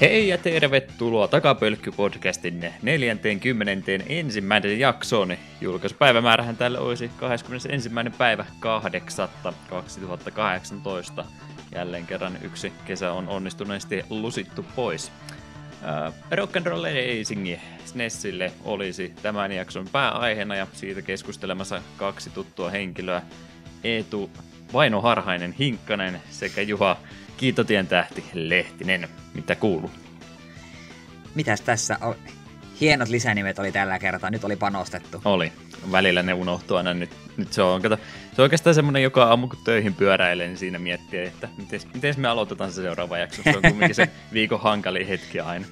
Hei ja tervetuloa Takapölkky-podcastin 40. ensimmäinen jaksoon. Julkaisupäivämäärähän tälle olisi 21. päivä 8. 2018. Jälleen kerran yksi kesä on onnistuneesti lusittu pois. Uh, Rock'n'Roll Racing SNESille olisi tämän jakson pääaiheena ja siitä keskustelemassa kaksi tuttua henkilöä. Eetu Vaino Harhainen Hinkkanen sekä Juha Kiitotien tähti Lehtinen. Mitä kuuluu? Mitäs tässä on? Hienot lisänimet oli tällä kertaa, nyt oli panostettu. Oli. Välillä ne unohtuu aina. Nyt, nyt se on, kato, se on oikeastaan semmoinen joka aamu kun töihin pyöräilee, niin siinä miettii, että miten me aloitetaan se seuraava jakso. Se on kuitenkin se viikon hankali hetki aina.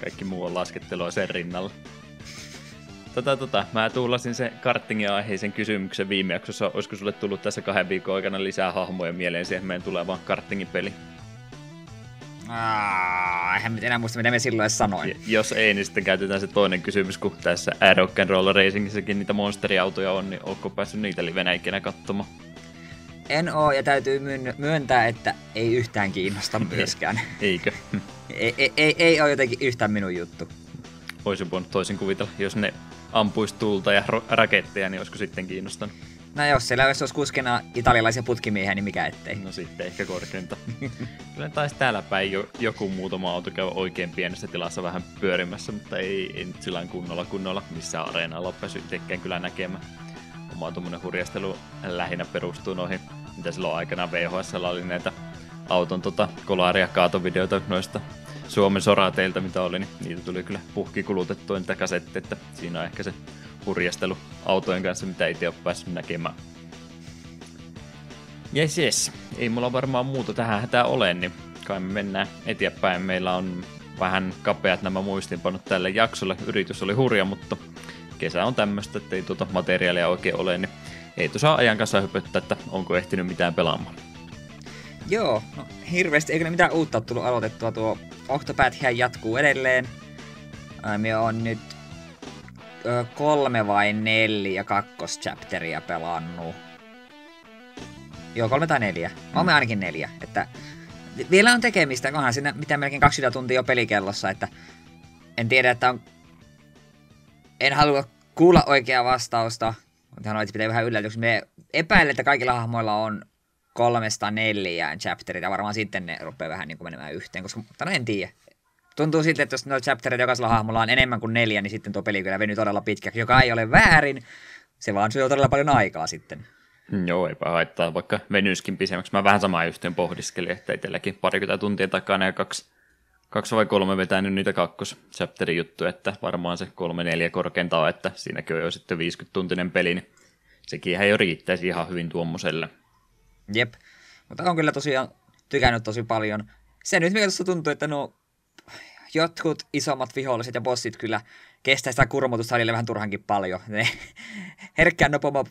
Kaikki muu on laskettelua sen rinnalla. Tota, tota, mä tuulasin se karttingin aiheisen kysymyksen viime jaksossa. Olisiko sulle tullut tässä kahden viikon aikana lisää hahmoja mieleen siihen meidän tulevaan karttingin peli? Ah, en enää muista, mitä me silloin sanoin. Ja, jos ei, niin sitten käytetään se toinen kysymys, kun tässä Rock and Roll Racingissakin niitä monsteriautoja on, niin onko päässyt niitä livenä ikinä katsomaan? En oo, ja täytyy myöntää, että ei yhtään kiinnosta myöskään. Eikö? ei, ei, ei, ei ole jotenkin yhtään minun juttu. Voisin voinut toisin kuvitella, jos ne ampuisi tulta ja raketteja, niin olisiko sitten kiinnostanut? No jos siellä olisi kuskena italialaisia putkimiehiä, niin mikä ettei. No sitten ehkä korkeinta. Kyllä taisi täällä päin jo, joku muutama auto käy oikein pienessä tilassa vähän pyörimässä, mutta ei, ei nyt sillä kunnolla kunnolla missään areenalla päässyt itsekään kyllä näkemään. Oma tuommoinen hurjastelu lähinnä perustuu noihin, mitä silloin aikana VHS oli näitä auton tota, kolaaria kaatovideoita noista Suomen sorateilta, mitä oli, niin niitä tuli kyllä puhki kulutettua niitä kasetteja, että siinä on ehkä se hurjastelu autojen kanssa, mitä itse ole päässyt näkemään. Jes, jes. Ei mulla varmaan muuta tähän hätää ole, niin kai me mennään eteenpäin. Meillä on vähän kapeat nämä muistinpanot tälle jaksolle. Yritys oli hurja, mutta kesä on tämmöistä, että ei tuota materiaalia oikein ole, niin ei tuossa ajan kanssa hypöttää, että onko ehtinyt mitään pelaamaan. Joo, no hirveästi ei mitään uutta ole tullut aloitettua. Tuo Octopath jatkuu edelleen. Me on nyt ö, kolme vai neljä kakkoschapteria pelannut. Joo, kolme tai neljä. Mm. Olemme ainakin neljä. Että vielä on tekemistä, onhan siinä mitä melkein 20 tuntia jo pelikellossa, että en tiedä, että on... En halua kuulla oikeaa vastausta, mutta hän pitää vähän yllätyksi. Me epäilen, että kaikilla hahmoilla on kolmesta neljään chapterit, ja varmaan sitten ne rupeaa vähän niin kuin menemään yhteen, koska mutta no en tiedä. Tuntuu siltä, että jos noita chaptereita jokaisella hahmolla on enemmän kuin neljä, niin sitten tuo peli kyllä venyy todella pitkäksi, joka ei ole väärin. Se vaan syö todella paljon aikaa sitten. Joo, eipä haittaa, vaikka venyskin pisemmäksi. Mä vähän samaa yhteen pohdiskelin, että itselläkin parikymmentä tuntia takana ja kaksi, kaksi vai kolme vetänyt niitä kakkos chapterin juttuja, että varmaan se kolme neljä korkeinta on, että siinäkin on jo sitten 50 tuntinen peli, niin sekin jo riittäisi ihan hyvin tuommoiselle. Jep, mutta on kyllä tosiaan tykännyt tosi paljon. Se nyt mikä tuossa tuntuu, että no jotkut isommat viholliset ja bossit kyllä kestää sitä kurmotusta välillä vähän turhankin paljon. Ne herkkään nopomo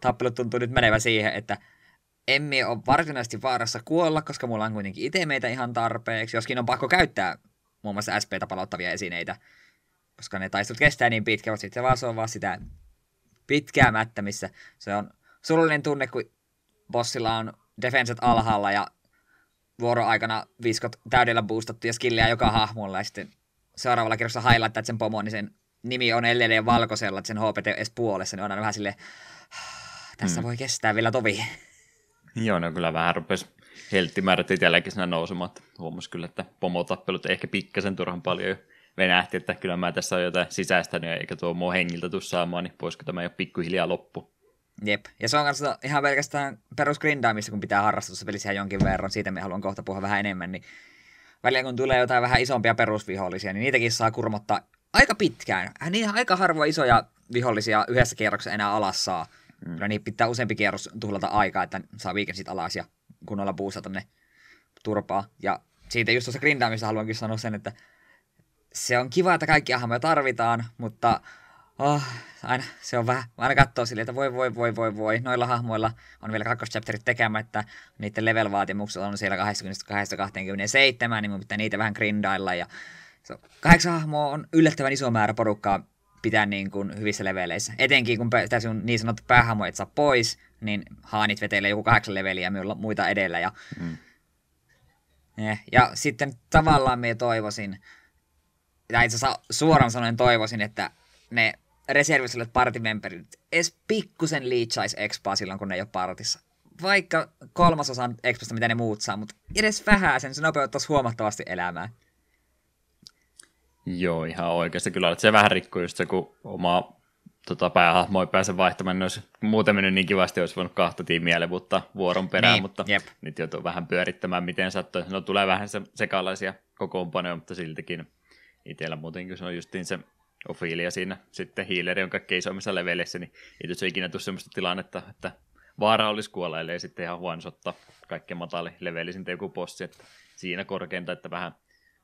tappelut tuntuu nyt menevä siihen, että emme ole varsinaisesti vaarassa kuolla, koska mulla on kuitenkin meitä ihan tarpeeksi, joskin on pakko käyttää muun muassa SP-tä palauttavia esineitä, koska ne taistelut kestää niin pitkään, mutta sitten vaan se on vaan sitä pitkäämättä, missä se on surullinen tunne, kun bossilla on defenset alhaalla ja vuoroaikana viskot täydellä boostattu ja skilliä joka hahmolla ja sitten seuraavalla kerroksella highlightaa, että sen pomo, niin sen nimi on edelleen valkoisella, että sen HPT on edes puolessa, niin on aina vähän silleen, tässä mm. voi kestää vielä tovi. Joo, no kyllä vähän rupesi helttimäärät itselläkin siinä nousemaan. Huomasi kyllä, että pomotappelut ehkä pikkasen turhan paljon jo venähti, että kyllä mä tässä on jotain sisäistänyt eikä tuo mua hengiltä tuu saamaan, niin voisiko tämä jo pikkuhiljaa loppu. Jep, ja se on kanssa ihan pelkästään perusgrindaamista, kun pitää harrastussa pelissä jonkin verran, siitä me haluan kohta puhua vähän enemmän, niin välillä kun tulee jotain vähän isompia perusvihollisia, niin niitäkin saa kurmottaa aika pitkään. Niin aika harvoin isoja vihollisia yhdessä kierroksessa enää alas saa. Mm. Kyllä niin pitää useampi kierros tuhlata aikaa, että saa viikensit alas ja kunnolla boostata ne turpaa. Ja siitä just tuossa grindaamista haluankin sanoa sen, että se on kiva, että kaikki hahmoja tarvitaan, mutta oh, aina, se on vähän, aina katsoo silleen, että voi voi voi voi voi, noilla hahmoilla on vielä kakkoschapterit tekemättä, niiden level-vaatimukset on siellä 22-27, niin mun pitää niitä vähän grindailla, ja so, kahdeksan hahmoa on yllättävän iso määrä porukkaa pitää niin kuin hyvissä leveleissä. Etenkin kun tässä on niin sanottu päähahmo et saa pois, niin haanit vetelee joku kahdeksan leveliä ja muita edellä. Ja mm. Eh, ja sitten tavallaan me toivoisin, tai itse asiassa suoraan sanoen toivoisin, että ne reservisellet partimemberit edes pikkusen liitsaisi expaa silloin, kun ne ei ole partissa. Vaikka kolmasosan expasta, mitä ne muut saa, mutta edes vähän sen, se nopeuttaisi huomattavasti elämää. Joo, ihan oikeasti kyllä. Että se vähän rikkoi just se, kun oma tota, päähahmo ei pääse vaihtamaan, niin olisi muuten mennyt niin kivasti, olisi voinut kahta tiimiä levuttaa vuoron perään, niin, mutta jep. nyt joutuu vähän pyörittämään, miten sattuu. No tulee vähän se, sekalaisia kokoonpanoja, mutta siltikin itsellä muutenkin se on justiin se Ophelia siinä, sitten healeri on kaikkein isommissa leveleissä, niin ei tuossa ikinä tule sellaista tilannetta, että vaara olisi kuolla, ellei sitten ihan huonosottaa kaikkein matali levelisin joku bossi, että siinä korkeinta, että vähän,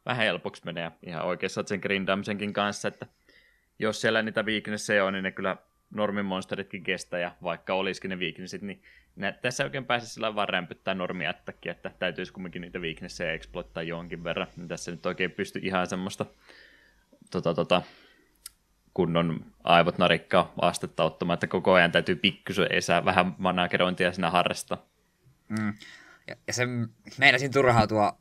vähän helpoksi menee ihan oikeassa sen grindaamisenkin kanssa, että jos siellä niitä weaknesseja on, niin ne kyllä normimonsteritkin kestää, ja vaikka olisikin ne weaknessit, niin ne, tässä oikein pääse sillä vaan rämpyttää normia ättäkin, että täytyisi kumminkin niitä weaknesseja exploittaa jonkin verran. Niin tässä nyt oikein pysty ihan semmoista tota, tota, kunnon aivot narikkaa astetta ottamaan, että koko ajan täytyy pikkusen esää vähän managerointia siinä harrasta. Mm. Ja, ja se meinasin turhautua,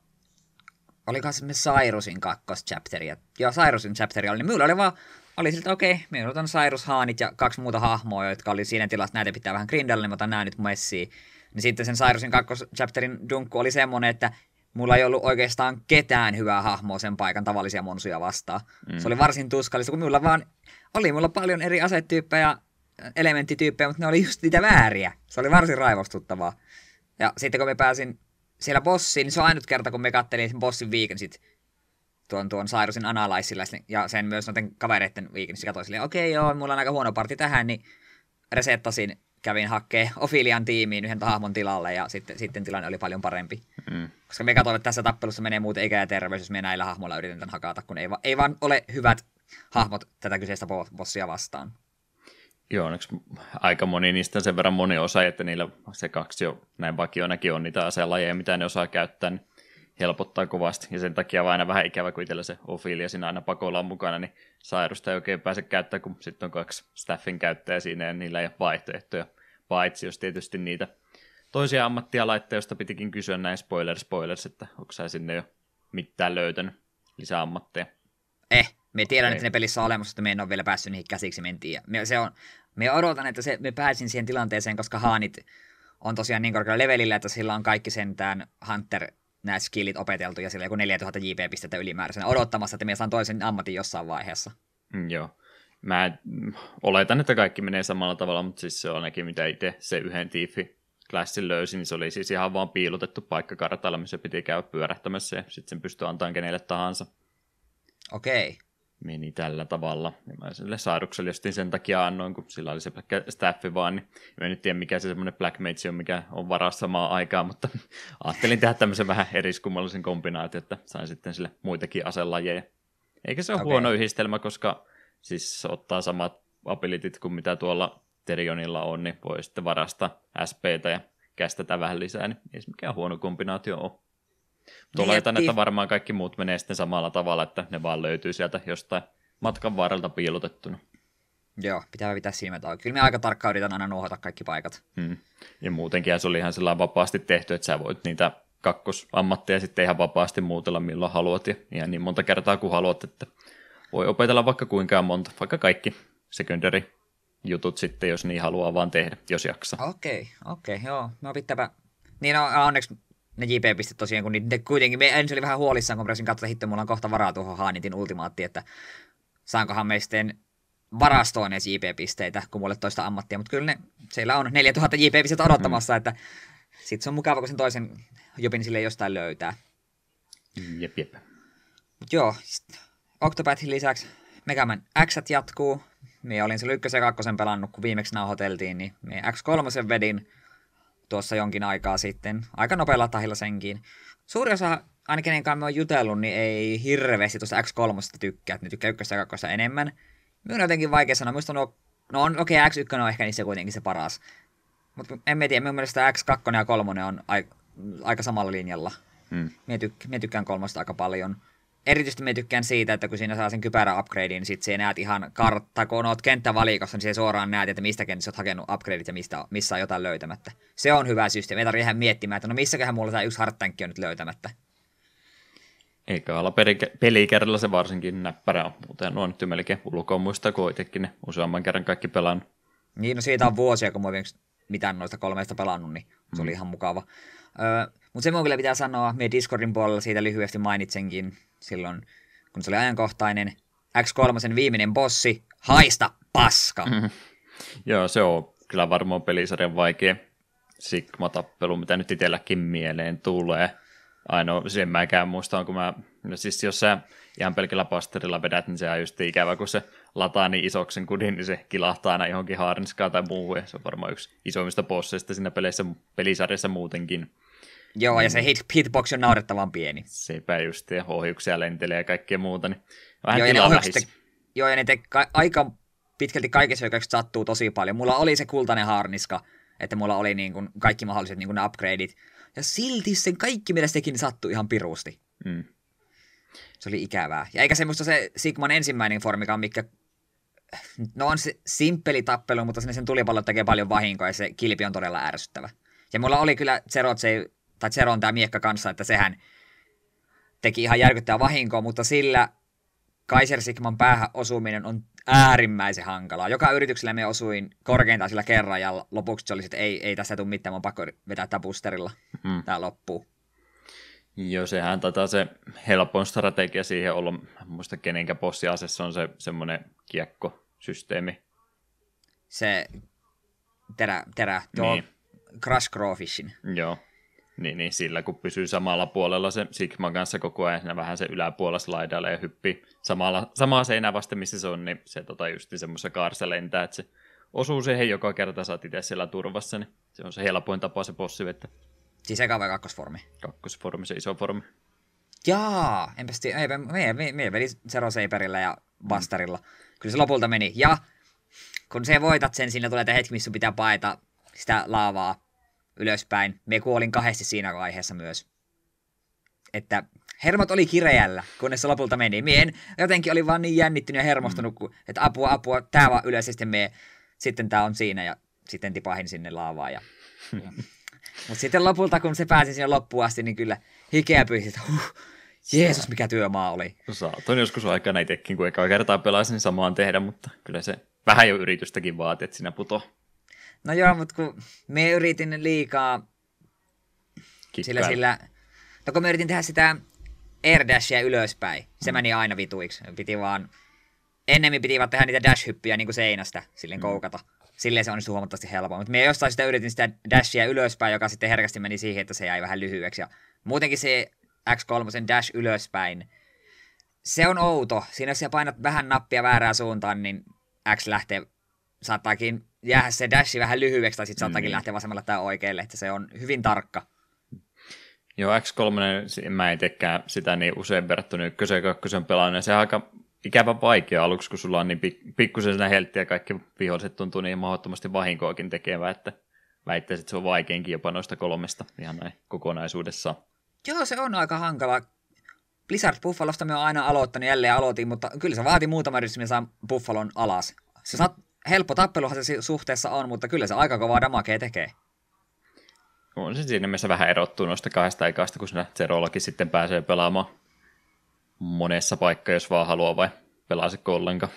olikohan se Cyrus'in kakkoschapteri, joo Cyrus'in chapteri oli, niin minulla oli vaan oli siltä, okei, okay, minulla on Cyrus Haanit ja kaksi muuta hahmoa, jotka oli siinä tilassa, näitä pitää vähän grindalla, niin mä otan nää nyt messiin. Niin sitten sen Cyrusin kakkoschapterin dunkku oli semmonen, että mulla ei ollut oikeastaan ketään hyvää hahmoa sen paikan tavallisia monsuja vastaan. Mm. Se oli varsin tuskallista, kun mulla vaan oli mulla paljon eri asetyyppejä, elementtityyppejä, mutta ne oli just niitä vääriä. Se oli varsin raivostuttavaa. Ja sitten kun me pääsin siellä bossiin, niin se on ainut kerta, kun me kattelin sen bossin sit tuon, tuon Sairusin Analyzilla ja sen myös noiden kavereiden viikin, katsoin silleen, okei okay, joo, mulla on aika huono parti tähän, niin resettasin, kävin hakkeen Ofilian tiimiin yhden hahmon tilalle ja sitten, sitten tilanne oli paljon parempi. Mm. Koska me katsoin, että tässä tappelussa menee muuten ikä ja terveys, jos me näillä hahmoilla yritetään hakata, kun ei, va- ei vaan ole hyvät hahmot tätä kyseistä bossia vastaan. Joo, onneksi aika moni niistä sen verran moni osa, että niillä se kaksi jo näin vakionakin on niitä aselajeja, mitä ne osaa käyttää, niin helpottaa kovasti. Ja sen takia on aina vähän ikävä, kun itsellä se Ophelia siinä aina pakolla on mukana, niin sairusta ei oikein pääse käyttämään, kun sitten on kaksi staffin käyttäjää siinä ja niillä ei ole vaihtoehtoja. Paitsi jos tietysti niitä toisia ammattia laittaa, josta pitikin kysyä näin spoiler spoilers, että onko sä sinne jo mitään löytänyt lisää ammatteja? Eh, me tiedän, että ne pelissä on olemassa, että me en ole vielä päässyt niihin käsiksi, mentiin. Me, se on, me odotan, että se, me pääsin siihen tilanteeseen, koska Haanit on tosiaan niin korkealla levelillä, että sillä on kaikki sentään Hunter nämä skillit opeteltu ja sillä joku 4000 JP-pistettä ylimääräisenä odottamassa, että minä saan toisen ammatin jossain vaiheessa. Mm, joo. Mä oletan, että kaikki menee samalla tavalla, mutta siis se on ainakin mitä itse se yhden tiifi klassin löysi, niin se oli siis ihan vaan piilotettu paikka kartalla, missä piti käydä pyörähtämässä ja sitten sen pystyy antamaan kenelle tahansa. Okei. Okay meni tällä tavalla. Ja mä sille saarukselle justiin sen takia annoin, kun sillä oli se pelkkä staffi vaan, niin mä en nyt tiedä mikä se semmoinen Black Mage on, mikä on varas samaan aikaan, mutta ajattelin tehdä tämmöisen vähän eriskummallisen kombinaation, että sain sitten sille muitakin aselajeja. Eikä se ole okay. huono yhdistelmä, koska siis ottaa samat abilitit kuin mitä tuolla Terionilla on, niin voi sitten varastaa SPtä ja kästetä vähän lisää, niin ei se mikään huono kombinaatio ole. Tuolla niin, että varmaan kaikki muut menee sitten samalla tavalla, että ne vaan löytyy sieltä jostain matkan varrelta piilotettuna. Joo, pitää pitää silmät auki. Kyllä me aika tarkkaan yritän aina nuohota kaikki paikat. Hmm. Ja muutenkin se oli ihan sellainen vapaasti tehty, että sä voit niitä kakkosammatteja sitten ihan vapaasti muutella milloin haluat ja ihan niin monta kertaa kuin haluat, että voi opetella vaikka kuinka monta, vaikka kaikki secondary jutut sitten, jos niin haluaa vaan tehdä, jos jaksaa. Okei, okay, okei, okay, joo. No pitääpä. Niin no, onneksi ne JP-pistet tosiaan, kun niitä kuitenkin, me ensin oli vähän huolissaan, kun mä katsoa, että hitto, mulla on kohta varaa tuohon Haanitin ultimaatti, että saankohan me sitten varastoon edes JP-pisteitä, kun mulle toista ammattia, mutta kyllä ne, siellä on 4000 JP-pistettä odottamassa, mm. että sitten se on mukava, kun sen toisen jopin sille jostain löytää. Jep, jep. Mut joo, Octopathin lisäksi Megaman X jatkuu. Me olin se ykkösen ja kakkosen pelannut, kun viimeksi nauhoiteltiin, niin me X3 vedin tuossa jonkin aikaa sitten. Aika nopealla tahilla senkin. Suuri osa, ainakin kenen kanssa on jutellut, niin ei hirveästi tuosta X3 tykkää, että ne tykkää ykköstä ja kakkosta enemmän. Minun on jotenkin vaikea sanoa. Minusta nuo, no on, okei, okay, X1 on ehkä niissä kuitenkin se paras. Mutta en tiedä, minun mielestä X2 ja 3 on aika, aika samalla linjalla. Hmm. Minä, tykk, minä tykkään kolmosta aika paljon erityisesti me tykkään siitä, että kun siinä saa sen kypärä upgradein, niin sit se näet ihan kartta, kun oot kenttävalikossa, niin se suoraan näet, että mistä kentässä oot hakenut upgradeit ja mistä, missä on jotain löytämättä. Se on hyvä systeemi, ei tarvitse ihan miettimään, että no missäköhän mulla tämä yksi harttankki on nyt löytämättä. Eikä olla pelikerralla se varsinkin näppärä on, muuten noin nyt melkein ulkoa muistaa kuitenkin ne useamman kerran kaikki pelannut. Niin, no siitä on vuosia, kun mä mitään noista kolmesta pelannut, niin se oli mm. ihan mukava. Öö, mutta se mun kyllä pitää sanoa, me Discordin puolella siitä lyhyesti mainitsenkin silloin, kun se oli ajankohtainen. X3 viimeinen bossi, haista paska! Mm-hmm. Joo, se on kyllä varmaan pelisarjan vaikea Sigma-tappelu, mitä nyt itselläkin mieleen tulee. Ainoa, sen mäkään muistan, kun mä, no siis jos sä ihan pelkällä pasterilla vedät, niin se on just ikävä, kun se lataa niin isoksi kudin, niin se kilahtaa aina johonkin haarniskaan tai muuhun, ja se on varmaan yksi isoimmista bosseista siinä peleissä, pelisarjassa muutenkin. Joo, ja se hit, hitbox on naurettavan pieni. Sepä just, ja ohjuksia lentelee ja kaikkea muuta, niin vähän joo, ja te, joo, ja ne te, ka- aika pitkälti kaikessa hyökkäyksessä sattuu tosi paljon. Mulla oli se kultainen harniska, että mulla oli niin kuin kaikki mahdolliset niin kuin ne upgradeit, ja silti sen kaikki mitä se teki, niin sattui ihan pirusti. Mm. Se oli ikävää. Ja eikä semmoista se Sigman ensimmäinen formikaan, mikä no on se simppeli tappelu, mutta sinne sen tulipallo tekee paljon vahinkoa ja se kilpi on todella ärsyttävä. Ja mulla oli kyllä Zerotsei, tai Zeron tämä miekka kanssa, että sehän teki ihan järkyttävää vahinkoa, mutta sillä Kaiser Sigman päähän osuminen on äärimmäisen hankalaa. Joka yrityksellä me osuin korkeintaan sillä kerran ja lopuksi se oli, että ei, ei tässä tule mitään, mä pakko vetää tämä boosterilla. Mm. Tämä loppuu. Joo, sehän taitaa se helpoin strategia siihen olla, muista kenenkä bossiasessa on se semmoinen kiekkosysteemi. Se terä, terä tuo niin. Crush Crowfishin. Joo, niin, niin, sillä kun pysyy samalla puolella se Sigma kanssa koko ajan vähän se yläpuolella slaidalle ja hyppii samalla, samaa seinää vasten, missä se on, niin se tota just semmoisessa kaarsa lentää, että se osuu siihen joka kerta, saat itse siellä turvassa, niin se on se helpoin tapa se bossi vettä. Siis eka vai kakkosformi? Kakkosformi, se iso formi. Jaa, enpäs tiedä, ei, me, me, me veli Zero Saberilla ja Busterilla. Mm. Kyllä se lopulta meni. Ja kun se voitat sen, siinä tulee hetki, missä pitää paeta sitä laavaa ylöspäin. Me kuolin kahdesti siinä vaiheessa myös. Että hermot oli kireällä, kunnes se lopulta meni. Mien jotenkin oli vaan niin jännittynyt ja hermostunut, mm. että apua, apua, tää vaan ylös, ja sitten, me, sitten tää on siinä, ja sitten tipahin sinne laavaan. Ja, ja. Mutta sitten lopulta, kun se pääsi sinne loppuun asti, niin kyllä hikeä pyysi, että huh, Jeesus, mikä työmaa oli. Saatoin joskus aikana itsekin, kun ekaa kertaa pelasin samaan tehdä, mutta kyllä se vähän jo yritystäkin vaati, että sinä puto. No joo, mutta kun me yritin liikaa Kikkailla. sillä, sillä, no kun me yritin tehdä sitä air dashia ylöspäin, se mm. meni aina vituiksi. Piti vaan, ennemmin piti vaan tehdä niitä dash-hyppyjä niin kuin seinästä, silleen mm. koukata. Silleen se onnistui huomattavasti helpommin. Mutta me jostain sitä yritin sitä dashia ylöspäin, joka sitten herkästi meni siihen, että se jäi vähän lyhyeksi. Ja muutenkin se X3 dash ylöspäin, se on outo. Siinä jos sä painat vähän nappia väärään suuntaan, niin X lähtee, saattaakin jäädä se dashi vähän lyhyeksi, tai sitten saattaakin mm. lähteä vasemmalle tai oikealle, että se on hyvin tarkka. Joo, X3, mä en tekään sitä niin usein verrattuna ykkösen ja kakkosen se on aika ikävä vaikea aluksi, kun sulla on niin pikkusen siinä helttiä ja kaikki viholliset tuntuu niin mahdottomasti vahinkoakin tekevää, että väittäisit, että se on vaikeinkin jopa noista kolmesta ihan näin kokonaisuudessaan. Joo, se on aika hankala. Blizzard Buffalosta me on aina aloittanut, jälleen aloitin, mutta kyllä se vaati muutama yritys, että saa Buffalon alas. Se saat, helppo tappeluhan se suhteessa on, mutta kyllä se aika kovaa damakea tekee. On se siinä mielessä vähän erottuu noista kahdesta aikaista, kun sinä Zerollakin sitten pääsee pelaamaan monessa paikkaa, jos vaan haluaa vai pelaasiko ollenkaan.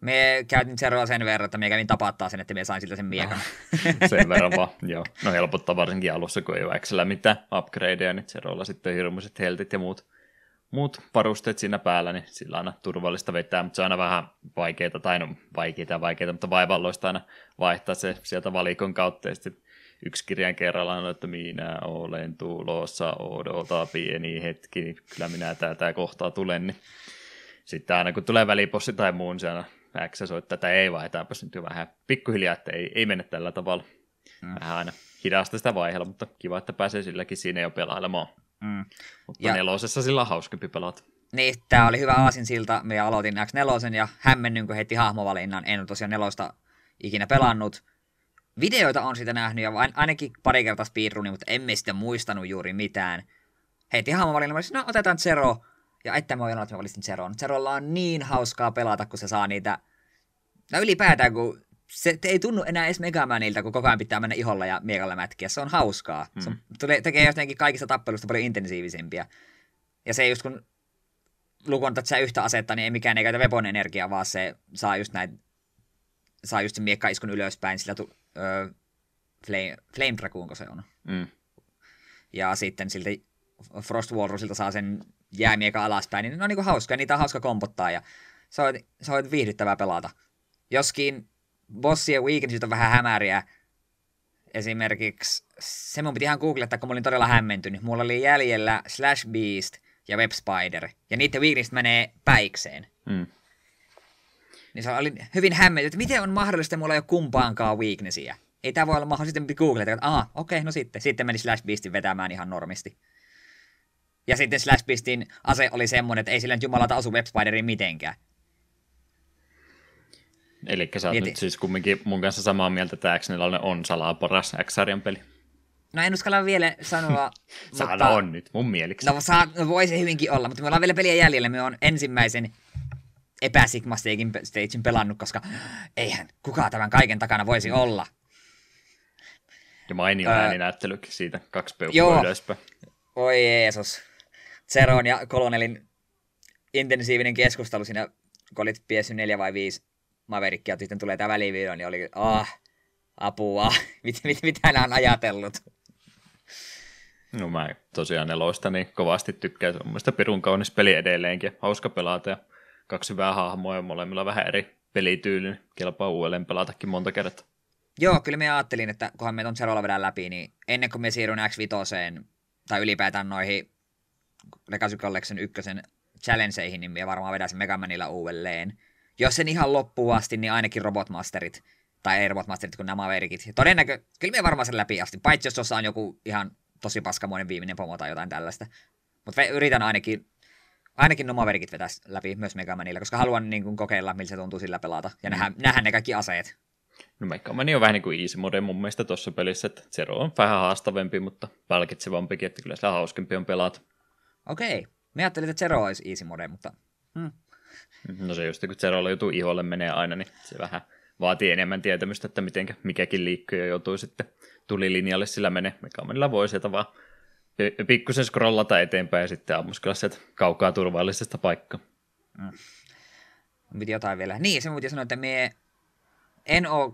Me käytin Zeroa sen verran, että me kävin tapattaa sen, että me sain siltä sen miekan. No, sen verran vaan, joo. No helpottaa varsinkin alussa, kun ei ole Xllä mitään upgradeja, niin Zerolla sitten hirmuiset heltit ja muut, muut varusteet siinä päällä, niin sillä aina turvallista vetää, mutta se on aina vähän vaikeaa, tai no vaikeita ja vaikeita, mutta vaivalloista aina vaihtaa se sieltä valikon kautta, ja sitten yksi kirjan kerrallaan, että minä olen tulossa, odota pieni hetki, niin kyllä minä täältä kohtaa tulen, niin sitten aina kun tulee välipossi tai muun, se aina X soittaa, että ei vaihdetaanpas nyt jo vähän pikkuhiljaa, että ei, ei mene tällä tavalla. Mm. Vähän aina hidasta sitä vaiheella, mutta kiva, että pääsee silläkin siinä jo pelailemaan. Mm. Mutta ja... nelosessa sillä on hauskempi pelata. Niin, tämä oli hyvä aasinsilta. Me aloitin X4 ja hämmennyn, kun heitti hahmovalinnan. En ole tosiaan nelosta ikinä pelannut. Videoita on sitä nähnyt ja ainakin pari kertaa speedrunin, mutta emme sitten muistanut juuri mitään. Heitti hahmovalinnan, no otetaan Zero. Ja että mä oon että mä valitsin Zeron. Zerolla on niin hauskaa pelata, kun se saa niitä... No ylipäätään, kun se ei tunnu enää edes Megamanilta, kun koko ajan pitää mennä iholla ja miekalla mätkiä. Se on hauskaa. Mm. Se tulee, tekee jotenkin kaikista tappelusta paljon intensiivisempiä. Ja se just kun lukuun tätä yhtä asetta, niin ei mikään ei käytä Vepon energiaa, vaan se saa just näin, saa just sen miekkaiskun ylöspäin, sillä tu, ö, flame, flame Dragoon, se on. Mm. Ja sitten siltä Frost Walrusilta saa sen jäämieka alaspäin, niin ne on niinku hauskoja, niitä on hauska kompottaa ja se on, se on viihdyttävää pelata. Joskin bossien weaknessit on vähän hämäriä, esimerkiksi se mun piti ihan googlettaa, kun mä olin todella hämmentynyt. Mulla oli jäljellä Slash Beast ja Web Spider, ja niiden weaknessit menee päikseen. Mm. Niin se oli hyvin hämmentynyt, että miten on mahdollista, että mulla ei ole kumpaankaan weaknessia. Ei tämä voi olla mahdollista, sitten piti googleta, että aha, okei, okay, no sitten. Sitten meni Slash Beastin vetämään ihan normisti. Ja sitten Slash Beastin ase oli semmonen, että ei sillä nyt jumalata osu Web Spideriin mitenkään. Eli sä oot Mieti. nyt siis kumminkin mun kanssa samaa mieltä, että x on salaa paras x peli. No en uskalla vielä sanoa. Saada mutta... on nyt, mun mieliksi. No, saa, no voisi hyvinkin olla, mutta me ollaan vielä peliä jäljellä. Me on ensimmäisen epäsigma stagein pelannut, koska eihän kukaan tämän kaiken takana voisi olla. Ja mainio öö, ääninäyttelykin siitä, kaksi peukkua ylöspäin. Oi Jeesus. Zeron ja Kolonelin intensiivinen keskustelu siinä, kun olit PS 4 vai 5 Maverickia, ja sitten tulee tämä välivideo, niin oli, ah, apua, mit, mit, mitä nämä on ajatellut. No mä tosiaan neloista niin kovasti tykkään, se on mielestäni pirun kaunis peli edelleenkin, hauska pelata ja kaksi hyvää hahmoa ja molemmilla vähän eri pelityyli, niin kelpaa uudelleen pelatakin monta kertaa. Joo, kyllä me ajattelin, että kunhan me on Zerolla vedän läpi, niin ennen kuin me siirryn X5 tai ylipäätään noihin Legacy Collection ykkösen challengeihin, niin me varmaan vedän sen Megamanilla uudelleen jos sen ihan loppuun asti, niin ainakin Robotmasterit, tai ei Robotmasterit, kun nämä Maverikit. Todennäkö, kyllä me varmaan sen läpi asti, paitsi jos tuossa on joku ihan tosi paskamoinen viimeinen pomo tai jotain tällaista. Mutta yritän ainakin, ainakin nuo Maverikit vetää läpi myös Megamanilla, koska haluan niin kuin, kokeilla, miltä se tuntuu sillä pelata, ja mm. nähdä, nähdä ne kaikki aseet. No Megamani on vähän niin kuin easy mode mun mielestä tuossa pelissä, että Zero on vähän haastavempi, mutta palkitsevampikin, että kyllä se hauskempi on pelata. Okei, okay. me ajattelin, että Zero olisi easy mode, mutta hmm. No se just, kun Zerolla joutuu iholle menee aina, niin se vähän vaatii enemmän tietämystä, että miten mikäkin liikkuu ja joutuu sitten tulilinjalle sillä menee. Megamanilla voi sieltä vaan pikkusen scrollata eteenpäin ja sitten ammuskella sieltä kaukaa turvallisesta paikkaa. Mm. Piti jotain vielä. Niin, se piti sanoa, että me en ole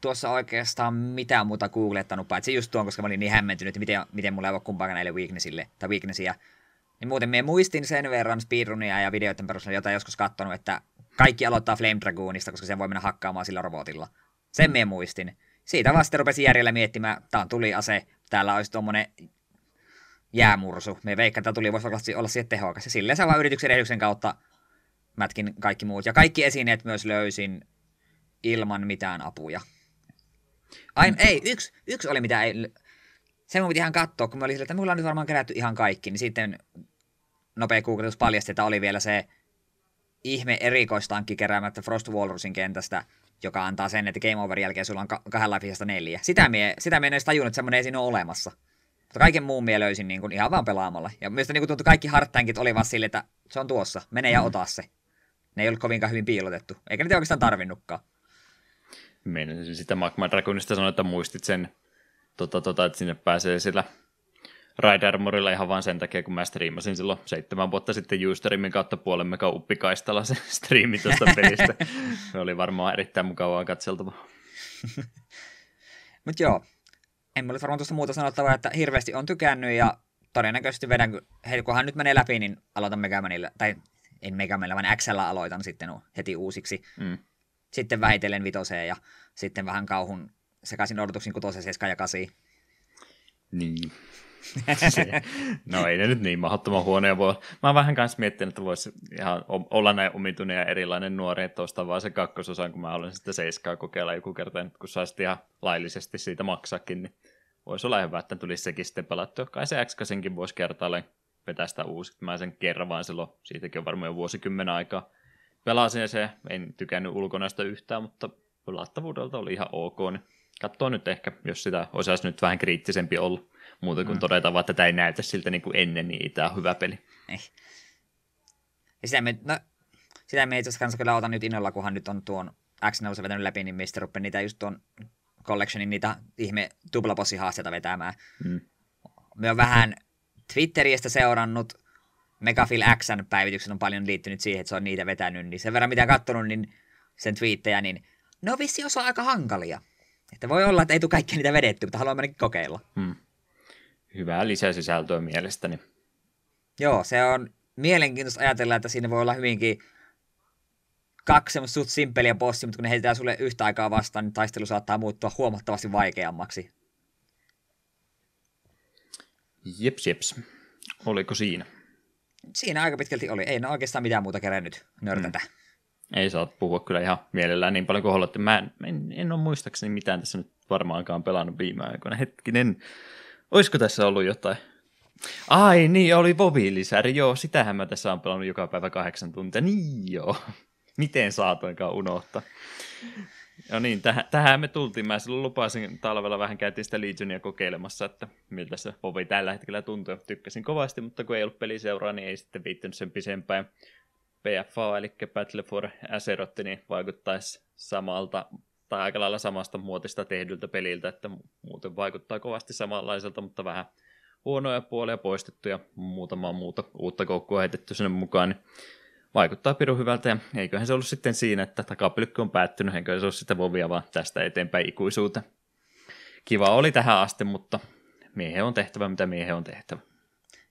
tuossa oikeastaan mitään muuta googlettanut, paitsi just tuon, koska mä olin niin hämmentynyt, että miten, miten mulla ei ole kumpaakaan näille weaknessille, tai weaknessia. Niin muuten me muistin sen verran speedrunia ja videoiden perusteella, jota joskus katsonut, että kaikki aloittaa Flame Dragoonista, koska sen voi mennä hakkaamaan sillä robotilla. Sen me muistin. Siitä vasta rupesin järjellä miettimään, tää on tuli ase, täällä olisi tuommoinen jäämursu. Me veikkaan, että tuli voisi olla siihen tehokas. Ja silleen vaan yrityksen edellyksen kautta mätkin kaikki muut. Ja kaikki esineet myös löysin ilman mitään apuja. Mm. ei, yksi, yksi oli mitä ei sen mun piti ihan katsoa, kun mä olin sillä, että mulla on nyt varmaan kerätty ihan kaikki, niin sitten nopea googletus paljasti, että oli vielä se ihme erikoistankki keräämättä Frost Walrusin kentästä, joka antaa sen, että Game Over jälkeen sulla on kahden lifeista neljä. Sitä mie, sitä mie en edes tajunnut, että semmoinen ei siinä ole olemassa. Mutta kaiken muun mie löysin niin kuin ihan vaan pelaamalla. Ja myös niin tuntui kaikki hardtankit oli vaan sille, että se on tuossa, mene ja mm. ota se. Ne ei ollut kovinkaan hyvin piilotettu, eikä niitä oikeastaan tarvinnutkaan. Meinasin sitä Magma Dragonista sanoa, että muistit sen tota, tota, että sinne pääsee sillä Ride Armorilla ihan vain sen takia, kun mä striimasin silloin seitsemän vuotta sitten Ustreamin kautta puolen mega uppikaistalla se striimi tuosta pelistä. se oli varmaan erittäin mukavaa katseltavaa. Mutta joo, en mulla varmaan tuosta muuta sanottavaa, että hirveästi on tykännyt ja todennäköisesti vedän, hei, kunhan nyt menee läpi, niin aloitan Megamanilla, tai en Megamanilla, vaan XL aloitan sitten heti uusiksi. Mm. Sitten väitelen vitoseen ja sitten vähän kauhun sekaisin odotuksin kutosen, 7 ja 8. Niin. Se, no ei ne nyt niin mahdottoman huonoja voi. Mä oon vähän kanssa miettinyt, että voisi ihan olla näin omituinen ja erilainen nuori, että ostaa vaan se kakkososan, kun mä olen sitten seiskaa kokeilla joku kerta, nyt kun saisit ihan laillisesti siitä maksakin, niin voisi olla hyvä, että tulisi sekin sitten pelattua. Kai se x voisi kertaalleen vetää sitä uusi. Mä sen kerran vaan silloin, siitäkin on varmaan jo vuosikymmenen aikaa. Pelasin ja se, en tykännyt ulkonaista yhtään, mutta pelattavuudelta oli ihan ok, niin katsoa nyt ehkä, jos sitä osaisi nyt vähän kriittisempi olla. Muuta kuin mm. todeta vaan, että tämä ei näytä siltä niin kuin ennen, niin tämä on hyvä peli. Eh. Ja sitä me, no, sitä me itse asiassa kyllä otan nyt innolla, kunhan nyt on tuon x vetänyt läpi, niin mistä rupeaa niitä just tuon collectionin niitä ihme tuplabossihaasteita vetämään. Mm. Me on vähän Twitteristä seurannut Megafil Xn päivityksen on paljon liittynyt siihen, että se on niitä vetänyt, niin sen verran mitä katsonut, niin sen twiittejä, niin ne on vissi osa aika hankalia. Että voi olla, että ei tule kaikki niitä vedetty, mutta haluan ainakin kokeilla. Hmm. Hyvää lisäsisältöä mielestäni. Joo, se on mielenkiintoista ajatella, että siinä voi olla hyvinkin kaksi semmoista suht simppeliä bossia, mutta kun ne heitetään sulle yhtä aikaa vastaan, niin taistelu saattaa muuttua huomattavasti vaikeammaksi. Jeps, jeps. Oliko siinä? Siinä aika pitkälti oli. Ei ne oikeastaan mitään muuta kerennyt nörtätä. Mm. Ei saa puhua kyllä ihan mielellään niin paljon kuin haluatte. Mä en, en, en ole muistaakseni mitään tässä nyt varmaankaan pelannut viime aikoina. Hetkinen, olisiko tässä ollut jotain? Ai niin, oli mobiilisäri, joo, sitähän mä tässä on pelannut joka päivä kahdeksan tuntia. Niin joo, miten saatoinkaan unohtaa. No niin, tähän, tähän me tultiin. Mä silloin lupasin talvella vähän käytiin sitä Legionia kokeilemassa, että miltä se Vovi tällä hetkellä tuntuu. Tykkäsin kovasti, mutta kun ei ollut peliseuraa, niin ei sitten viittynyt sen pisempään. PFA, eli Battle for Azeroth, niin vaikuttaisi samalta tai aika lailla samasta muotista tehdyltä peliltä, että muuten vaikuttaa kovasti samanlaiselta, mutta vähän huonoja puolia poistettu ja muutama muuta uutta koukkua heitetty sinne mukaan, niin vaikuttaa pirun hyvältä ja eiköhän se ollut sitten siinä, että takapylkky on päättynyt, eikö se ole sitä vovia vaan tästä eteenpäin ikuisuuteen. Kiva oli tähän asti, mutta miehen on tehtävä, mitä miehen on tehtävä.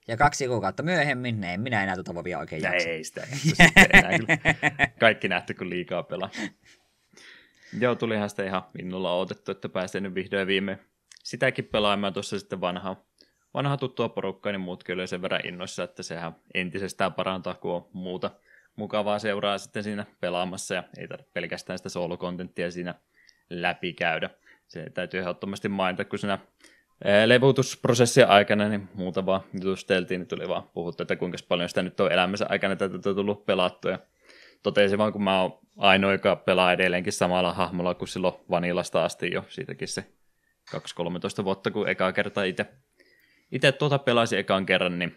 Ja kaksi kuukautta myöhemmin, en minä enää tuota vovia oikein jaksa. Ei sitä, sitä enää kyllä. Kaikki nähty, kun liikaa pelaa. Joo, tulihan sitä ihan innolla odotettu, että pääsee nyt vihdoin viime sitäkin pelaamaan tuossa sitten vanhaa vanha tuttua porukkaa, niin muutkin oli sen verran innoissa, että sehän entisestään parantaa, kun on muuta mukavaa seuraa sitten siinä pelaamassa ja ei tarvitse pelkästään sitä solo-kontenttia siinä läpikäydä. Se täytyy ehdottomasti mainita, kun siinä levutusprosessin aikana niin muuta vaan jutusteltiin, niin tuli vaan puhuttu, että kuinka paljon sitä nyt on elämänsä aikana tätä on tullut pelattua. Ja totesin vaan, kun mä oon ainoa, joka pelaa edelleenkin samalla hahmolla kuin silloin Vanilasta asti jo, siitäkin se 2-13 vuotta, kun ekaa kertaa itse itse tuota pelasin ekan kerran, niin,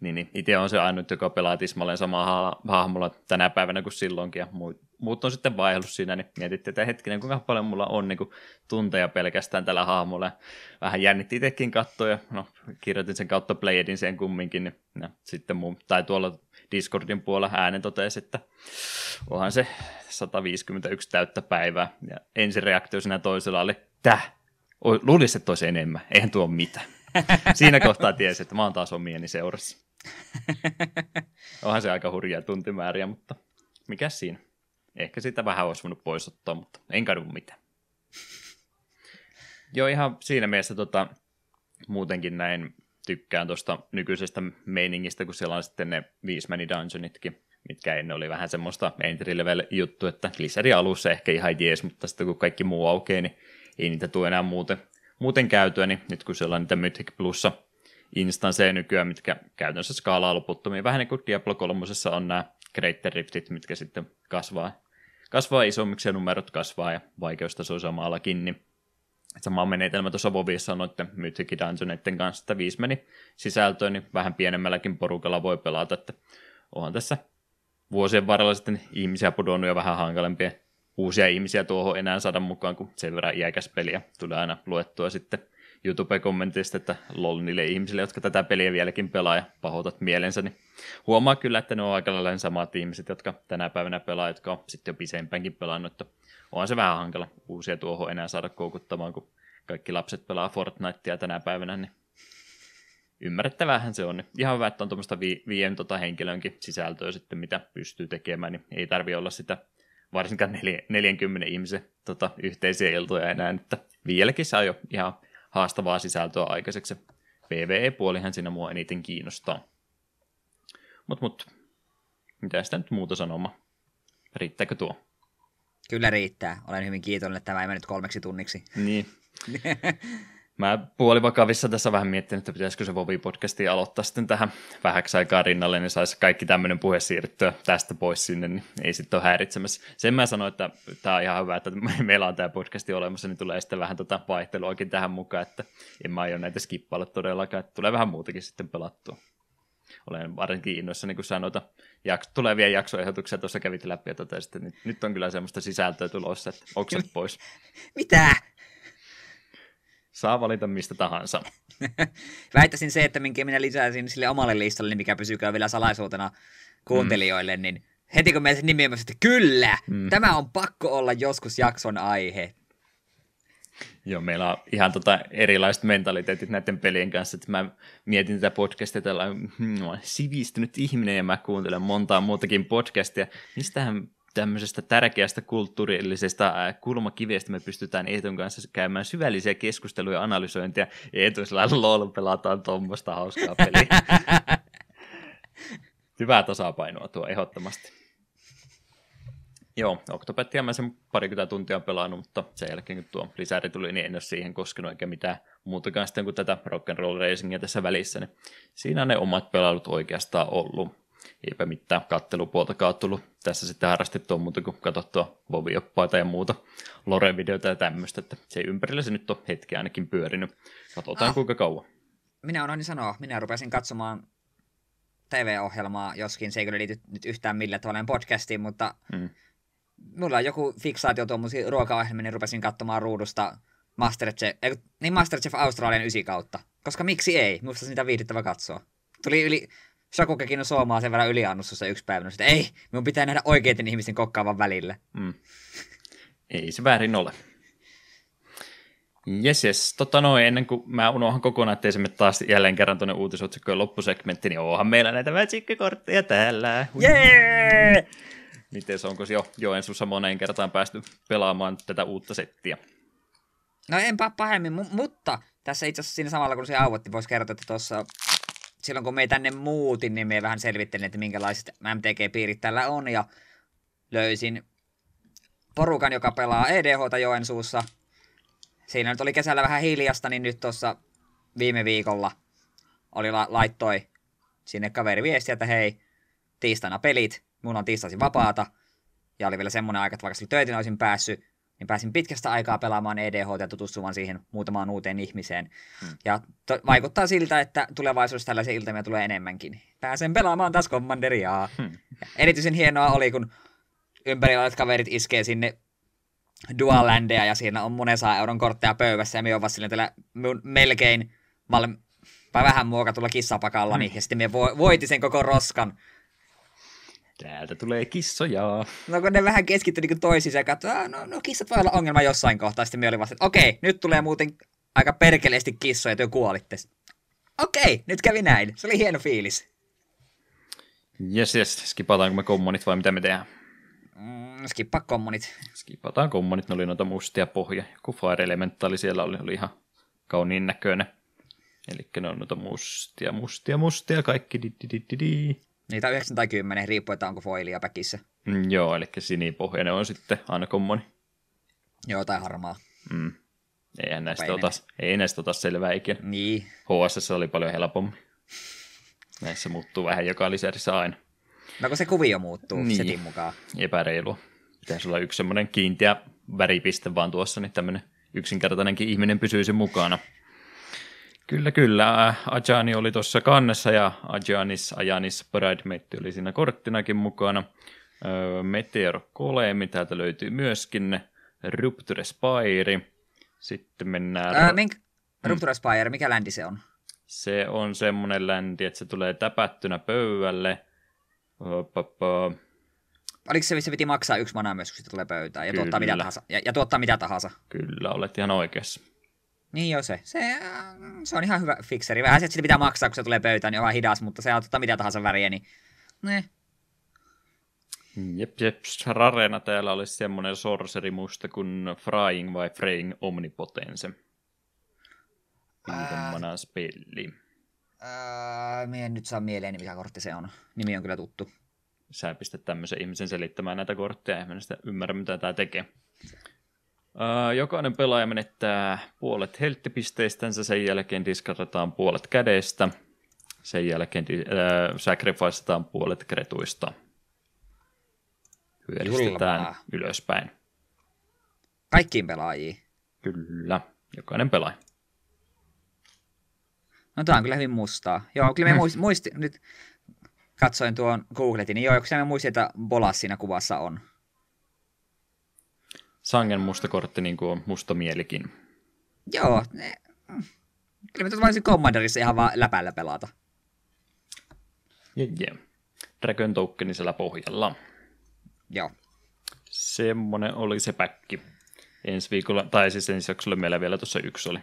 niin, niin itse on se ainut, joka pelaa tismalleen samaa hahmolla tänä päivänä kuin silloinkin, ja muut, muut on sitten vaihdellut siinä, niin mietittiin, että hetkinen, kuinka paljon mulla on niin kuin, tunteja pelkästään tällä hahmolla. Vähän jännitti itsekin katsoa, ja no, kirjoitin sen kautta Playedin sen kumminkin, niin ja sitten mun, tai tuolla Discordin puolella äänen totesi, että onhan se 151 täyttä päivää, ja ensireaktio siinä toisella oli, täh, luulisin, että olisi enemmän, eihän tuo mitään. Siinä kohtaa tiesi, että mä oon taas omieni seurassa. Onhan se aika hurjaa tuntimääriä, mutta mikä siinä? Ehkä sitä vähän olisi voinut pois ottaa, mutta en kadu mitään. Joo, ihan siinä mielessä tota, muutenkin näin tykkään tuosta nykyisestä meiningistä, kun siellä on sitten ne viismäni dungeonitkin, mitkä ennen oli vähän semmoista entry level juttu, että lisäri alussa ehkä ihan jees, mutta sitten kun kaikki muu aukeaa, niin ei niitä tule enää muuten muuten käytyä, niin nyt kun siellä on niitä Mythic Plussa instansseja nykyään, mitkä käytännössä skaalaa loputtomiin, vähän niin kuin Diablo 3 on nämä Great Riftit, mitkä sitten kasvaa, kasvaa isommiksi ja numerot kasvaa ja vaikeustaso samallakin, niin sama menetelmä tuossa Vovissa on noiden Mythic Dungeoneiden kanssa, että viisi meni sisältöön, niin vähän pienemmälläkin porukalla voi pelata, että onhan tässä vuosien varrella sitten ihmisiä pudonnut ja vähän hankalempia uusia ihmisiä tuohon enää saada mukaan, kun sen verran iäkäs peliä tulee aina luettua sitten YouTube-kommentista, että lol niille ihmisille, jotka tätä peliä vieläkin pelaa ja pahoitat mielensä, niin huomaa kyllä, että ne on aika lailla samat ihmiset, jotka tänä päivänä pelaa, jotka on sitten jo pisempäänkin pelannut, että onhan se vähän hankala uusia tuohon enää saada koukuttamaan, kun kaikki lapset pelaa Fortnitea tänä päivänä, niin ymmärrettävähän se on. Niin ihan hyvä, että on tuommoista vi- viien tota henkilönkin sisältöä sitten, mitä pystyy tekemään, niin ei tarvi olla sitä varsinkaan 40 ihmisen tota, yhteisiä iltoja enää, että vieläkin saa jo ihan haastavaa sisältöä aikaiseksi. PvE-puolihan siinä mua eniten kiinnostaa. Mut, mut, mitä sitä nyt muuta sanoma? Riittääkö tuo? Kyllä riittää. Olen hyvin kiitollinen, että tämä ei mennyt kolmeksi tunniksi. Niin. Mä puolivakavissa tässä vähän miettinyt, että pitäisikö se Vovi-podcasti aloittaa sitten tähän vähäksi aikaa rinnalle, niin saisi kaikki tämmöinen puhe siirtyä tästä pois sinne, niin ei sitten ole häiritsemässä. Sen mä sanoin, että tämä on ihan hyvä, että meillä on tämä podcasti olemassa, niin tulee sitten vähän tota vaihteluakin tähän mukaan, että en mä aio näitä skippailla todellakaan, että tulee vähän muutakin sitten pelattua. Olen varsinkin innoissa, niin kun sanoita, jaks- tulevia jaksoehdotuksia tuossa kävit läpi ja totesit, että nyt, nyt on kyllä semmoista sisältöä tulossa, että oksat pois. Mitä? Saa valita mistä tahansa. Väittäisin se, että minkä minä lisäisin sille omalle listalle, niin mikä pysykää vielä salaisuutena kuuntelijoille, mm. niin heti kun meidän nimi että kyllä, mm. tämä on pakko olla joskus jakson aihe. Joo, meillä on ihan tota erilaiset mentaliteetit näiden pelien kanssa, että mä mietin tätä podcastia tällainen hmm, sivistynyt ihminen ja mä kuuntelen montaa muutakin podcastia. Mistähän tämmöisestä tärkeästä kulttuurillisesta kulmakivestä me pystytään Eetun kanssa käymään syvällisiä keskusteluja ja analysointia. Eetu lol, pelataan tuommoista hauskaa peliä. Hyvää tasapainoa tuo ehdottomasti. Joo, Octopettia mä sen parikymmentä tuntia on pelannut, mutta sen jälkeen kun tuo lisäri tuli, niin en ole siihen koskenut eikä mitään muutakaan sitten kuin tätä rock'n'roll racingia tässä välissä. Niin siinä on ne omat pelailut oikeastaan ollut. Eipä mitään kattelupuoltakaan tullut tässä sitten harrastettua muuta kuin katsottua vovioppaita ja muuta lore-videoita ja tämmöistä, että se ympärillä se nyt on hetki ainakin pyörinyt. Katsotaan ah. kuinka kauan. Minä on sanoa, minä rupesin katsomaan TV-ohjelmaa, joskin se ei kyllä liity nyt yhtään millään tavalla podcastiin, mutta mm mulla on joku fiksaatio tuommoisia ruokaohjelmia, niin rupesin katsomaan ruudusta Masterchef, ei, niin Masterchef Australian ysi kautta. Koska miksi ei? Musta sitä viihdyttävä katsoa. Tuli yli, Shakukekin on suomaa sen verran yliannussa yksi päivä, että ei, minun pitää nähdä oikeiden ihmisten kokkaavan välillä. Mm. Ei se väärin ole. Jes, jes. Tota noin, ennen kuin mä unohan kokonaan, ettei se taas jälleen kerran tuonne uutisotsikkojen loppusegmentti, niin onhan meillä näitä magic täällä. Jee! Yeah! Miten onko jo Joensuussa moneen kertaan päästy pelaamaan tätä uutta settiä? No enpä pahemmin, mu- mutta tässä itse asiassa siinä samalla kun se auvotti, voisi kertoa, että tuossa silloin kun me tänne muutin, niin me vähän selvittelin, että minkälaiset MTG-piirit tällä on, ja löysin porukan, joka pelaa EDHta Joensuussa. Siinä nyt oli kesällä vähän hiljasta, niin nyt tuossa viime viikolla oli la- laittoi sinne kaveri viestiä, että hei, tiistaina pelit, mulla on tiistaisin vapaata, ja oli vielä semmoinen aika, että vaikka töitä olisin päässyt, niin pääsin pitkästä aikaa pelaamaan EDH ja tutustumaan siihen muutamaan uuteen ihmiseen. Hmm. Ja to- vaikuttaa siltä, että tulevaisuudessa tällaisia iltamia tulee enemmänkin. Pääsen pelaamaan taas Commanderiaa. Hmm. Erityisen hienoa oli, kun ympärillä olevat kaverit iskee sinne Dualandeja ja siinä on monen saa euron kortteja pöydässä ja me on silleen tällä melkein vai vähän muokatulla kissapakalla, hmm. niin ja sitten me vo- voiti sen koko roskan. Täältä tulee kissoja. No kun ne vähän keskittyi niin toisiinsa ja katsoi, no, no kissat voi olla ongelma jossain kohtaa. Sitten me oli vasta, että okei, nyt tulee muuten aika perkeleesti kissoja, että kuolitte. Okei, nyt kävi näin. Se oli hieno fiilis. Jes, jes. Skipataanko me kommonit vai mitä me tehdään? Mm, skippa kommonit. Skipataan kommonit. Ne oli noita mustia pohja. Joku Fire Elementali siellä oli, oli ihan kauniin näköinen. Eli ne on noita mustia, mustia, mustia, kaikki di, di, di, di, di. Niitä 9 tai 10, riippuu, että onko foilia päkissä. Mm, joo, eli sinipohjainen on sitten aina kommoni. Joo, tai harmaa. Mm. Eihän näistä ota, ei näistä ota selvää ikinä. Niin. HSS oli paljon helpommin. Näissä muuttuu vähän joka lisärissä aina. No kun se kuvio muuttuu niin. setin mukaan. Epäreilua. Pitäisi olla yksi semmoinen kiinteä väripiste vaan tuossa, niin tämmöinen yksinkertainenkin ihminen pysyisi mukana. Kyllä, kyllä. Ajani oli tuossa kannessa ja Ajanis, Ajanis Bridemaid oli siinä korttinakin mukana. Meteor Kolemi täältä löytyy myöskin. Rupture Spire. Sitten mennään... Ää, mink... Hmm. Rupture Spire, mikä ländi se on? Se on semmoinen ländi, että se tulee täpättynä pöydälle. Oliko se, missä piti maksaa yksi mana myös, kun se tulee pöytään ja tuottaa mitä tahansa? Ja, ja tuottaa mitä tahansa? Kyllä, olet ihan oikeassa. Niin jo se. Se, se on ihan hyvä fikseri. Vähän se, että sitä pitää maksaa, kun se tulee pöytään, niin on vähän hidas, mutta se ottaa mitä tahansa väriä, niin ne. Jep, jep. Rarena täällä olisi semmoinen sorcery musta kuin Frying vai Fraying Omnipotence. Viiden spelli. Ää, mie en nyt saa mieleen, mikä kortti se on. Nimi on kyllä tuttu. Sä pistät tämmöisen ihmisen selittämään näitä kortteja, ja sitä ymmärrä, mitä tämä tekee. Jokainen pelaaja menettää puolet helttipisteistänsä, sen jälkeen diskarataan puolet kädestä, sen jälkeen uh, sacrificetaan puolet kretuista. Hyödistetään Julmaa. ylöspäin. Kaikkiin pelaajiin? Kyllä, jokainen pelaaja. No tämä on kyllä hyvin mustaa. Joo, kyllä me muistin, muisti, nyt katsoin tuon Googletin, niin joo, kyllä me muistin, että Bolas siinä kuvassa on sangen musta kortti niin kuin on musta mielikin. Joo, ne, Kyllä mä voisin Commanderissa ihan vaan läpällä pelata. Yeah. Dragon Tokenisella pohjalla. Joo. Semmonen oli se päkki. Ensi viikolla, tai siis ensi jaksolla meillä vielä tuossa yksi oli.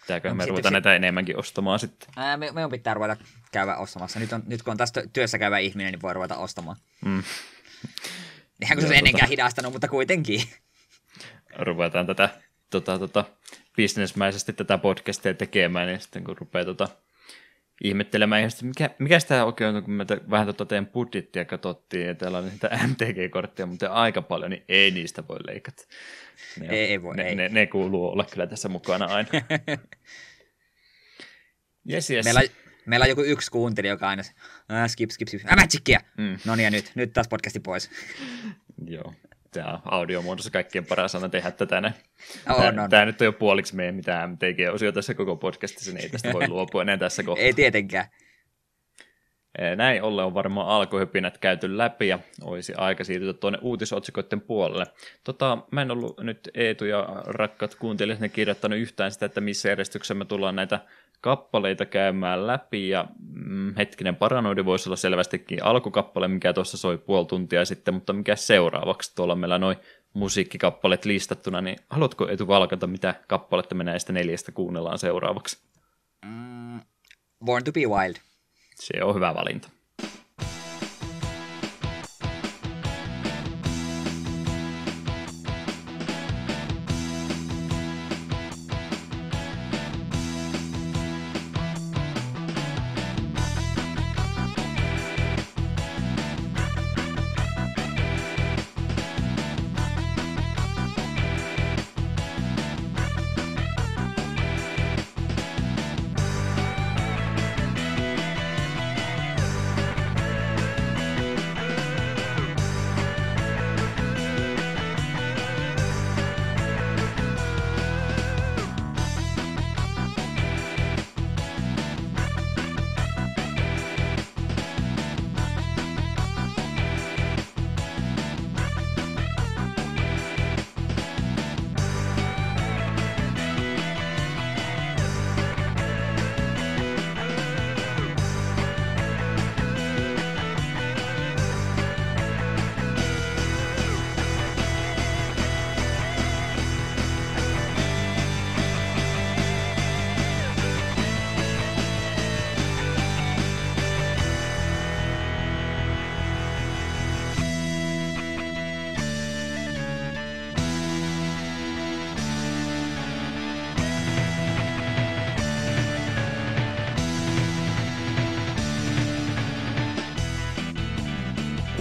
Pitääkö me ruveta näitä enemmänkin ostamaan sitten? Ää, me, me on pitää ruveta käydä ostamassa. Nyt, on, nyt kun on tässä työssä käyvä ihminen, niin voi ruveta ostamaan. Mm. Eihän kun se ennenkään tota... hidastanut, mutta kuitenkin. Ruvetaan tätä tota, tota, bisnesmäisesti tätä podcastia tekemään, niin sitten kun rupeaa tota, ihmettelemään ihan, mikä, mikä tämä oikein on, kun me vähän tota teidän budjettia katsottiin, ja täällä on niitä MTG-kortteja, mutta aika paljon, niin ei niistä voi leikata. Ne, ei, ei voi, ne, ei. Ne, ne, kuuluu olla kyllä tässä mukana aina. yes, yes. Meillä, meillä on joku yksi kuunteli, joka aina, äh, skip, skip, skip, äh! Mm. No niin, ja nyt, nyt taas podcasti pois. Joo tämä audiomuodossa kaikkien paras aina tehdä tätä näin. Oh, tämä, no, tämä nyt on jo puoliksi meidän mitään MTG-osio tässä koko podcastissa, niin ei tästä voi luopua enää tässä kohtaa. ei tietenkään. Näin ollen on varmaan alkuhypinät käyty läpi ja olisi aika siirtyä tuonne uutisotsikoiden puolelle. Tota, mä en ollut nyt Eetu ja rakkaat kuuntelijat ne kirjoittanut yhtään sitä, että missä järjestyksessä me tullaan näitä kappaleita käymään läpi ja mm, hetkinen paranoidi voisi olla selvästikin alkukappale, mikä tuossa soi puoli tuntia sitten, mutta mikä seuraavaksi? Tuolla meillä noin musiikkikappaleet listattuna, niin haluatko Eetu valkata, mitä kappaletta me näistä neljästä kuunnellaan seuraavaksi? Mm, Born to be Wild. Se on hyvä valinta.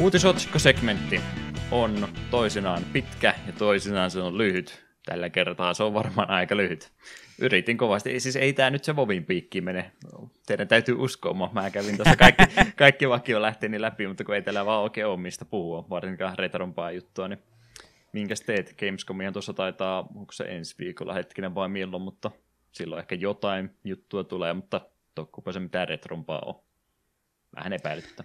Uutisotsikkosegmentti on toisinaan pitkä ja toisinaan se on lyhyt. Tällä kertaa se on varmaan aika lyhyt. Yritin kovasti. Siis ei tämä nyt se Vovin piikki mene. Teidän täytyy uskoa. Mä kävin tuossa kaikki, kaikki vakio lähteeni läpi, mutta kun ei tällä vaan oikein ole mistä puhua, varsinkaan retrompaa juttua, niin minkäs teet? Gamescomia tuossa taitaa, onko se ensi viikolla hetkinen vai milloin, mutta silloin ehkä jotain juttua tulee, mutta tokkupa se mitään retrompaa on. Vähän epäilyttä.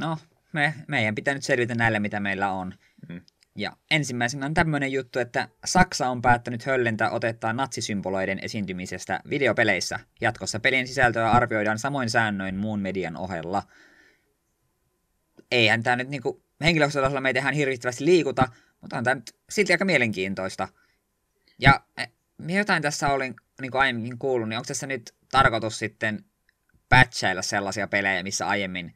No, me, meidän pitää nyt selvitä näille, mitä meillä on. Mm. Ja ensimmäisenä on tämmöinen juttu, että Saksa on päättänyt höllentää otettaa natsisymboloiden esiintymisestä videopeleissä. Jatkossa pelin sisältöä arvioidaan samoin säännöin muun median ohella. Eihän tämä nyt niinku henkilöstötasolla meitä ihan hirvittävästi liikuta, mutta on tämä nyt silti aika mielenkiintoista. Ja e, jotain tässä olin niin kuin aiemmin kuullut, niin onko tässä nyt tarkoitus sitten patchailla sellaisia pelejä, missä aiemmin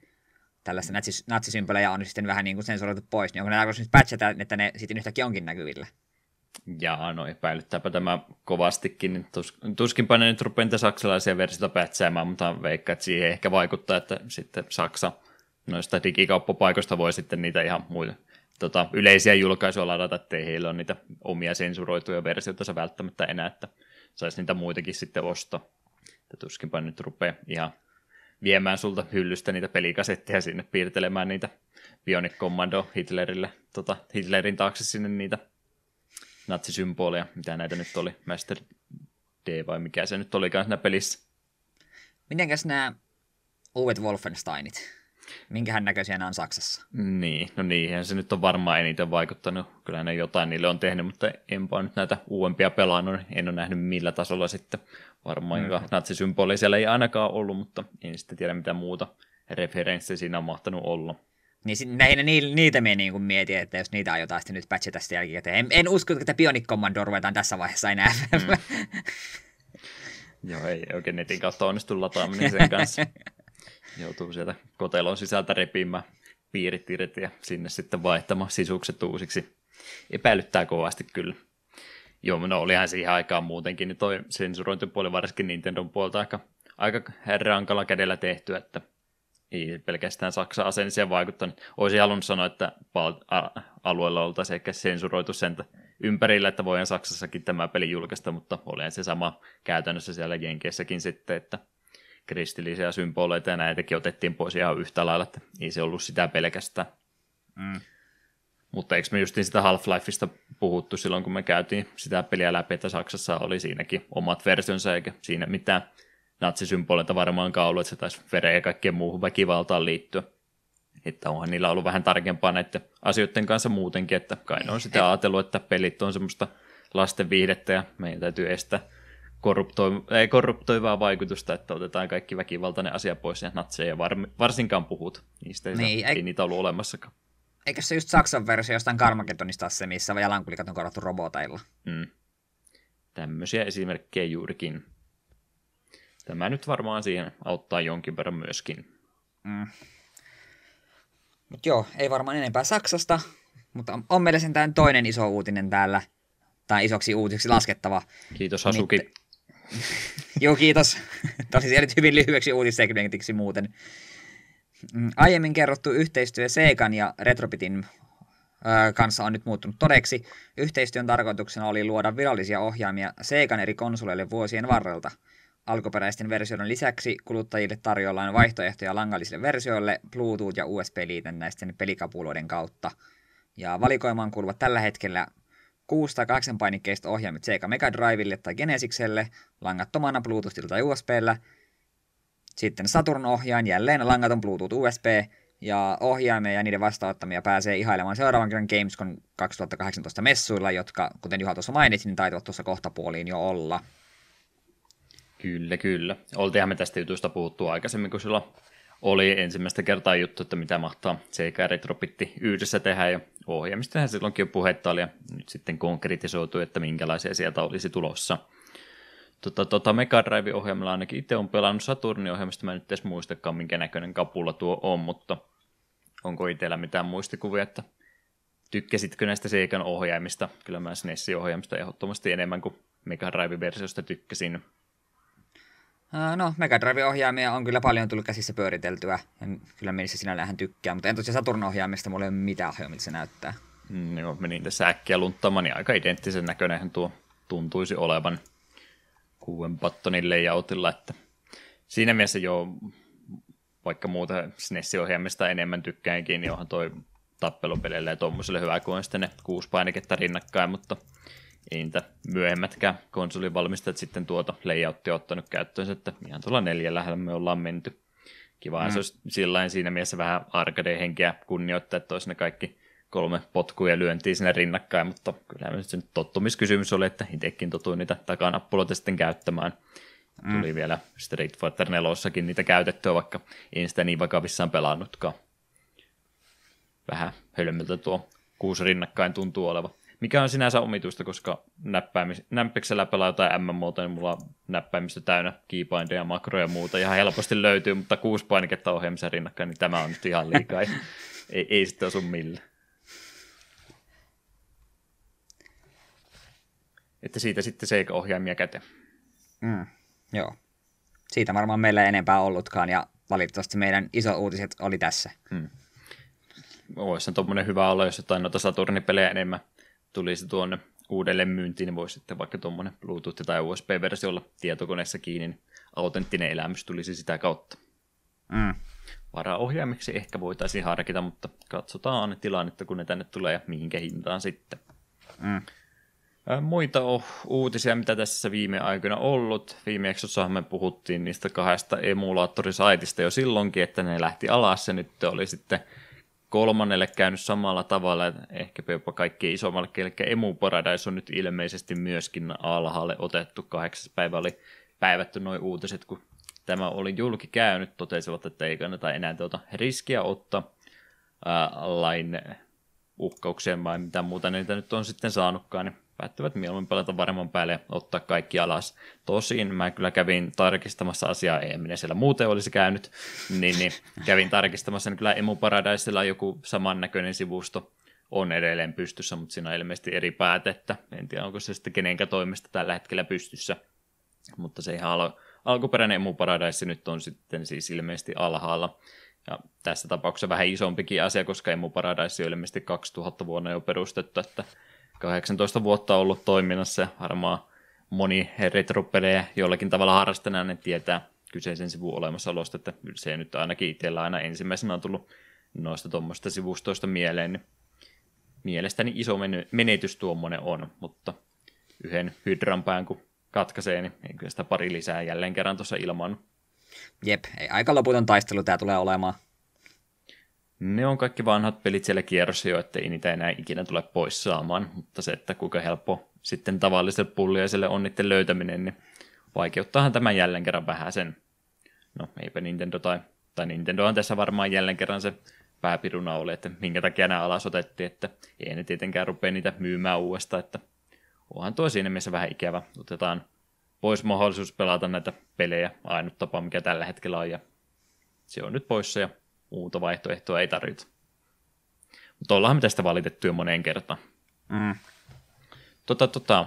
tällaista natsis, natsisympelejä on sitten vähän niin kuin sensuroitu pois, niin onko ne tarkoitus nyt patchata, että ne sitten yhtäkkiä onkin näkyvillä? Jaa, no epäilyttääpä tämä kovastikin. Tus, tuskinpä ne nyt rupeaa saksalaisia versioita pätsäämään, mutta veikkaa, että siihen ehkä vaikuttaa, että sitten Saksa noista digikauppapaikoista voi sitten niitä ihan muita tota, yleisiä julkaisuja ladata, ettei heillä ole niitä omia sensuroituja versioita välttämättä enää, että saisi niitä muitakin sitten ostaa. Että tuskinpä nyt rupeaa ihan viemään sulta hyllystä niitä pelikasetteja sinne, piirtelemään niitä Bionic Commando Hitlerille, tota, Hitlerin taakse sinne niitä natsisymboleja, mitä näitä nyt oli, Master D vai mikä se nyt olikaan siinä pelissä. Mitenkäs nämä uudet Wolfensteinit? Minkähän näköisiä nämä on Saksassa. Niin, no niinhän se nyt on varmaan eniten vaikuttanut. Kyllä ne jotain niille on tehnyt, mutta enpä nyt näitä uudempia pelannut. Niin en ole nähnyt millä tasolla sitten. Varmaan mm. natsisymboli siellä ei ainakaan ollut, mutta en sitten tiedä mitä muuta referenssejä siinä on mahtanut olla. Niin näin, niitä me niin mietin, että jos niitä aiotaan sitten nyt patchata sitten jälkikäteen. En, en usko, että Bionic Commando ruvetaan tässä vaiheessa enää. Mm. Joo, ei oikein netin kautta onnistu lataaminen sen kanssa. Joutuu sieltä kotelon sisältä repimään piirit irti ja sinne sitten vaihtamaan sisukset uusiksi. Epäilyttää kovasti kyllä. Joo, no olihan siihen aikaan muutenkin, niin toi sensurointipuoli varsinkin Nintendon puolta aika, aika rankalla kädellä tehty, että ei pelkästään Saksan asenniseen vaikuttanut. Olisin halunnut sanoa, että alueella oltaisiin ehkä sensuroitu sen ympärillä, että voidaan Saksassakin tämä peli julkaista, mutta olen se sama käytännössä siellä Jenkeissäkin sitten, että kristillisiä symboleita ja näitäkin otettiin pois ihan yhtä lailla, että ei se ollut sitä pelkästään. Mm. Mutta eikö me justiin sitä Half-Lifeista puhuttu silloin, kun me käytiin sitä peliä läpi, että Saksassa oli siinäkin omat versionsa, eikä siinä mitään natsisymboleita varmaankaan ollut, että se taisi vereen ja kaikkien muuhun väkivaltaan liittyä. Että onhan niillä ollut vähän tarkempaa näiden asioiden kanssa muutenkin, että kai ne on sitä ajatellut, että pelit on semmoista lasten viihdettä ja meidän täytyy estää korruptoi, ei korruptoivaa vaikutusta, että otetaan kaikki väkivaltainen asia pois ja natseja var, varsinkaan puhut. Niistä ei, niin, saa, ei, ei niitä ollut olemassakaan. Eikö se just Saksan versio jostain Karmageddonista se, missä jalankulikat on korvattu roboteilla? Mm. Tämmöisiä esimerkkejä juurikin. Tämä nyt varmaan siihen auttaa jonkin verran myöskin. Mm. Mut joo, ei varmaan enempää Saksasta, mutta on meillä sentään toinen iso uutinen täällä, tai isoksi uutisiksi laskettava. Kiitos Hasuki. Mit... joo, kiitos. Tämä oli nyt hyvin lyhyeksi uutissegmentiksi muuten. Mm, aiemmin kerrottu yhteistyö Segan ja Retrobitin kanssa on nyt muuttunut todeksi. Yhteistyön tarkoituksena oli luoda virallisia ohjaimia Segan eri konsoleille vuosien varrelta – Alkuperäisten versioiden lisäksi kuluttajille tarjoillaan vaihtoehtoja langallisille versioille Bluetooth- ja USB-liitännäisten pelikapuloiden kautta. Ja valikoimaan kuuluvat tällä hetkellä 6 tai 8 painikkeista ohjaimet Sega Mega Drivelle tai Genesikselle, langattomana Bluetoothilla tai USBllä. Sitten Saturn-ohjain, jälleen langaton Bluetooth USB, ja ohjaimia ja niiden vastaanottamia pääsee ihailemaan seuraavan kerran Gamescom 2018 messuilla, jotka, kuten Juha tuossa mainitsi, niin taitavat tuossa kohtapuoliin jo olla. Kyllä, kyllä. Oltiinhan me tästä jutusta puhuttu aikaisemmin, kun silloin oli ensimmäistä kertaa juttu, että mitä mahtaa sekä Retropitti yhdessä tehdä, ja ohjelmistahan silloinkin jo puhetta oli, ja nyt sitten konkretisoitu, että minkälaisia sieltä olisi tulossa. Tota, tota Mega Drive-ohjelmalla ainakin itse on pelannut Saturnin ohjelmista, mä en nyt edes muistakaan, minkä näköinen kapula tuo on, mutta onko itsellä mitään muistikuvia, että tykkäsitkö näistä Seikan ohjaimista? Kyllä mä SNESin ohjaimista ehdottomasti enemmän kuin Mega Drive-versiosta tykkäsin. No, Mega Drive-ohjaimia on kyllä paljon tullut käsissä pyöriteltyä. En kyllä menissä sinällään tykkää, mutta en tosiaan Saturn-ohjaimista mulla ei ole mitään hajua, miltä se näyttää. Mm, joo, menin tässä äkkiä lunttamaan, niin aika identtisen näköinen tuo tuntuisi olevan kuuden pattonin layoutilla, että siinä mielessä jo vaikka muuta SNES-ohjaimista enemmän tykkäänkin, niin onhan toi tappelupeleille ja tuommoiselle hyvä, kun on sitten ne kuusi painiketta rinnakkain, mutta ei niitä myöhemmätkään konsolivalmistajat sitten tuota layouttia ottanut käyttöön, että ihan tuolla neljällä me ollaan menty. Kiva, mm. se olisi sillä siinä mielessä vähän arcade-henkeä kunnioittaa, että olisi ne kaikki kolme potkuja lyöntiin sinne rinnakkain, mutta kyllä se nyt tottumiskysymys oli, että itsekin totuin niitä takanappuloita sitten käyttämään. Mm. Tuli vielä Street Fighter 4 niitä käytettyä, vaikka en sitä niin vakavissaan pelannutkaan. Vähän hölmöltä tuo kuusi rinnakkain tuntuu oleva mikä on sinänsä omituista, koska näppäimis- näppiksellä pelaa jotain MMOta, niin mulla on näppäimistö täynnä keybindeja, makroja ja muuta. Ihan helposti löytyy, mutta kuusi painiketta ohjelmissa rinnakkain, niin tämä on nyt ihan liikaa. ei, ei sitten osu millään. Että siitä sitten Sega-ohjaimia käteen. Mm, joo. Siitä varmaan meillä ei enempää ollutkaan, ja valitettavasti meidän iso uutiset oli tässä. Mm. Olisi tuommoinen hyvä olla, jos jotain noita Saturnipelejä enemmän tulisi tuonne uudelleen myyntiin, niin voisi sitten vaikka tuommoinen Bluetooth- tai USB-versiolla tietokoneessa kiinni, niin autenttinen elämys tulisi sitä kautta. Mm. Varaohjaimiksi ehkä voitaisiin harkita, mutta katsotaan tilannetta, kun ne tänne tulee ja mihinkä hintaan sitten. Mm. Muita on uutisia, mitä tässä viime aikoina ollut. Viime jaksossahan me puhuttiin niistä kahdesta emulaattorisaitista jo silloinkin, että ne lähti alas ja nyt oli sitten kolmannelle käynyt samalla tavalla, ehkä jopa kaikki isommalle, eli Emu Paradise on nyt ilmeisesti myöskin alhaalle otettu. Kahdeksas päivä oli päivätty noin uutiset, kun tämä oli julki käynyt, totesivat, että ei kannata enää tuota riskiä ottaa ää, lain uhkaukseen vai mitä muuta niitä nyt on sitten saanutkaan, niin päättävät mieluummin pelata varmaan päälle ottaa kaikki alas. Tosin mä kyllä kävin tarkistamassa asiaa, ei minä siellä muuten olisi käynyt, niin, niin kävin tarkistamassa, niin kyllä Emu Paradisella joku samannäköinen sivusto on edelleen pystyssä, mutta siinä on ilmeisesti eri päätettä. En tiedä, onko se sitten kenenkä toimesta tällä hetkellä pystyssä, mutta se ihan al- alkuperäinen Emu Paradise nyt on sitten siis ilmeisesti alhaalla. Ja tässä tapauksessa vähän isompikin asia, koska Emu Paradise on ilmeisesti 2000 vuonna jo perustettu, että 18 vuotta ollut toiminnassa ja varmaan moni retropelejä jollakin tavalla harrastaneena ne tietää kyseisen sivun olemassaolosta, että se nyt ainakin itsellä aina ensimmäisenä on tullut noista tuommoista sivustoista mieleen, niin mielestäni iso menetys tuommoinen on, mutta yhden hydran pään kun katkaisee, niin ei kyllä sitä pari lisää jälleen kerran tuossa ilman. Jep, ei aika loputon taistelu tämä tulee olemaan. Ne on kaikki vanhat pelit siellä kierrossa jo, että ei niitä enää ikinä tule pois saamaan, mutta se, että kuinka helppo sitten tavalliselle pulliaiselle on niiden löytäminen, niin vaikeuttaahan tämän jälleen kerran vähän sen. No, eipä Nintendo tai, tai on tässä varmaan jälleen kerran se pääpiruna oli, että minkä takia nämä alas otettiin, että ei ne tietenkään rupea niitä myymään uudestaan, että onhan tuo siinä mielessä vähän ikävä. Otetaan pois mahdollisuus pelata näitä pelejä, ainut tapa mikä tällä hetkellä on, ja se on nyt poissa ja muuta vaihtoehtoa ei tarvita. Mutta ollaan me tästä valitettu jo moneen kertaan. Mm. Tota, tota,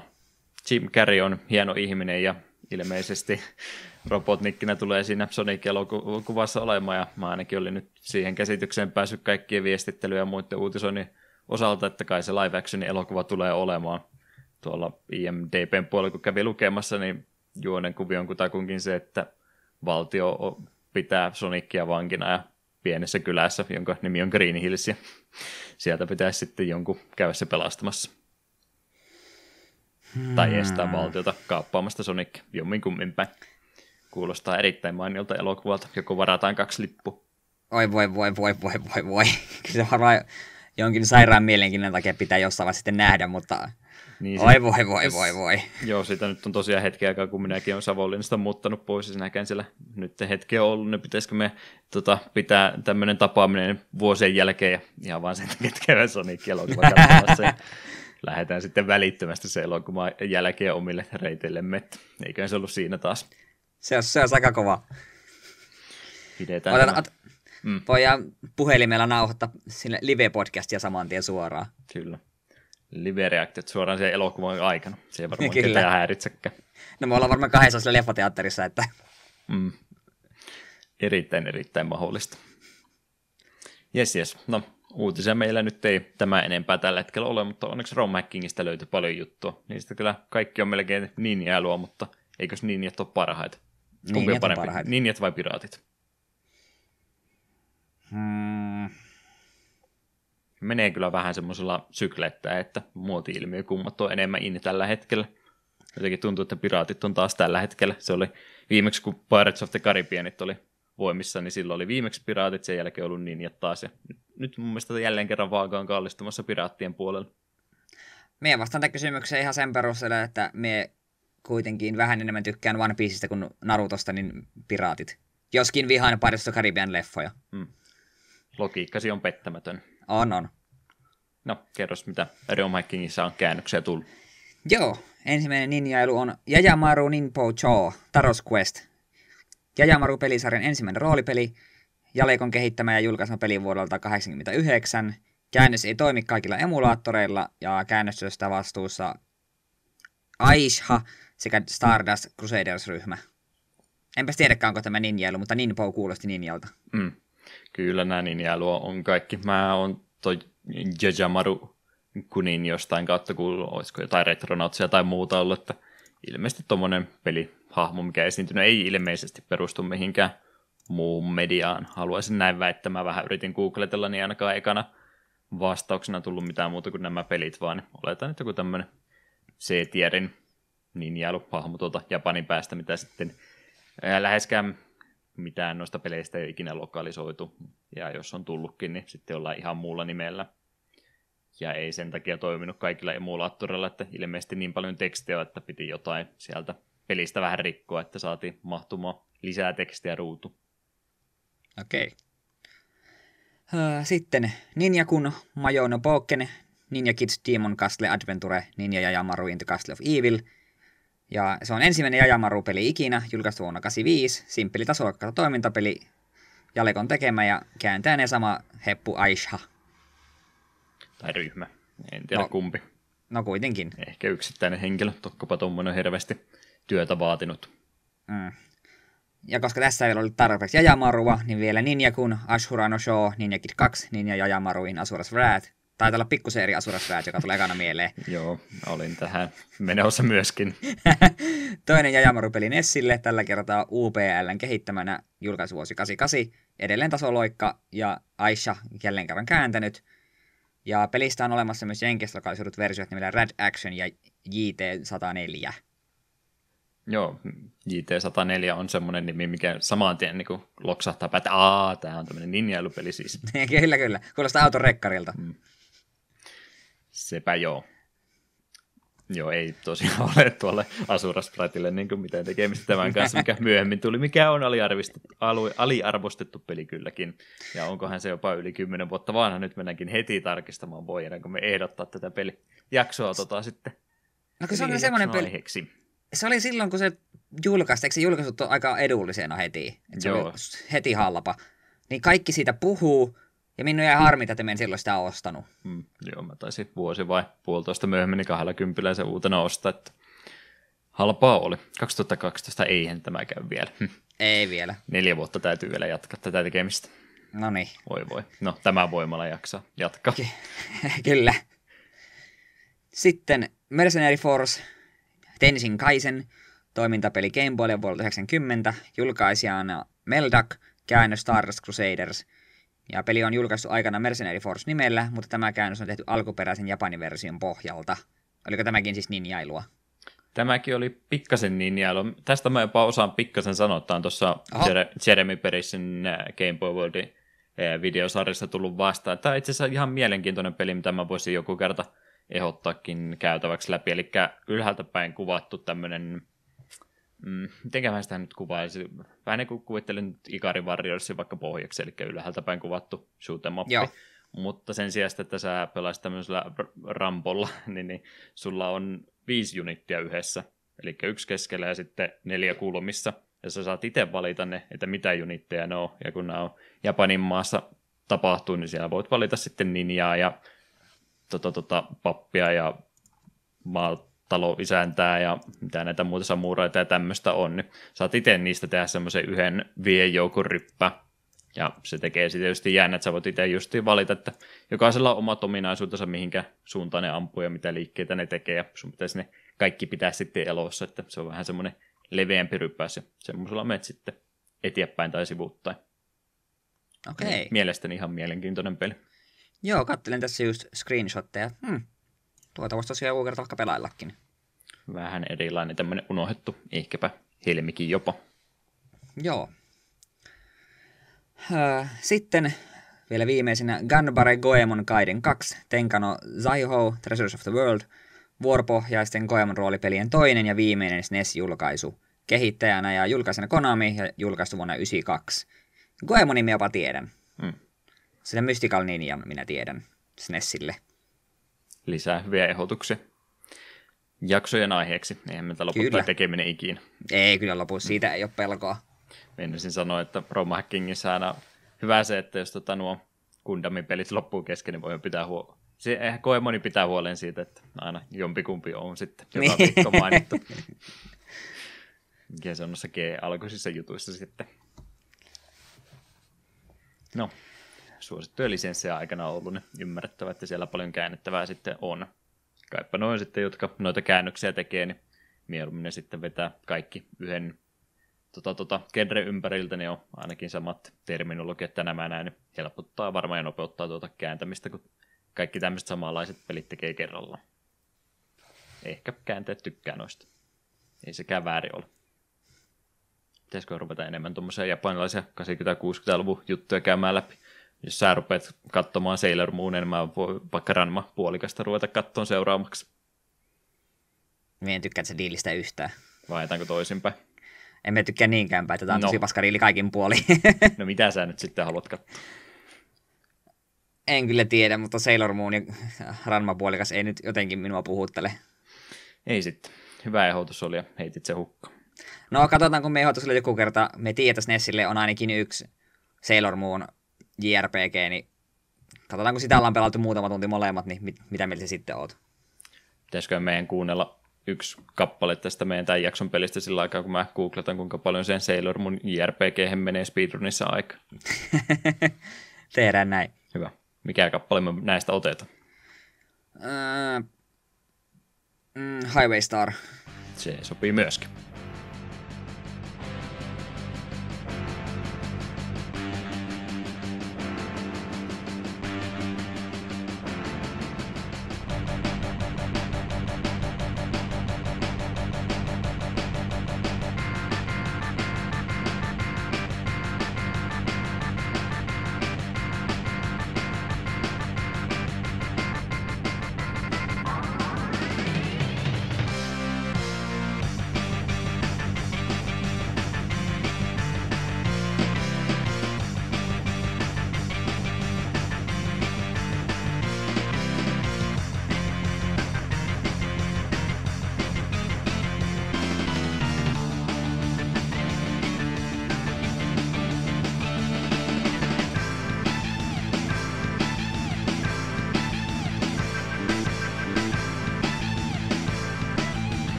Jim Carrey on hieno ihminen ja ilmeisesti Robotnikkinä tulee siinä Sonic-elokuvassa olemaan ja mä ainakin olin nyt siihen käsitykseen päässyt kaikkien viestittelyä ja muiden uutisoinnin osalta, että kai se live actionin elokuva tulee olemaan. Tuolla IMDBn puolella, kun kävi lukemassa, niin juonen kuvi on kutakunkin se, että valtio pitää Sonicia vankina ja pienessä kylässä, jonka nimi on Green Hills, ja sieltä pitäisi sitten jonkun käydä se pelastamassa. Hmm. Tai estää valtiota kaappaamasta Sonic jommin kummin päin. Kuulostaa erittäin mainiolta elokuvalta, joko varataan kaksi lippua. Oi voi voi voi voi voi voi. Kyllä se varmaan jonkin sairaan mielenkiinnon takia pitää jossain vaiheessa sitten nähdä, mutta niin Oi voi voi voi voi. Joo, siitä nyt on tosiaan hetki aikaa, kun minäkin olen Savonlinnasta muuttanut pois ja sinäkään siellä nyt hetki on ollut, niin pitäisikö me tota, pitää tämmöinen tapaaminen vuosien jälkeen ja ihan vaan sen takia, että käydään Sonic elokuva lähdetään sitten välittömästi se elokuva jälkeen omille reiteillemme. Eiköhän se ollut siinä taas. Se on, se on aika kova. Pidetään Otan, ot, mm. Voidaan puhelimella nauhoittaa sille live-podcastia saman tien suoraan. Kyllä live-reaktiot suoraan sen elokuvan aikana. Se ei varmaan Kyllä. ketään häiritsekään. No me ollaan varmaan kahdessa sillä leffateatterissa, että... Mm. Erittäin, erittäin mahdollista. Jes, jes. No, uutisia meillä nyt ei tämä enempää tällä hetkellä ole, mutta onneksi Rom Hackingista löytyi paljon juttua. Niistä kyllä kaikki on melkein ninjailua, mutta eikös ninjat ole parhaita? Kumpi on parempi? Parhaita. Ninjat vai piraatit? Hmm menee kyllä vähän semmoisella syklettä, että muoti-ilmiö kummat on enemmän inni tällä hetkellä. Jotenkin tuntuu, että piraatit on taas tällä hetkellä. Se oli viimeksi, kun Pirates of the Caribbeanit oli voimissa, niin silloin oli viimeksi piraatit, sen jälkeen ollut ninjat taas. Ja nyt, mun mielestä jälleen kerran vaaka on kallistumassa piraattien puolella. Mie vastaan tämän kysymykseen ihan sen perusteella, että me kuitenkin vähän enemmän tykkään One Pieceista kuin Narutosta, niin piraatit. Joskin vihaan Pirates of the Caribbean leffoja. Hmm. Logiikkasi on pettämätön. On, on. No, kerros mitä Realm-hackingissa on käännöksiä tullut. Joo, ensimmäinen ninjailu on Jajamaru Ninpo Cho, Taros Quest. Jajamaru-pelisarjan ensimmäinen roolipeli, Jalekon kehittämä ja julkaisema peli vuodelta 1989. Käännös ei toimi kaikilla emulaattoreilla ja käännöstöstä vastuussa Aisha sekä Stardust Crusaders-ryhmä. Enpä tiedäkään, onko tämä ninjailu, mutta Ninpo kuulosti ninjalta. Mm. Kyllä nämä ninjailu on kaikki. Mä oon toi Jajamaru kunin jostain kautta, kun olisiko jotain retronautsia tai muuta ollut, että ilmeisesti tuommoinen pelihahmo, mikä esiintynyt, ei ilmeisesti perustu mihinkään muun mediaan. Haluaisin näin väittämään, vähän yritin googletella, niin ainakaan ekana vastauksena tullut mitään muuta kuin nämä pelit, vaan oletan, että joku tämmöinen C-tierin ninjailuhahmo tuolta Japanin päästä, mitä sitten ää, läheskään mitään noista peleistä ei ole ikinä lokalisoitu. Ja jos on tullutkin, niin sitten ollaan ihan muulla nimellä. Ja ei sen takia toiminut kaikilla emulaattoreilla, että ilmeisesti niin paljon tekstiä, että piti jotain sieltä pelistä vähän rikkoa, että saatiin mahtumaan lisää tekstiä ruutu. Okei. Okay. Sitten Ninja Kun Majono Pokken, Ninja Kids Demon Castle Adventure, Ninja Yamaru in the Castle of Evil. Ja se on ensimmäinen Jajamaru-peli ikinä, julkaistu vuonna 85, simppeli tasolokkaita toimintapeli, Jalekon tekemä ja kääntäinen sama Heppu Aisha. Tai ryhmä, en tiedä No. kumpi. No kuitenkin. Ehkä yksittäinen henkilö, tokkopa tuommoinen hirveästi työtä vaatinut. Mm. Ja koska tässä ei ole ollut tarpeeksi Jajamarua, niin vielä Ninja Kun, Ashura no Show, Ninja Kid 2, Ninja Jajamaru in Asuras Wrath. Taitaa olla pikkusen eri Asuras Wrath, joka tulee ekana mieleen. Joo, olin tähän menossa myöskin. Toinen Jajamaru-peli Nessille, tällä kertaa UPLn kehittämänä julkaisuvuosi 88, edelleen tasoloikka ja Aisha jälleen kerran kääntänyt. Ja pelistä on olemassa myös Jenkistä lokalisoidut versiot nimellä Red Action ja JT104. Joo, JT104 on semmoinen nimi, mikä saman tien niin loksahtaa että aah, tämä on tämmöinen ninjailupeli siis. kyllä, kyllä. Kuulostaa autorekkarilta. Sepä joo. Joo, ei tosiaan ole tuolle Asura Spratille niin mitään tekemistä tämän kanssa, mikä myöhemmin tuli, mikä on aliarvostettu, aliarvostettu peli kylläkin. Ja onkohan se jopa yli 10 vuotta vanha, nyt mennäänkin heti tarkistamaan, voi ennen kuin me ehdottaa tätä pelijaksoa tota sitten. No se oli semmoinen peli, aiheeksi. se oli silloin, kun se julkaisi, eikö se julkaisut aika edullisena heti? Et se Joo. oli heti halpa. Niin kaikki siitä puhuu, ja minun jäi harmita, että en silloin sitä ostanut. Mm, joo, mä taisin vuosi vai puolitoista myöhemmin niin kahdella kympillä se uutena ostaa, että halpaa oli. 2012 eihän tämä käy vielä. Hm, Ei vielä. Neljä vuotta täytyy vielä jatkaa tätä tekemistä. No niin, Voi voi. No, tämä voimalla jaksaa jatkaa. kyllä. Sitten Mercenary Force, Tenshin Kaisen, toimintapeli Game Boylle vuodelta 90, julkaisijana Meldak, käännös Stardust Crusaders. Ja peli on julkaistu aikana Mercenary Force nimellä, mutta tämä käännös on tehty alkuperäisen Japanin version pohjalta. Oliko tämäkin siis ninjailua? Tämäkin oli pikkasen ninjailu. Tästä mä jopa osaan pikkasen on tuossa Jeremy Perissin äh, Game Boy Worldin äh, videosarjassa tullut vastaan. Tämä on itse asiassa ihan mielenkiintoinen peli, mitä mä voisin joku kerta ehdottaakin käytäväksi läpi. Eli ylhäältä päin kuvattu tämmöinen, mm, mitenkä mä sitä nyt kuvailisin, vähän niin kuin kuvittelin nyt Ikari Warriorsin vaikka pohjaksi, eli ylhäältä päin kuvattu shoot 'em up. Joo. Mutta sen sijaan, että sä pelaisit tämmöisellä rampolla, niin, niin sulla on viisi unittia yhdessä. Eli yksi keskellä ja sitten neljä kulmissa. Ja sä saat itse valita ne, että mitä unitteja ne on. Ja kun nämä on Japanin maassa tapahtuu, niin siellä voit valita sitten ninjaa ja tota, tota, pappia ja maataloisäntää ja mitä näitä muuta samuraita ja tämmöistä on. Niin saat itse niistä tehdä semmoisen yhden viejoukon ryppä. Ja se tekee sitten tietysti jännä, että sä voit itse justiin valita, että jokaisella on omat ominaisuutensa, mihinkä suuntaan ne ampuu ja mitä liikkeitä ne tekee. Ja sun pitäisi ne kaikki pitää sitten elossa, että se on vähän semmoinen leveämpi ryppäs ja semmoisella menet sitten eteenpäin tai sivuuttain. Okei. Okay. Mielestäni ihan mielenkiintoinen peli. Joo, kattelen tässä just screenshotteja. Hmm. Tuota voisi tosiaan joku kerta vaikka pelaillakin. Vähän erilainen tämmöinen unohdettu, ehkäpä helmikin jopa. Joo. Sitten vielä viimeisenä Gunbare Goemon Gaiden 2, Tenkano Zaiho, Treasures of the World, vuoropohjaisten Goemon roolipelien toinen ja viimeinen SNES-julkaisu. Kehittäjänä ja julkaisena Konami ja julkaistu vuonna 1992. Goemon jopa tiedän. Mm. Sitä Mystical Ninja minä tiedän SNESille. Lisää hyviä ehdotuksia. Jaksojen aiheeksi. Eihän meiltä Kyllä. tekeminen ikinä. Ei kyllä lopu, siitä ei ole pelkoa. Menisin sanoa, että Roma Hackingissä aina hyvä se, että jos tota nuo Gundamin pelit loppuu kesken, niin voi pitää huo... Se, eihän Koemoni pitää huolen siitä, että aina jompikumpi on sitten joka Niin. viikko mainittu. Mikä se on noissa G-alkuisissa jutuissa sitten. No, suosittuja lisenssejä aikana ollut, niin ymmärrettävä, että siellä paljon käännettävää sitten on. Kaipa noin sitten, jotka noita käännöksiä tekee, niin mieluummin ne sitten vetää kaikki yhden tota, tota, genre ympäriltä, niin on ainakin samat terminologiat tänä mä näin, niin helpottaa varmaan ja nopeuttaa tuota kääntämistä, kun kaikki tämmöiset samanlaiset pelit tekee kerrallaan. ehkä käänteet tykkää noista. Ei sekään väärin ole. Pitäisikö ruveta enemmän tuommoisia japanilaisia 80-60-luvun juttuja käymään läpi? Jos sä rupeat katsomaan Sailor Moon, niin mä voin vaikka Ranma puolikasta ruveta kattoon seuraavaksi. Mie en tykkää se diilistä yhtään. Vaihdetaanko toisinpäin? En mä tykkää niinkään päin, että tämä on No. tosi paska diili kaikin puoli. No mitä sä nyt sitten haluat katsoa? en kyllä tiedä, mutta Sailor Moon ja Ranma puolikas ei nyt jotenkin minua puhuttele. Ei sitten. Hyvä ehdotus oli ja heitit se hukkaan. No katsotaan, kun me ehdotus joku kerta, me tiedät, että Nessille on ainakin yksi Sailor Moon JRPG, niin katsotaan, kun sitä ollaan pelattu muutama tunti molemmat, niin mit, mitä mieltä sitten oot? Pitäisikö meidän kuunnella yksi kappale tästä meidän tämän jakson pelistä sillä aikaa, kun mä googletan, kuinka paljon sen Sailor Moon JRPG menee speedrunissa aika. Tehdään näin. Hyvä. Mikä kappale me näistä otetaan? Öö, mm, Highway Star. Se sopii myöskin.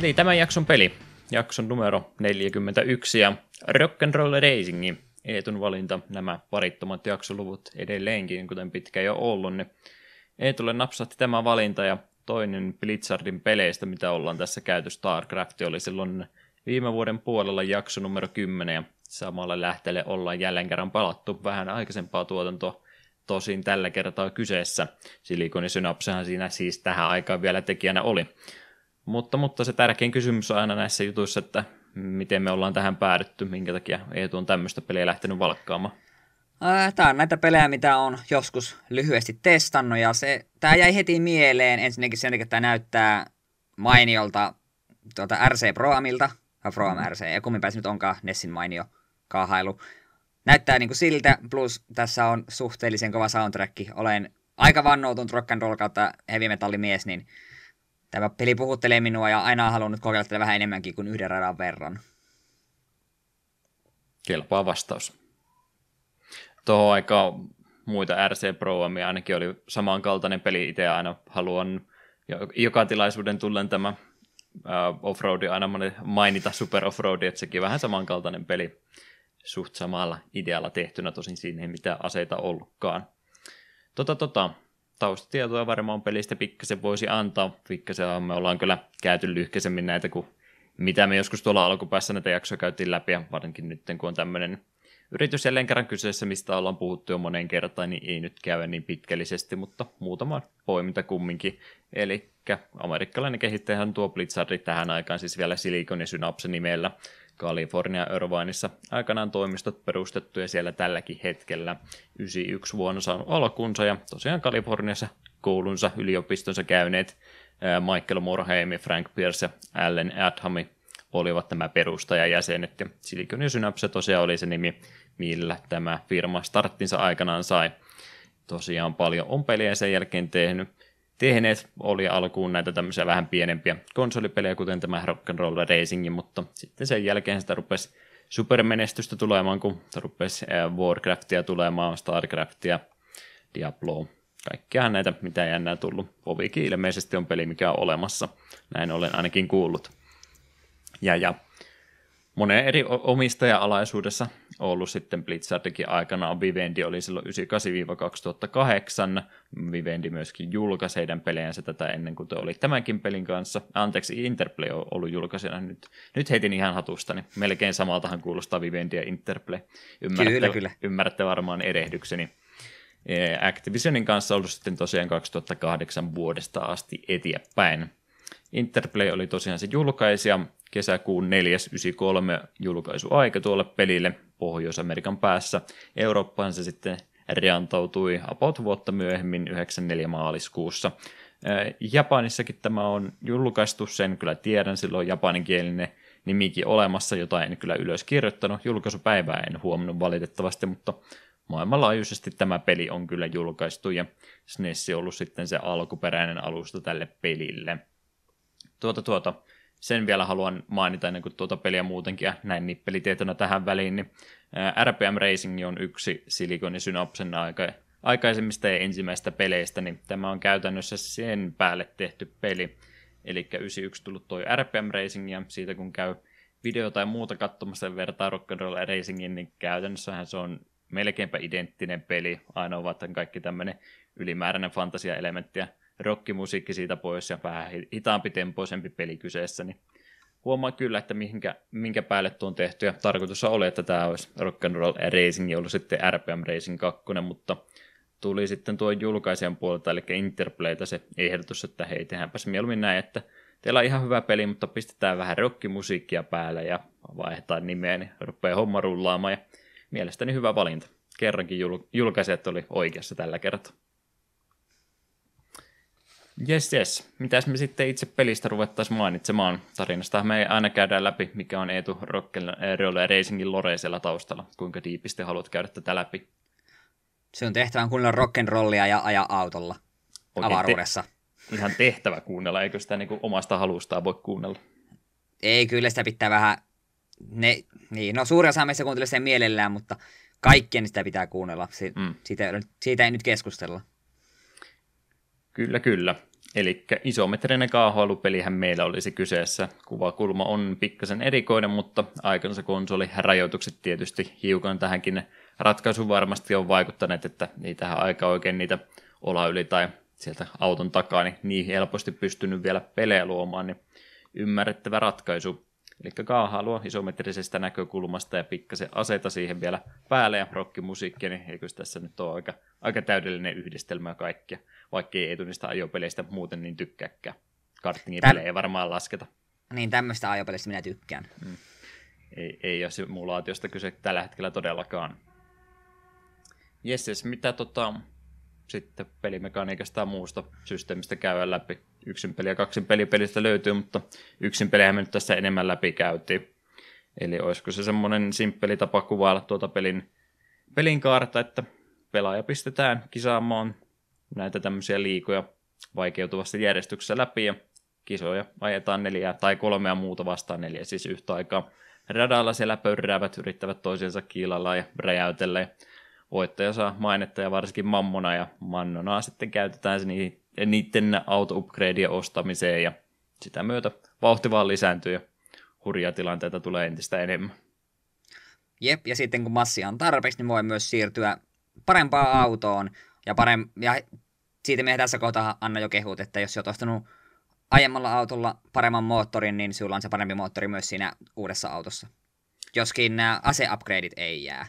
Eli tämän jakson peli, jakson numero 41 ja Rock'n'Roll Racing, Eetun valinta, nämä parittomat jaksoluvut edelleenkin, kuten pitkä jo ollut, niin Eetulle napsahti tämä valinta ja toinen Blizzardin peleistä, mitä ollaan tässä käyty, StarCraft, oli silloin viime vuoden puolella jakso numero 10 ja samalla lähteelle ollaan jälleen kerran palattu. Vähän aikaisempaa tuotantoa, tosin tällä kertaa kyseessä. Silikoni Synapsehan siinä siis tähän aikaan vielä tekijänä oli. Mutta, mutta se tärkein kysymys on aina näissä jutuissa, että miten me ollaan tähän päädytty, minkä takia Eetu on tämmöistä peliä lähtenyt valkkaamaan. Tämä on näitä pelejä, mitä on joskus lyhyesti testannut, ja se, tämä jäi heti mieleen ensinnäkin sen takia, että tämä näyttää mainiolta tuota RC Proamilta, ja Proam RC, ja kummin se nyt onkaan Nessin mainio kaahailu. Näyttää niin kuin siltä, plus tässä on suhteellisen kova soundtrack. Olen aika vannoutunut rock and roll kautta heavy metallimies, niin tämä peli puhuttelee minua ja aina olen halunnut kokeilla tätä vähän enemmänkin kuin yhden radan verran. Kelpaa vastaus. Tuohon aikaan muita RC Proamia ainakin oli samankaltainen peli. Itse aina haluan jo- joka tilaisuuden tullen tämä uh, offroadi aina mainita Super Offroadi, että sekin vähän samankaltainen peli suht samalla idealla tehtynä, tosin siinä ei mitään aseita ollutkaan. Tota, tota, taustatietoja varmaan pelistä pikkasen voisi antaa. Pikkasen me ollaan kyllä käyty lyhkäisemmin näitä kuin mitä me joskus tuolla alkupäässä näitä jaksoja käytiin läpi, ja varsinkin nyt kun on tämmöinen yritys jälleen kerran kyseessä, mistä ollaan puhuttu jo moneen kertaan, niin ei nyt käy niin pitkällisesti, mutta muutama poiminta kumminkin. Eli amerikkalainen kehittäjähän tuo Blizzard tähän aikaan siis vielä Silicon ja Synapse nimellä, California Irvineissa aikanaan toimistot perustettu ja siellä tälläkin hetkellä 91 vuonna saanut alkunsa ja tosiaan Kaliforniassa koulunsa, yliopistonsa käyneet Michael Morheim, Frank Pierce ja Allen Adhami olivat nämä perustajajäsenet ja Silicon Synapse tosiaan oli se nimi, millä tämä firma starttinsa aikanaan sai. Tosiaan paljon on pelejä sen jälkeen tehnyt tehneet oli alkuun näitä tämmöisiä vähän pienempiä konsolipelejä, kuten tämä Rock'n'Roll Racing, mutta sitten sen jälkeen sitä rupesi supermenestystä tulemaan, kun rupesi Warcraftia tulemaan, Starcraftia, Diablo, kaikkiahan näitä, mitä ei enää tullut. Vovikin ilmeisesti on peli, mikä on olemassa, näin olen ainakin kuullut. Ja, ja monen eri omistaja-alaisuudessa ollut sitten Blizzardikin aikana. Vivendi oli silloin 98-2008. Vivendi myöskin julkaisi heidän pelejänsä tätä ennen kuin te oli tämänkin pelin kanssa. Anteeksi, Interplay on ollut julkaisena. Nyt, nyt heitin ihan hatusta, niin melkein samaltahan kuulostaa Vivendi ja Interplay. Ymmärrätte, kyllä, kyllä. ymmärrätte varmaan erehdykseni. Activisionin kanssa ollut sitten tosiaan 2008 vuodesta asti eteenpäin. Interplay oli tosiaan se julkaisija, kesäkuun 4.93 julkaisuaika tuolle pelille Pohjois-Amerikan päässä. Eurooppaan se sitten reantautui about vuotta myöhemmin 94 maaliskuussa. Japanissakin tämä on julkaistu, sen kyllä tiedän, silloin japaninkielinen nimikin olemassa, jota en kyllä ylös kirjoittanut. Julkaisupäivää en huomannut valitettavasti, mutta maailmanlaajuisesti tämä peli on kyllä julkaistu ja SNES on ollut sitten se alkuperäinen alusta tälle pelille. Tuota, tuota, sen vielä haluan mainita ennen kuin tuota peliä muutenkin ja näin nippelitietona tähän väliin, niin RPM Racing on yksi Silicon Synopsen aika, aikaisemmista ja ensimmäistä peleistä, niin tämä on käytännössä sen päälle tehty peli. Eli 91 tullut toi RPM Racing ja siitä kun käy video tai muuta katsomassa vertaa Rock'n'Roll Racingin, niin käytännössähän se on melkeinpä identtinen peli, ainoa vaan kaikki tämmöinen ylimääräinen fantasiaelementti ja rockimusiikki siitä pois ja vähän hitaampi tempoisempi peli kyseessä, niin huomaa kyllä, että minkä, minkä päälle tuo on tehty, ja tarkoitus oli, että tämä olisi Rock'n'Roll Racing, ollut sitten RPM Racing 2, mutta tuli sitten tuo julkaisijan puolelta, eli Interplayta se ehdotus, että hei, tehdäänpäs mieluummin näin, että teillä on ihan hyvä peli, mutta pistetään vähän rockimusiikkia päälle ja vaihdetaan nimeä, niin rupeaa homma rullaamaan, ja mielestäni hyvä valinta. Kerrankin jul- julkaisijat oli oikeassa tällä kertaa. Jes, jes. Mitäs me sitten itse pelistä ruvettaisiin mainitsemaan tarinasta? Me ei aina käydä läpi, mikä on Eetu Roll Racingin lore siellä taustalla. Kuinka diipisti haluat käydä tätä läpi? Se on tehtävä kuunnella rock'n'rollia ja ajaa autolla Oikein avaruudessa. Te- ihan tehtävä kuunnella, eikö sitä niinku omasta halustaan voi kuunnella? Ei, kyllä sitä pitää vähän... Ne, niin, no suuri osa meistä kuuntelee sen mielellään, mutta kaikkien sitä pitää kuunnella. Si- mm. siitä, siitä ei nyt keskustella. Kyllä, kyllä. Eli isometrinen kaahailu-pelihän meillä olisi kyseessä. Kuvakulma on pikkasen erikoinen, mutta aikansa rajoitukset tietysti hiukan tähänkin ratkaisu varmasti on vaikuttaneet, että ei tähän aika oikein niitä olla yli tai sieltä auton takaa, niin, niin helposti pystynyt vielä pelejä luomaan, niin ymmärrettävä ratkaisu. Eli kaahailua isometrisestä näkökulmasta ja pikkasen aseta siihen vielä päälle ja rockimusiikkia, niin eikö tässä nyt ole aika, aika täydellinen yhdistelmä kaikkia, vaikka ei niistä ajopeleistä muuten niin tykkääkään. Kartingipelejä ei varmaan lasketa. Niin, tämmöistä ajopeleistä minä tykkään. Hmm. Ei, ei ole simulaatiosta kyse tällä hetkellä todellakaan. Jes, mitä tota, sitten pelimekaniikasta tai muusta systeemistä käydä läpi. Yksin peli ja kaksin peli pelistä löytyy, mutta yksin peliä me nyt tässä enemmän läpi käytiin. Eli olisiko se semmoinen simppeli tapa kuvailla tuota pelin, pelin kaarta, että pelaaja pistetään kisaamaan näitä tämmöisiä liikoja vaikeutuvassa järjestyksessä läpi ja kisoja ajetaan neljää tai kolmea muuta vastaan neljä siis yhtä aikaa. Radalla siellä pörräävät, yrittävät toisiinsa kiilalla ja räjäytellä ja voittaja saa mainetta ja varsinkin mammona ja mannonaa sitten käytetään se niiden auto-upgradeja ostamiseen ja sitä myötä vauhti vaan lisääntyy ja hurjia tilanteita tulee entistä enemmän. Jep, ja sitten kun massia on tarpeeksi, niin voi myös siirtyä parempaan autoon. Ja, parem- ja siitä me tässä kohtaa Anna jo kehut, että jos olet ostanut aiemmalla autolla paremman moottorin, niin sulla on se parempi moottori myös siinä uudessa autossa. Joskin nämä ase-upgradeit ei jää.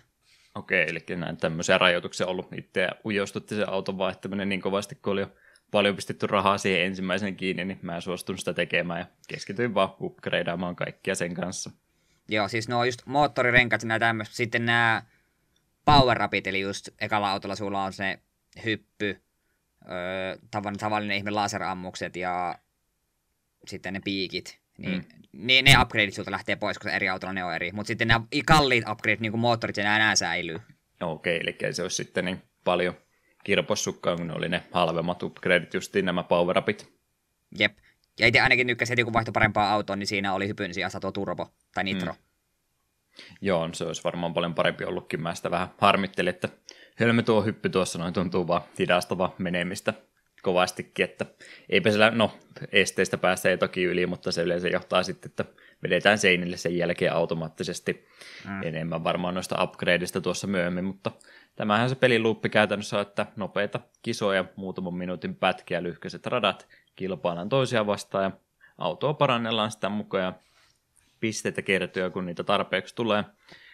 Okei, eli näin tämmöisiä rajoituksia ollut. Itse ujostutti se auton vaihtaminen niin kovasti, kun oli jo paljon pistetty rahaa siihen ensimmäisen kiinni, niin mä suostun sitä tekemään ja keskityin vaan upgradeaamaan kaikkia sen kanssa. Joo, siis no just moottorirenkat ja tämmöistä. Sitten nämä power upit, eli just ekalla autolla sulla on se hyppy, öö, tavallinen ihme laserammukset ja sitten ne piikit. Niin, mm. niin ne upgradeit sulta lähtee pois, koska eri autolla ne on eri. Mutta sitten nämä kalliit upgradeit, niin kuin moottorit ja nämä säilyy. Okei, okay, eli se olisi sitten niin paljon kirpossukkaa, kun ne oli ne halvemmat upgradeit, justiin nämä power upit. Jep. Ja itse ainakin nykkäsin, että kun vaihtoi parempaa autoa, niin siinä oli hypyn sijassa tuo turbo tai nitro. Mm. Joo, se olisi varmaan paljon parempi ollutkin. Mä sitä vähän harmittelin, että hölmö tuo hyppy tuossa noin tuntuu vaan hidastava menemistä kovastikin, että eipä siellä, no esteistä päästä ei toki yli, mutta se yleensä johtaa sitten, että vedetään seinille sen jälkeen automaattisesti. Mm. Enemmän varmaan noista upgradeista tuossa myöhemmin, mutta tämähän se peliluuppi käytännössä on, että nopeita kisoja, muutaman minuutin pätkiä, lyhkäiset radat, kilpaillaan toisia vastaan ja autoa parannellaan sitä mukaan ja pisteitä kertyä, kun niitä tarpeeksi tulee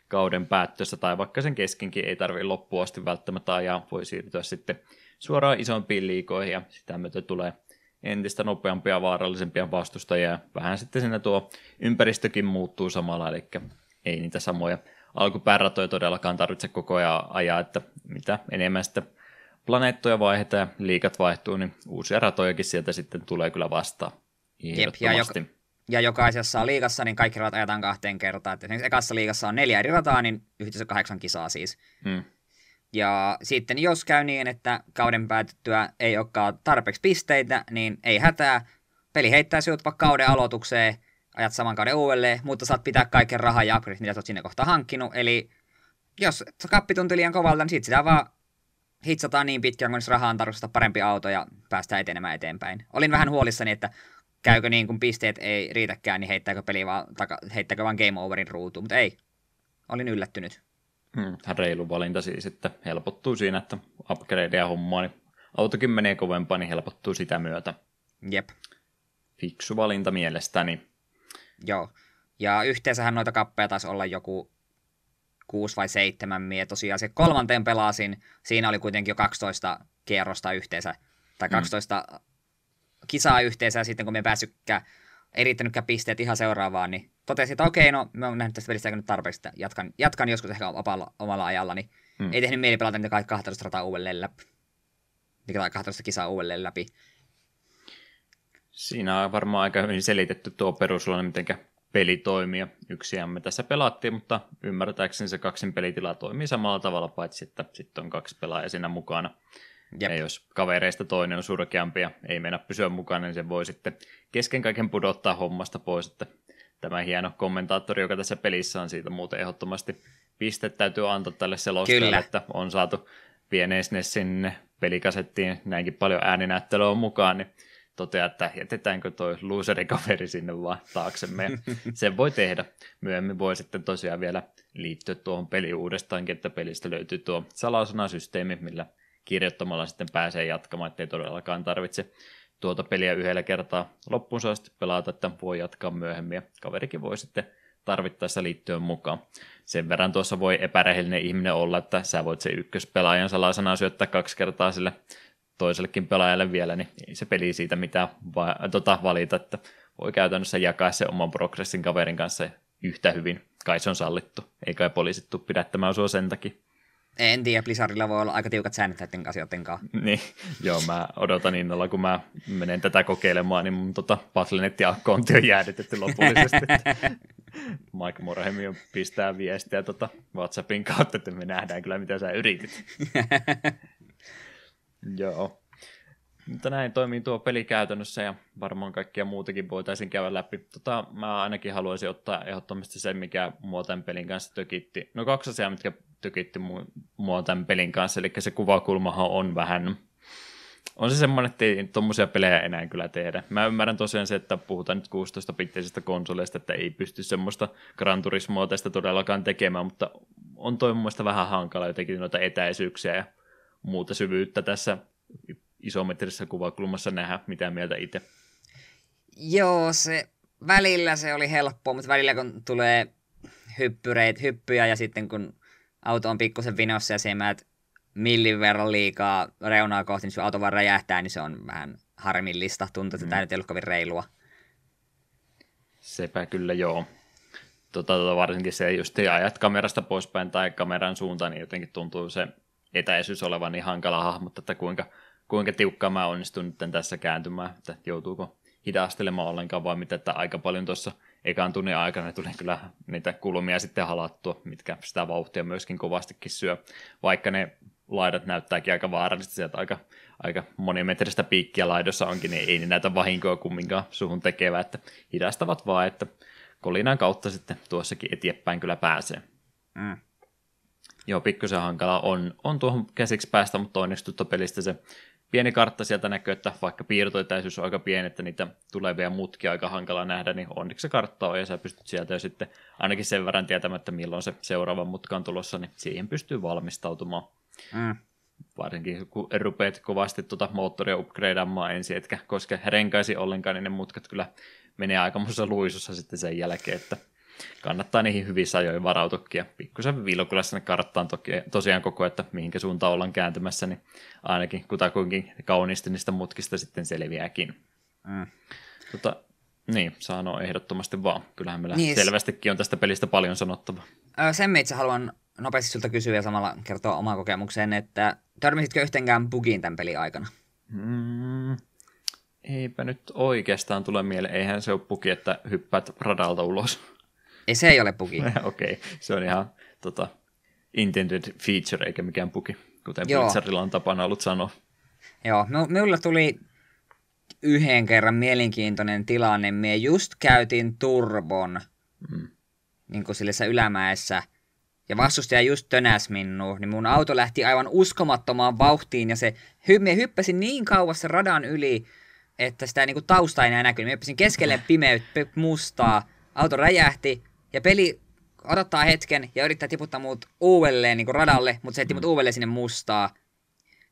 kauden päättössä tai vaikka sen keskenkin ei tarvitse loppuun asti välttämättä ajaa, voi siirtyä sitten suoraan isompiin liikoihin ja sitä myötä tulee entistä nopeampia ja vaarallisempia vastustajia. Vähän sitten siinä tuo ympäristökin muuttuu samalla, eli ei niitä samoja alkupäärätoja todellakaan tarvitse koko ajan ajaa, että mitä enemmän sitten planeettoja vaihdetaan ja liikat vaihtuu, niin uusia ratojakin sieltä sitten tulee kyllä vastaan. Jep, ja, joka, ja jokaisessa liigassa niin kaikki ratat ajetaan kahteen kertaan. Että esimerkiksi ekassa liigassa on neljä eri rataa, niin yhteensä kahdeksan kisaa siis. Hmm. Ja sitten jos käy niin, että kauden päätyttyä ei olekaan tarpeeksi pisteitä, niin ei hätää. Peli heittää sinut vaikka kauden aloitukseen, ajat saman kauden uudelleen, mutta saat pitää kaiken rahan ja upgrade, mitä olet sinne kohta hankkinut. Eli jos kappi tuntuu liian kovalta, niin sitten sitä vaan hitsataan niin pitkään, kun rahaa on tarkoittaa parempi auto ja päästään etenemään eteenpäin. Olin vähän huolissani, että käykö niin, kun pisteet ei riitäkään, niin heittääkö peli vaan, taka, heittääkö vaan game overin ruutuun, mutta ei. Olin yllättynyt. Hmm, reilu valinta siis, että helpottuu siinä, että upgradea hommaa, niin autokin menee kovempaa, niin helpottuu sitä myötä. Jep. Fiksu valinta mielestäni. Joo. Ja yhteensähän noita kappeja taisi olla joku kuusi vai seitsemän mie. Tosiaan se kolmanteen pelasin, siinä oli kuitenkin jo 12 kierrosta yhteensä, tai 12 mm. kisaa yhteensä, ja sitten kun me päässytkään, ei riittänytkään pisteet ihan seuraavaan, niin totesin, että okei, no mä oon nähnyt tästä pelistä nyt tarpeeksi, että jatkan, jatkan joskus ehkä omalla, omalla ajalla, niin mm. ei tehnyt mieli pelata niitä 12 rataa uudelleen läpi. Mikä 12 kisaa uudelleen läpi. Siinä on varmaan aika hyvin selitetty tuo perusluonne, miten peli toimii. Yksiämme tässä pelattiin, mutta ymmärtääkseni se kaksin pelitila toimii samalla tavalla, paitsi että sitten on kaksi pelaajaa siinä mukana. Jep. Ja jos kavereista toinen on surkeampi ja ei mennä pysyä mukana, niin se voi sitten kesken kaiken pudottaa hommasta pois. Että tämä hieno kommentaattori, joka tässä pelissä on siitä muuten ehdottomasti piste täytyy antaa tälle selostajalle, että on saatu pieneen sinne pelikasettiin näinkin paljon ääninäyttelyä mukaan, niin toteaa, että jätetäänkö toi loserikaveri sinne vaan taaksemme. Ja sen voi tehdä. Myöhemmin voi sitten tosiaan vielä liittyä tuohon peliin uudestaankin, että pelistä löytyy tuo salasanasysteemi, millä kirjoittamalla sitten pääsee jatkamaan, ettei todellakaan tarvitse tuota peliä yhdellä kertaa loppuun asti pelata, että voi jatkaa myöhemmin ja kaverikin voi sitten tarvittaessa liittyä mukaan. Sen verran tuossa voi epärehellinen ihminen olla, että sä voit se ykköspelaajan salasanaa syöttää kaksi kertaa sille toisellekin pelaajalle vielä, niin ei se peli siitä mitään va- tota, valita, että voi käytännössä jakaa se oman progressin kaverin kanssa yhtä hyvin. Kai se on sallittu, eikä poliisit tule pidättämään sua sen takia. En tiedä, Blizzardilla voi olla aika tiukat säännöt näiden asioiden kanssa. Niin, joo, mä odotan innolla, kun mä menen tätä kokeilemaan, niin mun tota Battle.net-akkonti on jäädytetty lopullisesti. Mike Morhemi pistää viestiä tota WhatsAppin kautta, että me nähdään kyllä, mitä sä yritit. Joo. Mutta näin toimii tuo peli käytännössä ja varmaan kaikkia muutakin voitaisiin käydä läpi. Tota, mä ainakin haluaisin ottaa ehdottomasti sen, mikä mua tämän pelin kanssa tökitti. No kaksi asiaa, mitkä tökitti mua tämän pelin kanssa, eli se kuvakulmahan on vähän on se semmoinen, että ei tuommoisia pelejä enää kyllä tehdä. Mä ymmärrän tosiaan se, että puhutaan nyt 16-pitteisestä konsoleista, että ei pysty semmoista Gran Turismoa tästä todellakaan tekemään, mutta on toi mun vähän hankala jotenkin noita etäisyyksiä ja muuta syvyyttä tässä isometrisessä kuvakulmassa nähdä, mitä mieltä itse. Joo, se välillä se oli helppoa, mutta välillä kun tulee hyppyreit, hyppyjä ja sitten kun auto on pikkusen vinossa ja se menet millin verran liikaa reunaa kohti, niin sun auto vaan räjähtää, niin se on vähän harmillista. Tuntuu, että mm. tämä nyt ei ollut kovin reilua. Sepä kyllä joo. Tota, tota, varsinkin se, just ajat kamerasta poispäin tai kameran suuntaan, niin jotenkin tuntuu se etäisyys olevan niin hankala hahmottaa, että kuinka, kuinka tiukkaa mä onnistun nyt tässä kääntymään, että joutuuko hidastelemaan ollenkaan vai mitä, että aika paljon tuossa ekan tunnin aikana tuli kyllä niitä kulmia sitten halattua, mitkä sitä vauhtia myöskin kovastikin syö, vaikka ne laidat näyttääkin aika vaarallisesti sieltä aika, aika monimetristä piikkiä laidossa onkin, niin ei ne näitä vahinkoa kumminkaan suhun tekevä, että hidastavat vaan, että kolinan kautta sitten tuossakin eteenpäin kyllä pääsee. Mm. Joo, pikkusen hankala on, on tuohon käsiksi päästä, mutta onnistuttu pelistä se pieni kartta sieltä näkyy, että vaikka piirtoetäisyys on aika pieni, että niitä tulevia mutkia aika hankala nähdä, niin onneksi se kartta on ja sä pystyt sieltä jo sitten ainakin sen verran tietämättä, milloin se seuraava mutka on tulossa, niin siihen pystyy valmistautumaan. Mm. Varsinkin kun rupeat kovasti tuota moottoria upgradeamaan ensin, etkä koska renkaisi ollenkaan, niin ne mutkat kyllä menee aikamoisessa luisussa sitten sen jälkeen, että kannattaa niihin hyvissä ajoin varautukin. Ja pikkusen vilkulla sinne karttaan toki, tosiaan koko, että mihinkä suuntaan ollaan kääntymässä, niin ainakin kutakuinkin kauniisti niistä mutkista sitten selviääkin. Mm. Tota, niin, sano ehdottomasti vaan. Kyllähän meillä niin, selvästikin on tästä pelistä paljon sanottavaa. Sen itse haluan nopeasti sulta kysyä ja samalla kertoa omaa kokemukseen, että törmäsitkö yhtenkään bugiin tämän pelin aikana? Mm, eipä nyt oikeastaan tule mieleen. Eihän se ole bugi, että hyppäät radalta ulos. Ei, se ei ole bugi. Okei, okay. se on ihan tota, intended feature eikä mikään bugi, kuten Blizzardilla on tapana ollut sanoa. Joo, minulla tuli yhden kerran mielenkiintoinen tilanne. Mie just käytin turbon mm. niin kuin sille ylämäessä, ja vastustaja just tönäs minua, niin mun auto lähti aivan uskomattomaan vauhtiin, ja se, hy, mie hyppäsin niin kauas sen radan yli, että sitä niin kuin tausta ei enää näkynyt. Mie hyppäsin keskelle pimeyttä, mustaa, auto räjähti, ja peli odottaa hetken ja yrittää tiputtaa muut uudelleen niin radalle, mutta se heitti mut mm. uudelleen sinne mustaa.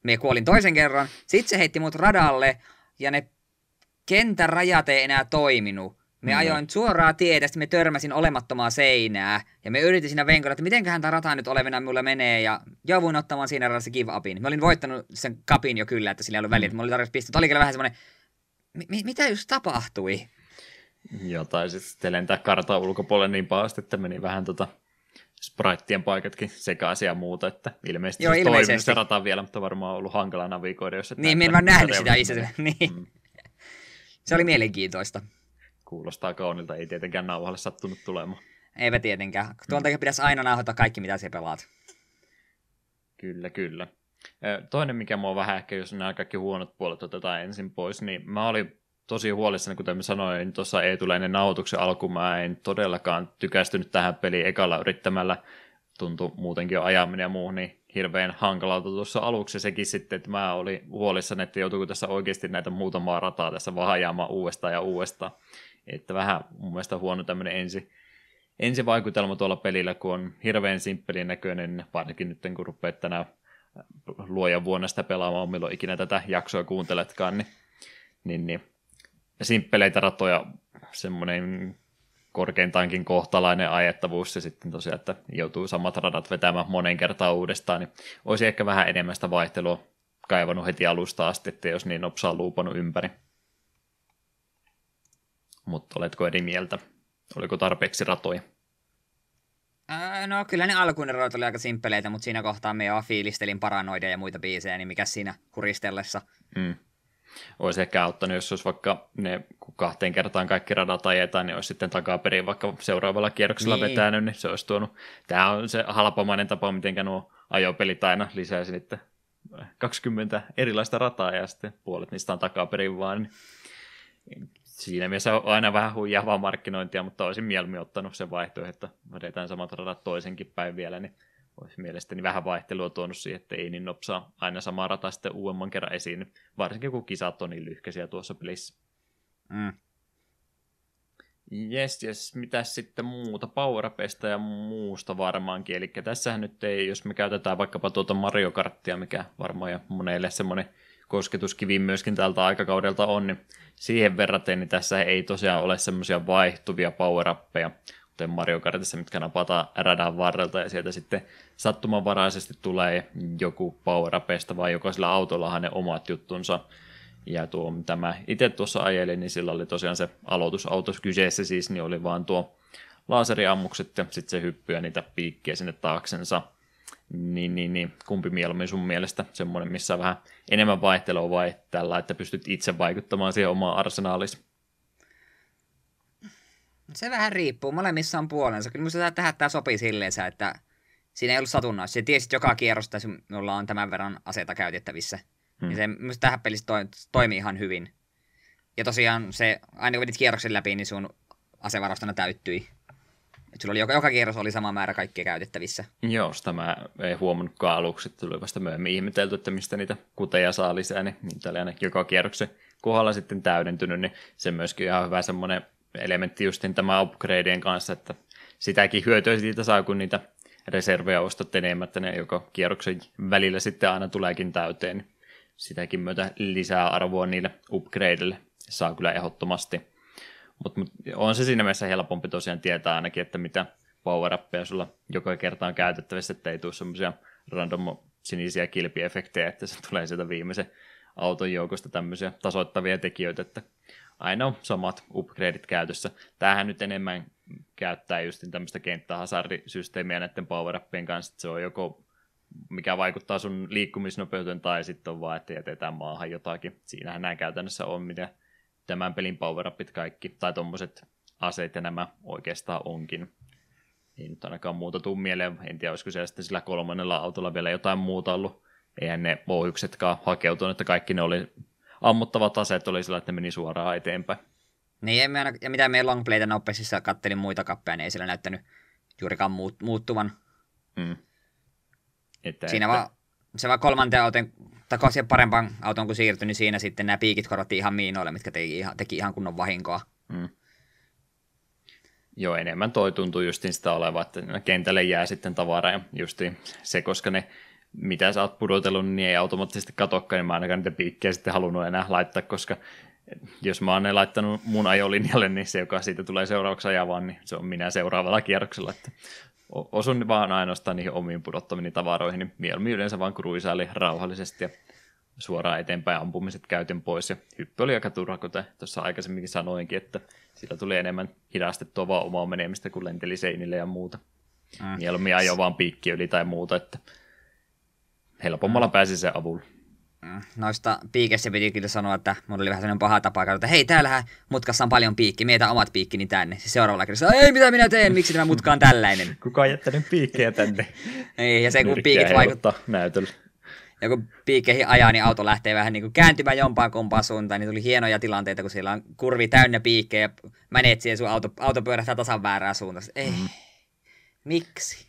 Me kuolin toisen kerran. Sitten se heitti mut radalle ja ne kentän rajat ei enää toiminut. Me mm. ajoin suoraa tietä, sitten me törmäsin olemattomaa seinää. Ja me yritin siinä venkoilla, että mitenköhän tämä rata nyt olevina mulla menee. Ja jouduin ottamaan siinä radassa give upin. Mä olin voittanut sen kapin jo kyllä, että sillä ei ollut väliä. Mm. Mulla oli tarvitse pistää. Oli kyllä vähän semmoinen, mi- mitä just tapahtui? Joo, tai sitten lentää kartan ulkopuolelle niin pahasti, että meni vähän tota spritien paikatkin sekaisin ja muuta, että ilmeisesti Joo, se ilmeisesti. se rata vielä, mutta varmaan on ollut hankala navigoida, jos Niin, minä en nähnyt sitä itse. niin. Mm. Se oli mielenkiintoista. Kuulostaa kaunilta, ei tietenkään nauhalle sattunut tulemaan. Eipä tietenkään. Tuolta mm. pitäisi aina nauhoittaa kaikki, mitä se pelaat. Kyllä, kyllä. Toinen, mikä mua vähän ehkä, jos nämä kaikki huonot puolet otetaan ensin pois, niin mä olin tosi huolissani, kuten mä sanoin tuossa ei tule ennen nauhoituksen alkuun, mä en todellakaan tykästynyt tähän peliin ekalla yrittämällä, tuntui muutenkin jo ajaminen ja muu, niin hirveän hankalalta tuossa aluksi. Sekin sitten, että mä olin huolissani, että joutuuko tässä oikeasti näitä muutamaa rataa tässä vaan ajamaan uudestaan ja uudestaan. Että vähän mun mielestä huono tämmöinen ensi, ensivaikutelma tuolla pelillä, kun on hirveän simppelin näköinen, varsinkin nyt kun rupeat tänä luojan vuonna sitä pelaamaan, milloin ikinä tätä jaksoa kuunteletkaan, niin, niin, niin simppeleitä ratoja, semmoinen korkeintaankin kohtalainen ajettavuus ja sitten tosiaan, että joutuu samat radat vetämään monen kertaa uudestaan, niin olisi ehkä vähän enemmän sitä vaihtelua kaivannut heti alusta asti, että jos niin nopsaa luupannut ympäri. Mutta oletko eri mieltä? Oliko tarpeeksi ratoja? No kyllä ne alkuun oli aika simppeleitä, mutta siinä kohtaa me jo fiilistelin paranoidia ja muita biisejä, niin mikä siinä kuristellessa. Mm olisi ehkä auttanut, jos olisi vaikka ne kahteen kertaan kaikki radat ajetaan, niin olisi sitten takaperin vaikka seuraavalla kierroksella niin. vetänyt, niin se olisi tuonut. Tämä on se halpamainen tapa, miten nuo ajopelit aina lisäisi sitten 20 erilaista rataa ja sitten puolet niistä on takaperin vaan. Niin siinä mielessä on aina vähän huijavaa markkinointia, mutta olisin mieluummin ottanut sen vaihtoehto, että vedetään samat radat toisenkin päin vielä, niin mielestäni vähän vaihtelua tuonut siihen, että ei niin nopsaa aina samaa rata sitten uudemman kerran esiin, varsinkin kun kisat on niin lyhkäisiä tuossa pelissä. Mm. Jes, jes, mitä sitten muuta, power ja muusta varmaankin, eli tässähän nyt ei, jos me käytetään vaikkapa tuota Mario Karttia, mikä varmaan ja monelle semmoinen kosketuskivi myöskin tältä aikakaudelta on, niin siihen verraten niin tässä ei tosiaan ole semmoisia vaihtuvia power kuten Mario Kartissa, mitkä napataan radan varrelta ja sieltä sitten sattumanvaraisesti tulee joku power vai jokaisella autollahan ne omat juttunsa. Ja tuo, mitä mä itse tuossa ajelin, niin sillä oli tosiaan se aloitusauto kyseessä siis, niin oli vaan tuo laaseriammukset ja sitten se hyppyä niitä piikkiä sinne taaksensa. Niin, niin, niin, kumpi mieluummin sun mielestä? Semmoinen, missä on vähän enemmän vaihtelua vai tällä, että pystyt itse vaikuttamaan siihen omaan arsenaalisi? Se vähän riippuu. Molemmissa on puolensa. Kyllä minusta tähän tämä sopii silleen, että siinä ei ollut satunnaista. Se tiesit joka kierrosta, että minulla on tämän verran aseita käytettävissä. Hmm. Ja se minusta tähän pelissä toi, toimii ihan hyvin. Ja tosiaan se, aina kun vedit kierroksen läpi, niin sun asevarastona täyttyi. Et sulla oli joka, joka kierros oli sama määrä kaikkia käytettävissä. Joo, sitä mä ei huomannutkaan aluksi, tuli vasta myöhemmin ihmetelty, että mistä niitä kuteja saa lisää, niin niitä oli aina joka kierroksen kohdalla sitten täydentynyt, niin se myöskin ihan hyvä semmoinen elementti justin tämä upgradeen kanssa, että sitäkin hyötyä siitä saa, kun niitä reservejä ostat enemmän, että ne joka kierroksen välillä sitten aina tuleekin täyteen, niin sitäkin myötä lisää arvoa niille upgradeille saa kyllä ehdottomasti. Mutta mut, on se siinä mielessä helpompi tosiaan tietää ainakin, että mitä power sulla joka kerta on käytettävissä, että ei tule semmoisia random sinisiä kilpiefektejä, että se tulee sieltä viimeisen auton joukosta tämmöisiä tasoittavia tekijöitä, että aina on samat upgradeit käytössä. Tämähän nyt enemmän käyttää just tämmöistä kenttähasardisysteemiä näiden power kanssa, että se on joko mikä vaikuttaa sun liikkumisnopeuteen tai sitten on vaan, että jätetään maahan jotakin. Siinähän nämä käytännössä on, mitä tämän pelin power kaikki, tai tuommoiset aseet ja nämä oikeastaan onkin. Ei nyt ainakaan muuta tuu mieleen. En tiedä, olisiko siellä sitten sillä kolmannella autolla vielä jotain muuta ollut. Eihän ne ohjuksetkaan hakeutunut, että kaikki ne oli ammuttavat aseet oli sillä, että ne meni suoraan eteenpäin. Niin, en aina, ja mitä me longplayten nopeissa kattelin muita kappeja, niin ei sillä näyttänyt juurikaan muut, muuttuvan. Mm. Että, Siinä että... vaan, se vaan kolmanteen auton, takaisin parempaan autoon kun siirtyi, niin siinä sitten nämä piikit korvattiin ihan miinoille, mitkä teki ihan, teki ihan kunnon vahinkoa. Mm. Joo, enemmän toi tuntuu justiin sitä oleva, että kentälle jää sitten tavaraa ja justiin se, koska ne mitä sä oot pudotellut, niin ei automaattisesti katokkaan, niin mä ainakaan niitä piikkejä sitten halunnut enää laittaa, koska jos mä oon ne laittanut mun ajolinjalle, niin se, joka siitä tulee seuraavaksi ajavaan, niin se on minä seuraavalla kierroksella. Että osun vaan ainoastaan niihin omiin pudottamini tavaroihin, niin mieluummin yleensä vaan kruisaili rauhallisesti ja suoraan eteenpäin ampumiset käytön pois. Ja hyppy oli aika turha, kuten tuossa aikaisemminkin sanoinkin, että sillä tuli enemmän hidastettua vaan omaa menemistä, kuin lenteli seinille ja muuta. Mm. Mieluummin ajo vaan piikki yli tai muuta, että helpommalla mm. pääsi sen avulla. Mm. Noista piikessä piti kyllä sanoa, että mulla oli vähän sellainen paha tapa että hei, täällähän mutkassa on paljon piikki, mietä omat piikkini tänne. Siis seuraavalla kerralla, ei mitä minä teen, miksi tämä mutka on tällainen. Kuka on jättänyt piikkejä tänne? niin, ja se kun piikit vaikuttaa näytöllä. Ja kun piikkeihin ajaa, niin auto lähtee vähän niin kuin kääntymään jompaan kumpaan suuntaan, niin tuli hienoja tilanteita, kun siellä on kurvi täynnä piikkejä, ja menet siihen sun auto, auto pyörähtää tasan väärää suuntaan. Ei, mm. miksi?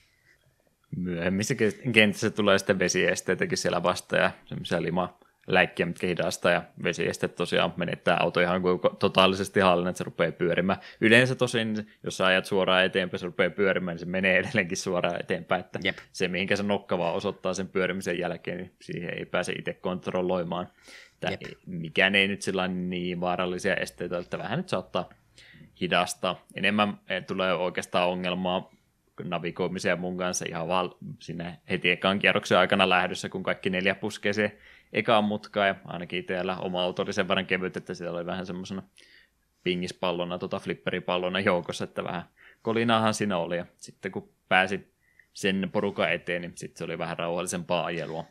Myöhemmissä kentissä tulee sitten vesiesteitäkin siellä vasta ja semmoisia lima läikkiä, mitkä hidastaa ja vesiesteet tosiaan menettää auto ihan kuin totaalisesti hallin, että se rupeaa pyörimään. Yleensä tosin, jos sä ajat suoraan eteenpäin, se rupeaa pyörimään, niin se menee edelleenkin suoraan eteenpäin, että Jep. se mihinkä se nokka vaan osoittaa sen pyörimisen jälkeen, niin siihen ei pääse itse kontrolloimaan. Että mikään ei nyt sillä niin vaarallisia esteitä, että vähän nyt saattaa hidastaa. Enemmän tulee oikeastaan ongelmaa navigoimiseen mun kanssa ihan vaan sinne heti ekan kierroksen aikana lähdössä, kun kaikki neljä puskee se ekaan mutkaan, ja ainakin itsellä oma auto oli sen verran kevyt, että siellä oli vähän semmoisena pingispallona, tota flipperipallona joukossa, että vähän kolinaahan siinä oli, ja sitten kun pääsi sen porukan eteen, niin sitten se oli vähän rauhallisempaa ajelua.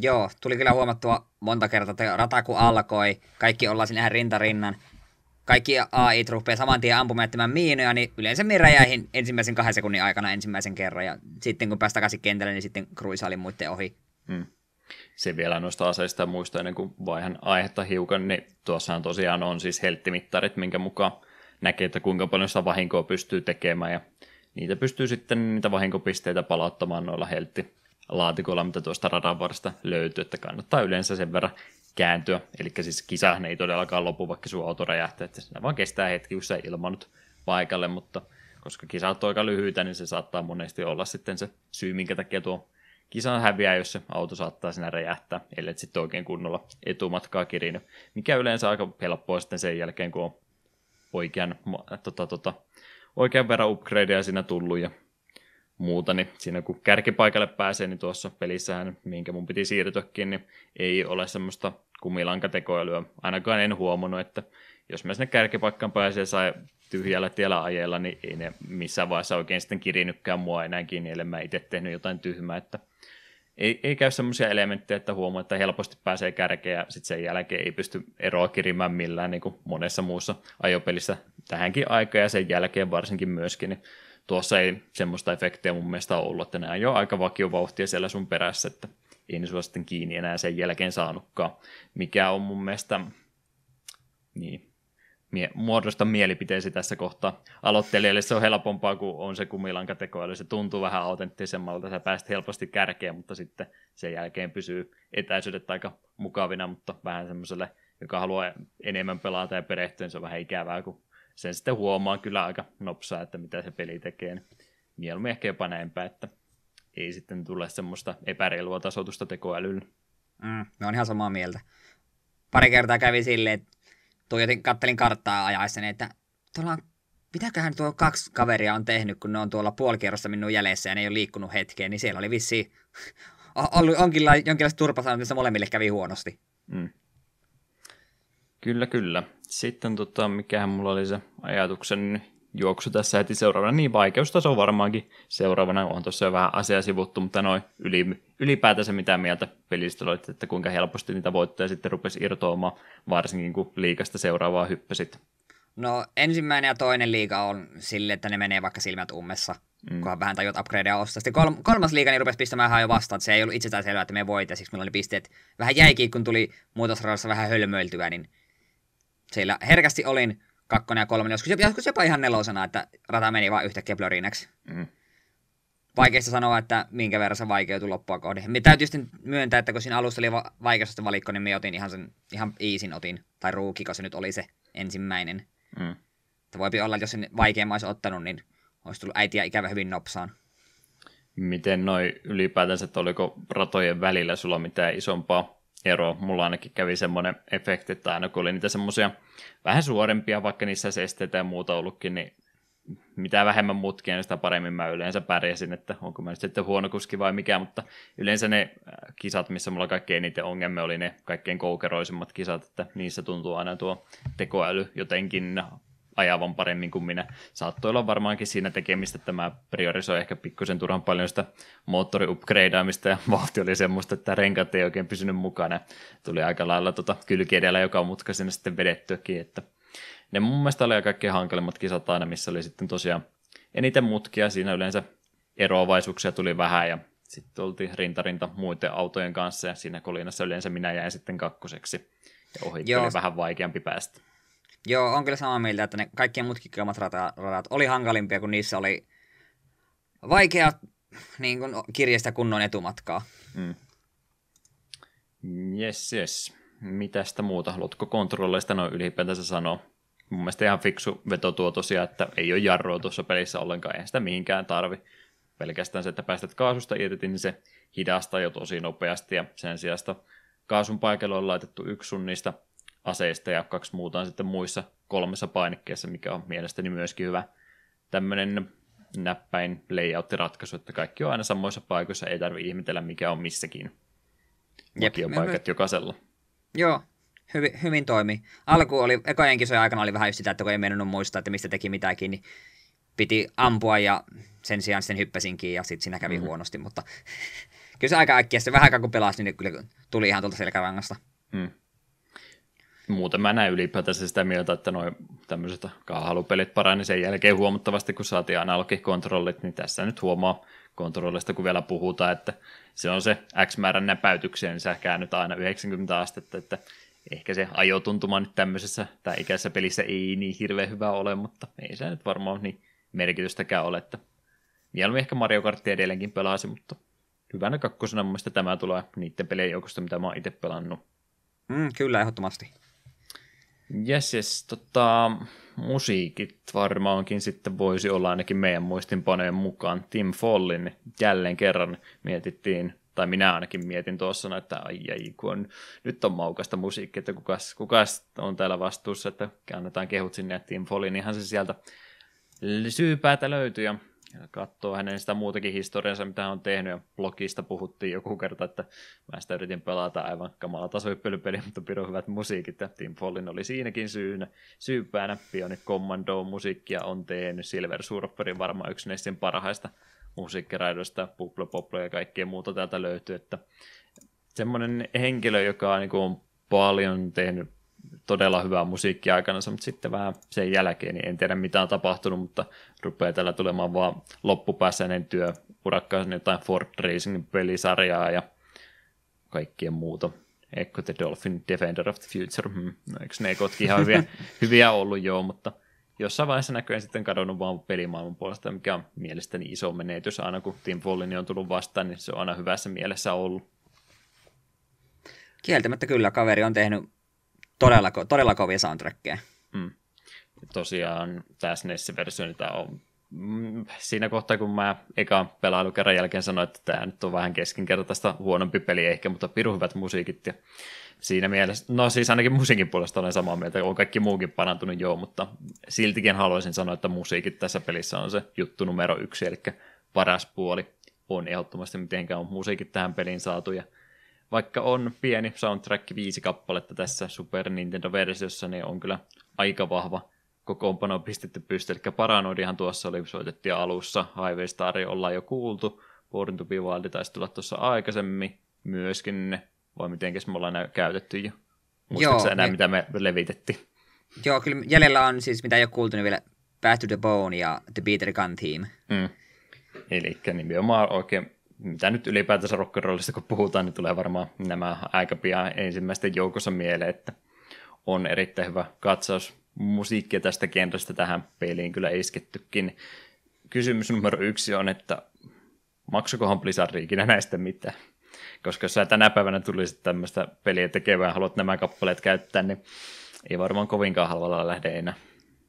Joo, tuli kyllä huomattua monta kertaa, että rata kun alkoi, kaikki ollaan siinä rintarinnan, kaikki AI rupeaa saman tien ampumaan miinoja, niin yleensä minä räjäihin ensimmäisen kahden sekunnin aikana ensimmäisen kerran, ja sitten kun päästä takaisin kentälle, niin sitten kruisailin muiden ohi. Hmm. Se vielä noista aseista muista ennen kuin vaihan aihetta hiukan, niin tuossahan tosiaan on siis helttimittarit, minkä mukaan näkee, että kuinka paljon sitä vahinkoa pystyy tekemään, ja niitä pystyy sitten niitä vahinkopisteitä palauttamaan noilla heltti laatikolla, mitä tuosta radan löytyy, että kannattaa yleensä sen verran kääntyä. Eli siis kisahan ei todellakaan lopu, vaikka sun auto räjähtää, että siinä vaan kestää hetki, kun sä ilmanut paikalle, mutta koska kisat on aika lyhyitä, niin se saattaa monesti olla sitten se syy, minkä takia tuo kisan häviää, jos se auto saattaa siinä räjähtää, ellei sitten oikein kunnolla etumatkaa kirinyt, mikä yleensä aika helppoa sitten sen jälkeen, kun on oikean, tota, tota, oikean verran upgradeja siinä tullut ja muuta, niin siinä kun kärkipaikalle pääsee, niin tuossa pelissähän, minkä mun piti siirtyäkin, niin ei ole semmoista kumilankatekoilyä. Ainakaan en huomannut, että jos mä sinne kärkipaikkaan pääsee sai tyhjällä tiellä ajella, niin ei ne missään vaiheessa oikein sitten kirinykkään mua enää kiinni, ellei mä itse tehnyt jotain tyhmää, että ei, ei käy semmoisia elementtejä, että huomaa, että helposti pääsee kärkeen ja sitten sen jälkeen ei pysty eroa kirimään millään, niin kuin monessa muussa ajopelissä tähänkin aikaan ja sen jälkeen varsinkin myöskin, niin tuossa ei semmoista efektiä mun mielestä ollut, että nämä jo aika vakiovauhtia siellä sun perässä, että ei ne sua sitten kiinni enää sen jälkeen saanutkaan, mikä on mun mielestä, niin, mie- muodosta mielipiteesi tässä kohtaa. Aloittelijalle se on helpompaa, kun on se kumilankatekoäly. Se tuntuu vähän autenttisemmalta, sä pääst helposti kärkeen, mutta sitten sen jälkeen pysyy etäisyydet aika mukavina, mutta vähän semmoiselle, joka haluaa enemmän pelata ja perehtyä, niin se on vähän ikävää, kun sen sitten huomaa kyllä aika nopsaa, että mitä se peli tekee. Niin mieluummin ehkä jopa näinpä, että ei sitten tule semmoista epäreilua tasoitusta tekoälyllä. Mm, me on ihan samaa mieltä. Pari kertaa kävi silleen, että tuijotin, kattelin karttaa ajaessani, että tuolla on, mitäköhän tuo kaksi kaveria on tehnyt, kun ne on tuolla puolikierrossa minun jäljessä ja ne ei ole liikkunut hetkeen, niin siellä oli vissi ollut onkinla, jonkinlaista turpasaannosta molemmille kävi huonosti. Mm. Kyllä, kyllä. Sitten tota, mikähän mulla oli se ajatuksen juoksu tässä heti seuraavana. Niin vaikeustaso varmaankin seuraavana. On tuossa jo vähän asia sivuttu, mutta noin yli, ylipäätänsä mitä mieltä pelistä olit, että kuinka helposti niitä voittoja sitten rupesi irtoamaan, varsinkin kun liikasta seuraavaa hyppäsit. No ensimmäinen ja toinen liiga on sille, että ne menee vaikka silmät ummessa, mm. kunhan vähän tajut upgradeja ostaa. Sitten kol- kolmas liiga niin rupesi pistämään jo vastaan, että se ei ollut itsestään selvää, että me voitte, siksi meillä oli pisteet vähän jäikin, kun tuli muutosradassa vähän hölmöiltyä, niin siellä herkästi olin kakkonen ja kolmonen, joskus, joskus jopa ihan nelosena, että rata meni vaan yhtäkkiä blörinäksi. Mm. Vaikeista sanoa, että minkä verran se vaikeutui loppua kohden. Me täytyy sitten myöntää, että kun siinä alussa oli va- vaikeasta valikko, niin me otin ihan sen, ihan iisin otin, tai ruuki, kun se nyt oli se ensimmäinen. Mm. Että voipi olla, että jos sen vaikeamman olisi ottanut, niin olisi tullut äitiä ikävä hyvin nopsaan. Miten noin ylipäätänsä, että oliko ratojen välillä sulla mitään isompaa ero. Mulla ainakin kävi semmoinen efekti, että aina kun oli niitä semmoisia vähän suorempia, vaikka niissä se esteitä ja muuta ollutkin, niin mitä vähemmän mutkia, niin sitä paremmin mä yleensä pärjäsin, että onko mä nyt sitten huono kuski vai mikä, mutta yleensä ne äh, kisat, missä mulla kaikkein eniten ongelmia oli ne kaikkein koukeroisimmat kisat, että niissä tuntuu aina tuo tekoäly jotenkin ajavan paremmin kuin minä. Saattoi olla varmaankin siinä tekemistä, että mä priorisoi ehkä pikkusen turhan paljon sitä moottori-upgradeaamista ja vauhti oli semmoista, että renkaat ei oikein pysynyt mukana. Tuli aika lailla tota kylki edellä joka mutka sinne sitten vedettyäkin, että ne mun mielestä oli kaikkein hankalimmat kisat aina, missä oli sitten tosiaan eniten mutkia, siinä yleensä eroavaisuuksia tuli vähän ja sitten oltiin rintarinta muiden autojen kanssa ja siinä kolinassa yleensä minä jäin sitten kakkoseksi ja ohi oli vähän vaikeampi päästä. Joo, on kyllä samaa mieltä, että ne kaikkien mutkikkaammat radat oli hankalimpia, kun niissä oli vaikea niin kuin, kirjasta kunnon etumatkaa. Mm. Yes, yes. Mitästä muuta? Haluatko kontrolleista noin ylipäätänsä sanoa? Mun mielestä ihan fiksu veto tuo tosiaan, että ei ole jarroa tuossa pelissä ollenkaan, eihän sitä mihinkään tarvi. Pelkästään se, että päästät kaasusta irti, niin se hidastaa jo tosi nopeasti, ja sen sijasta kaasun paikalle on laitettu yksi sun niistä aseista ja kaksi muuta on sitten muissa kolmessa painikkeessa, mikä on mielestäni myöskin hyvä tämmöinen näppäin layout-ratkaisu, että kaikki on aina samoissa paikoissa, ei tarvitse ihmetellä mikä on missäkin. paikat jokaisella. Joo, hyvin, hyvin toimi. Alku oli, ekojen kisojen aikana oli vähän just sitä, että kun ei mennyt muistaa, että mistä teki mitäkin, niin piti ampua ja sen sijaan sitten hyppäsinkin ja sitten siinä kävi mm-hmm. huonosti, mutta kyllä se aika äkkiä, se vähän aikaa kun pelasi, niin kyllä tuli ihan tuolta selkärangasta. Mm muuten mä näen ylipäätänsä sitä mieltä, että noin tämmöiset kaahalupelit parani sen jälkeen huomattavasti, kun saatiin analogikontrollit, niin tässä nyt huomaa kontrollista, kun vielä puhutaan, että se on se X määrän näpäytyksiä, niin sä käännyt aina 90 astetta, että ehkä se ajotuntuma nyt tämmöisessä tai ikäisessä pelissä ei niin hirveän hyvä ole, mutta ei se nyt varmaan niin merkitystäkään ole, että mieluummin ehkä Mario Kartia edelleenkin pelasi, mutta hyvänä kakkosena mun mielestä tämä tulee niiden pelien joukosta, mitä mä oon itse pelannut. Mm, kyllä, ehdottomasti. Jes, jes, tota, musiikit varmaankin sitten voisi olla ainakin meidän muistinpanojen mukaan. Tim Follin jälleen kerran mietittiin, tai minä ainakin mietin tuossa, että ai ai, kun on, nyt on maukasta musiikkia, että kukas, kukas on täällä vastuussa, että annetaan kehut sinne, Tim Follin, ihan se sieltä syypäätä löytyy, ja ja katsoo hänen sitä muutakin historiansa, mitä hän on tehnyt, ja blogista puhuttiin joku kerta, että mä sitä yritin pelata aivan kamala tasoippelypeli, mutta pidon hyvät musiikit, ja Tim Follin oli siinäkin syynä, syypäänä, Bionic Commando musiikkia on tehnyt, Silver Surferin varmaan yksi näistä parhaista musiikkiraidoista, Puplo Poplo ja kaikkea muuta täältä löytyy, että semmoinen henkilö, joka on, niin kuin, on paljon tehnyt todella hyvää musiikkia aikana, mutta sitten vähän sen jälkeen, niin en tiedä mitä on tapahtunut, mutta rupeaa tällä tulemaan vaan loppupäässä ennen työurakkaan jotain Ford Racing pelisarjaa ja kaikkien muuta. Echo the Dolphin, Defender of the Future. Hmm. No, eikö ne ekotkin ihan hyviä, hyviä ollut joo, mutta jossain vaiheessa näköjään sitten kadonnut vaan pelimaailman puolesta, mikä on mielestäni iso menetys. Aina kun Tim Follini on tullut vastaan, niin se on aina hyvässä mielessä ollut. Kieltämättä kyllä, kaveri on tehnyt todella, todella kovia soundtrackeja. Mm. Tosiaan tämä SNES-versio niin on mm, siinä kohtaa, kun mä eka pelailukerran jälkeen sanoin, että tämä nyt on vähän keskinkertaista huonompi peli ehkä, mutta piru hyvät musiikit ja siinä mielessä, no siis ainakin musiikin puolesta olen samaa mieltä, on kaikki muukin parantunut joo, mutta siltikin haluaisin sanoa, että musiikit tässä pelissä on se juttu numero yksi, eli paras puoli on ehdottomasti mitenkään on musiikit tähän peliin saatu ja vaikka on pieni soundtrack, viisi kappaletta tässä Super Nintendo-versiossa, niin on kyllä aika vahva kokoonpano pistetty pysty. Eli Paranoidihan tuossa oli soitettu alussa, Highway Star ollaan jo kuultu, Born to be Wild taisi tulla tuossa aikaisemmin myöskin, vai mitenkäs me ollaan käytetty jo? Muistatko enää, me... mitä me levitettiin? Joo, kyllä jäljellä on siis, mitä ei ole kuultu, niin vielä Back to the Bone ja The Beater Gun Team. Mm. Eli nimenomaan oikein mitä nyt ylipäätänsä rock'n'rollista kun puhutaan, niin tulee varmaan nämä aika pian ensimmäisten joukossa mieleen, että on erittäin hyvä katsaus musiikkia tästä genrestä tähän peliin kyllä iskettykin. Kysymys numero yksi on, että maksakohan Blizzard ikinä näistä mitään? Koska jos sä tänä päivänä tulisit tämmöistä peliä tekevää haluat nämä kappaleet käyttää, niin ei varmaan kovinkaan halvalla lähde enää.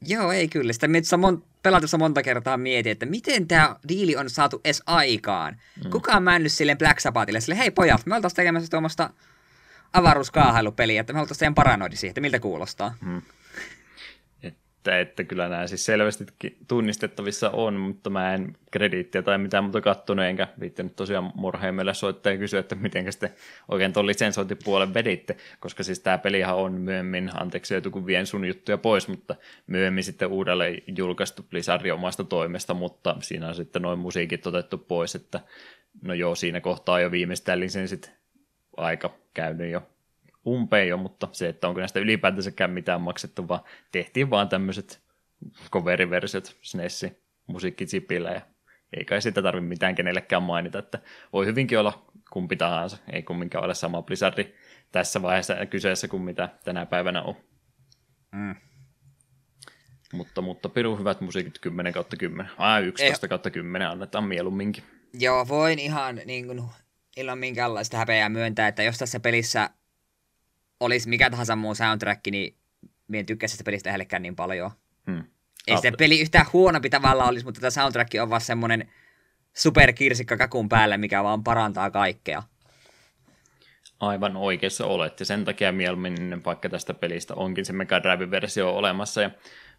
Joo, ei kyllä. Sitä mietissä mon, pelatessa monta kertaa mietin, että miten tämä diili on saatu edes aikaan. Mm. Kuka on männnyt silleen Black Sabbathille, sille hei pojat, me oltaisiin tekemässä tuommoista avaruuskaahailu-peliä, että me oltaisiin teidän paranoidi siihen, että miltä kuulostaa. Mm että, että kyllä nämä siis selvästi tunnistettavissa on, mutta mä en krediittiä tai mitään muuta kattonut, enkä viittinyt tosiaan Morheimelle soittaa ja kysyä, että miten sitten oikein tuon lisensointipuolen veditte, koska siis tämä pelihan on myöhemmin, anteeksi joutu kun vien sun juttuja pois, mutta myöhemmin sitten uudelleen julkaistu Blizzardin omasta toimesta, mutta siinä on sitten noin musiikit otettu pois, että no joo, siinä kohtaa jo viimeistään lisenssit aika käynyt jo umpeen jo, mutta se, että onko näistä ylipäätänsäkään mitään maksettu, vaan tehtiin vaan tämmöiset coveriversiot SNESi musiikkitsipillä ja ei kai sitä tarvitse mitään kenellekään mainita, että voi hyvinkin olla kumpi tahansa, ei kumminkaan ole sama Blizzardi tässä vaiheessa kyseessä kuin mitä tänä päivänä on. Mm. Mutta, mutta pirun hyvät musiikit 10 kautta 10. Ah, 11 kautta 10 annetaan mieluumminkin. Joo, voin ihan niin kuin, ilman minkäänlaista häpeää myöntää, että jos tässä pelissä olisi mikä tahansa muu soundtrack, niin minä en tykkää sitä pelistä lähellekään niin paljon. Hmm. Ei se peli yhtään huonompi tavalla olisi, mutta tämä soundtrack on vaan semmoinen superkirsikka kakun päälle, mikä vaan parantaa kaikkea. Aivan oikeassa olet, ja sen takia mieluummin vaikka tästä pelistä onkin se Mega Drive-versio olemassa, ja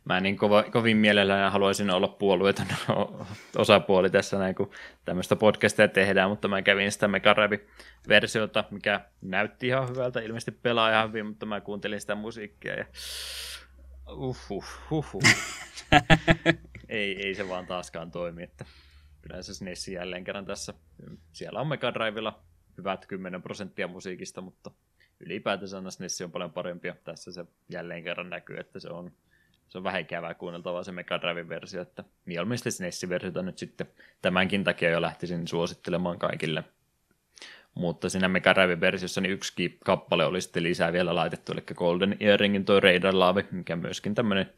mä niin kova, kovin mielellään haluaisin olla puolueeton osapuoli tässä näin, kun tämmöistä podcastia tehdään, mutta mä kävin sitä Mega versiota mikä näytti ihan hyvältä, ilmeisesti pelaa ihan hyvin, mutta mä kuuntelin sitä musiikkia ja uhuh, uhuh. ei, ei se vaan taaskaan toimi, että kyllä se SNES jälleen kerran tässä. Siellä on Mega Drivella hyvät 10 prosenttia musiikista, mutta ylipäätänsä SNES on paljon parempia. Tässä se jälleen kerran näkyy, että se on se on vähän ikävää kuunneltavaa se Mega Drive-versio, että mieluummin SNES-versiota nyt sitten tämänkin takia jo lähtisin suosittelemaan kaikille. Mutta siinä Mega Drive-versiossa niin yksi kappale oli sitten lisää vielä laitettu, eli Golden Earringin toi Radar Love, mikä myöskin tämmöinen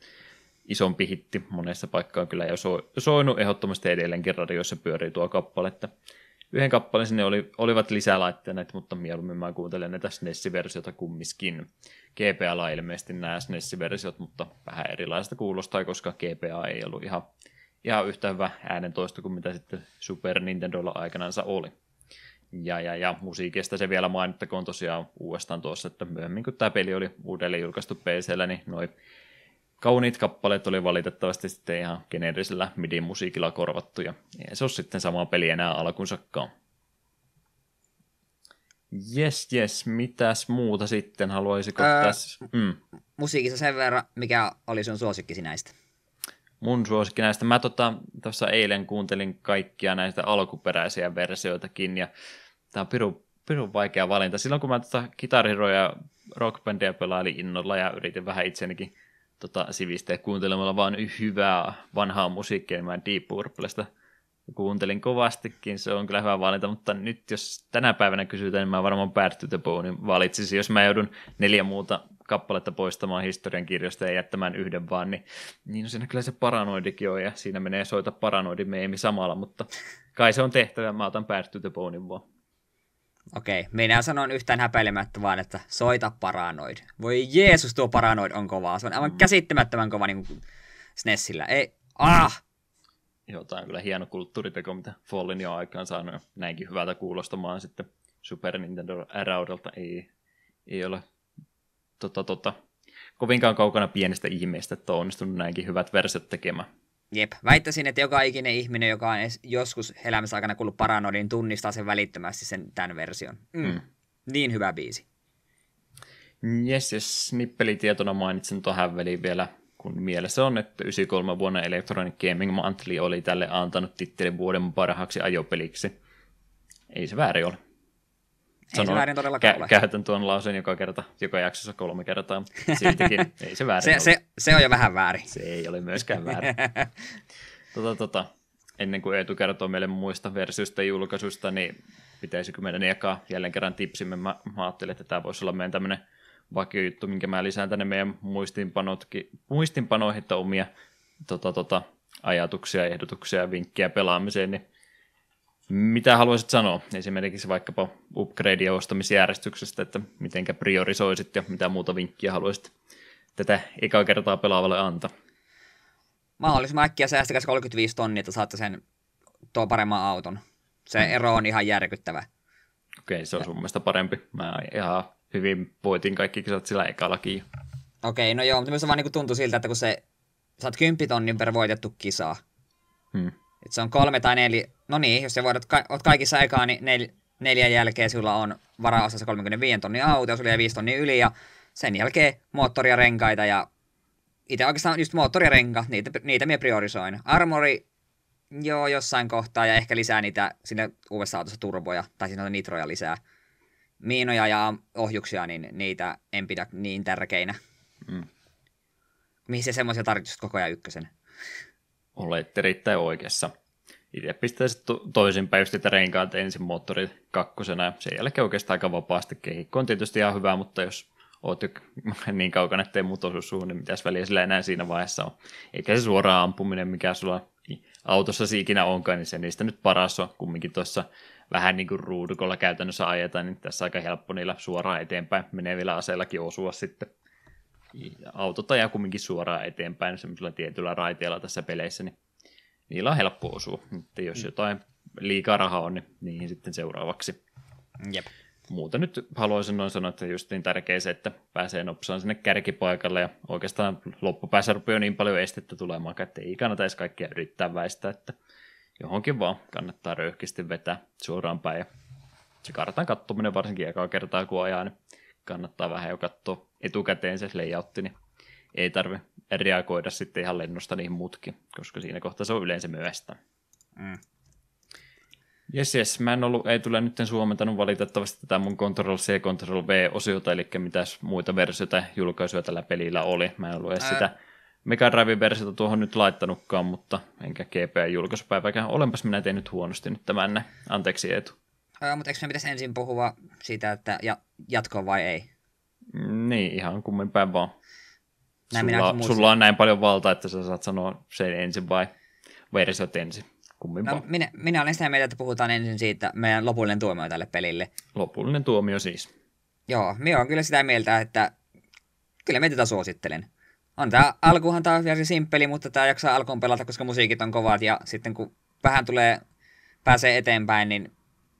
isompi hitti monessa paikkaa kyllä jo so, soinut ehdottomasti edelleenkin radioissa pyörii tuo kappale, että yhden kappaleen sinne oli, olivat lisää laittaneet, mutta mieluummin mä kuuntelen näitä SNES-versiota kummiskin. GPA ilmeisesti nämä SNES-versiot, mutta vähän erilaista kuulostaa, koska GPA ei ollut ihan, ihan yhtä hyvä äänentoisto kuin mitä sitten Super Nintendolla aikanansa oli. Ja, ja, ja musiikista se vielä mainittakoon tosiaan uudestaan tuossa, että myöhemmin kun tämä peli oli uudelleen julkaistu PCllä, niin noin kauniit kappaleet oli valitettavasti sitten ihan geneerisellä MIDI-musiikilla korvattu, ja ei se ole sitten sama peli enää alkunsakaan. Jes, jes, mitäs muuta sitten haluaisiko öö, tässä? Mm. Musiikissa sen verran, mikä oli sun suosikkisi näistä? Mun suosikki näistä. Mä tota, tuossa eilen kuuntelin kaikkia näistä alkuperäisiä versioitakin, ja tää on pirun, pirun vaikea valinta. Silloin kun mä tota kitariroja ja rockbandia pelailin innolla ja yritin vähän itsenikin tota, sivistää kuuntelemalla vaan hyvää vanhaa musiikkia, mä Deep Purplesta kuuntelin kovastikin, se on kyllä hyvä valinta, mutta nyt jos tänä päivänä kysytään, niin mä varmaan Bad to the Bone valitsisin. Jos mä joudun neljä muuta kappaletta poistamaan historian kirjoista ja jättämään yhden vaan, niin, niin no siinä kyllä se paranoidikin on, ja siinä menee soita paranoidimeemi samalla, mutta kai se on tehtävä, mä otan Bad to the Bone vaan. Okei, minä sanon yhtään häpeilemättä vaan, että soita paranoid. Voi Jeesus, tuo paranoid on kovaa. Se on aivan mm. käsittämättömän kova niin kuin SNESillä. Ei, ah! Joo, tämä on kyllä hieno kulttuuriteko, mitä Fallin jo aikaan saanut. Näinkin hyvältä kuulostamaan sitten Super Nintendo Araudelta. Ei, ei ole tota, tota, kovinkaan kaukana pienestä ihmeestä, että on onnistunut näinkin hyvät versiot tekemään. Jep, väittäisin, että joka ikinen ihminen, joka on joskus elämässä aikana kuullut Paranoidin, tunnistaa sen välittömästi sen tämän version. Mm. Mm. Niin hyvä biisi. Jes, jos nippelitietona mainitsen tuohon väliin vielä, kun mielessä on, että 93 vuonna Electronic Gaming Monthly oli tälle antanut tittelin vuoden parhaaksi ajopeliksi. Ei se väärin ole. Sanon, ei se väärin todellakaan kä- ole. Käytän tuon lauseen joka kerta, joka jaksossa kolme kertaa. Siltikin ei se väärin se, ole. Se, se on jo vähän väärin. Se ei ole myöskään väärin. tota, tota, ennen kuin Eetu kertoo meille muista versioista julkaisuista, niin pitäisikö meidän jakaa jälleen kerran tipsimme. Mä, mä ajattelin, että tämä voisi olla meidän tämmöinen vakiojuttu, minkä mä lisään tänne meidän muistinpanoihin omia tota, tota, ajatuksia, ehdotuksia ja vinkkejä pelaamiseen, niin mitä haluaisit sanoa esimerkiksi vaikkapa upgrade- ostamisjärjestyksestä, että mitenkä priorisoisit ja mitä muuta vinkkiä haluaisit tätä ekaa kertaa pelaavalle antaa? Mahdollisimman äkkiä säästäkäs 35 tonnia, että saatte sen tuo paremman auton. Se hmm. ero on ihan järkyttävä. Okei, se on sun mielestä parempi. Mä ihan hyvin voitin kaikki kisat sillä ekallakin. Okei, no joo, mutta myös vaan niin tuntuu siltä, että kun se, saat 10 tonnin per voitettu kisaa, hmm. Et se on kolme tai neljä, no niin, jos sä voidot ka- oot kaikissa ekaa, niin nel, neljän jälkeen sulla on varaosassa 35 tonnin auto, sulla jää 5 tonnia yli, ja sen jälkeen moottoria, renkaita, ja itse oikeastaan just moottoria, renka, niitä, niitä minä priorisoin. Armori, joo, jossain kohtaa, ja ehkä lisää niitä sinne uudessa autossa turboja, tai siinä nitroja lisää. Miinoja ja ohjuksia, niin niitä en pidä niin tärkeinä. Mm. Mihin se semmoisia tarvitsisi koko ajan ykkösen? Olet erittäin oikeassa. Itse pistäisit to- toisinpäin just renkaat ensin moottori kakkosena ja sen jälkeen oikeastaan aika vapaasti kehikko on tietysti ihan hyvä, mutta jos oot jo niin kaukana, ettei muut osu suun, niin mitäs väliä sillä enää siinä vaiheessa on. Eikä se suoraan ampuminen, mikä sulla autossa ikinä onkaan, niin se niistä nyt paras on kumminkin tuossa vähän niin kuin ruudukolla käytännössä ajetaan, niin tässä aika helppo niillä suoraan eteenpäin menevillä aseellakin osua sitten autot ajaa kumminkin suoraan eteenpäin semmoisella tietyllä raiteella tässä peleissä, niin niillä on helppo osua. Mutta jos mm. jotain liikaa rahaa on, niin niihin sitten seuraavaksi. Jep. Muuta nyt haluaisin noin sanoa, että just niin tärkeä se, että pääsee nopsaan sinne kärkipaikalle ja oikeastaan loppupäässä rupeaa niin paljon estettä tulemaan, että ei kannata edes kaikkia yrittää väistää, että johonkin vaan kannattaa röyhkisti vetää suoraan päin ja se kartan kattominen varsinkin ekaa kertaa kun ajaa, niin kannattaa vähän jo katsoa etukäteen se layoutti, niin ei tarvi reagoida sitten ihan lennosta niihin mutkin, koska siinä kohtaa se on yleensä myöstä. Mm. Jes, jes. Mä en ollut, ei tule nyt suomentanut valitettavasti tätä mun Control C, Control V-osiota, eli mitäs muita versioita julkaisuja tällä pelillä oli. Mä en ollut edes Ää... sitä Mega Drive-versiota tuohon nyt laittanutkaan, mutta enkä GPA-julkaisupäiväkään. Olenpas minä tehnyt huonosti nyt tämän. Anteeksi Eetu. Ää, mutta eikö me pitäisi ensin puhua siitä, että ja, jatko vai ei? Niin, ihan kummin päin vaan. Näin sulla, sulla on näin paljon valtaa, että sä saat sanoa sen ensin vai versiot ensin. Kummin no, minä, minä olen sitä mieltä, että puhutaan ensin siitä meidän lopullinen tuomio tälle pelille. Lopullinen tuomio siis. Joo, minä olen kyllä sitä mieltä, että kyllä minä tätä suosittelen. On tämä alkuhan tämä on simppeli, mutta tämä jaksaa alkuun pelata, koska musiikit on kovat ja sitten kun vähän tulee, pääsee eteenpäin, niin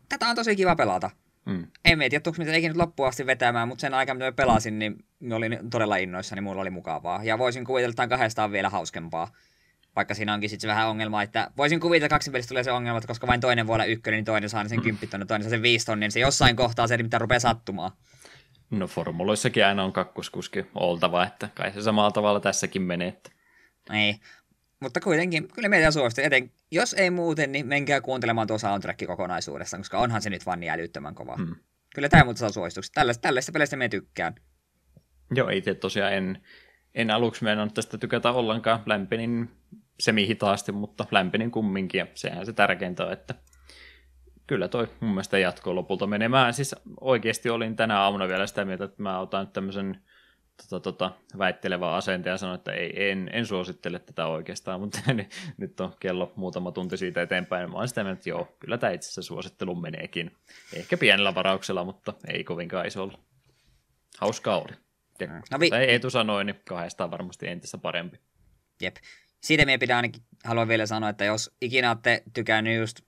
tätä on tosi kiva pelata. Mm. En tiedä, tuliko mitä ikinä loppuun asti vetämään, mutta sen aikana, mitä mä pelasin, niin mä olin todella innoissa, niin mulla oli mukavaa. Ja voisin kuvitella, että kahdestaan vielä hauskempaa. Vaikka siinä onkin sitten vähän ongelma, että voisin kuvitella, että kaksi tulee se ongelma, että koska vain toinen voi olla ykkönen, niin toinen saa sen kymppitonnin, toinen saa sen viistonnin, niin se jossain kohtaa se, mitä rupeaa sattumaan. No formuloissakin aina on kakkoskuski oltava, että kai se samalla tavalla tässäkin menee. Että... Ei, mutta kuitenkin, kyllä meitä suosittelen. Eten, jos ei muuten, niin menkää kuuntelemaan tuo soundtrack kokonaisuudessaan, koska onhan se nyt vaan niin älyttömän kova. Hmm. Kyllä tämä muuta saa suosituksia. Tällaista, tällaista pelistä me tykkään. Joo, itse tosiaan en, en aluksi meinannut tästä tykätä ollenkaan. Lämpenin semi-hitaasti, mutta lämpenin kumminkin, ja sehän se tärkeintä on, että kyllä toi mun mielestä jatkoi lopulta menemään. Siis oikeasti olin tänä aamuna vielä sitä mieltä, että mä otan tämmöisen tota, tota, väittelevä asente ja sanoin, että ei, en, en suosittele tätä oikeastaan, mutta nyt on kello muutama tunti siitä eteenpäin. Mä oon sitä mieltä, että joo, kyllä tämä itse asiassa suosittelun meneekin. Ehkä pienellä varauksella, mutta ei kovinkaan isolla. Hauskaa oli. Ja, mm. no, vi- ei Eetu sanoi, niin kahdestaan varmasti entistä parempi. Jep. Siitä me pitää ainakin, haluan vielä sanoa, että jos ikinä olette tykännyt just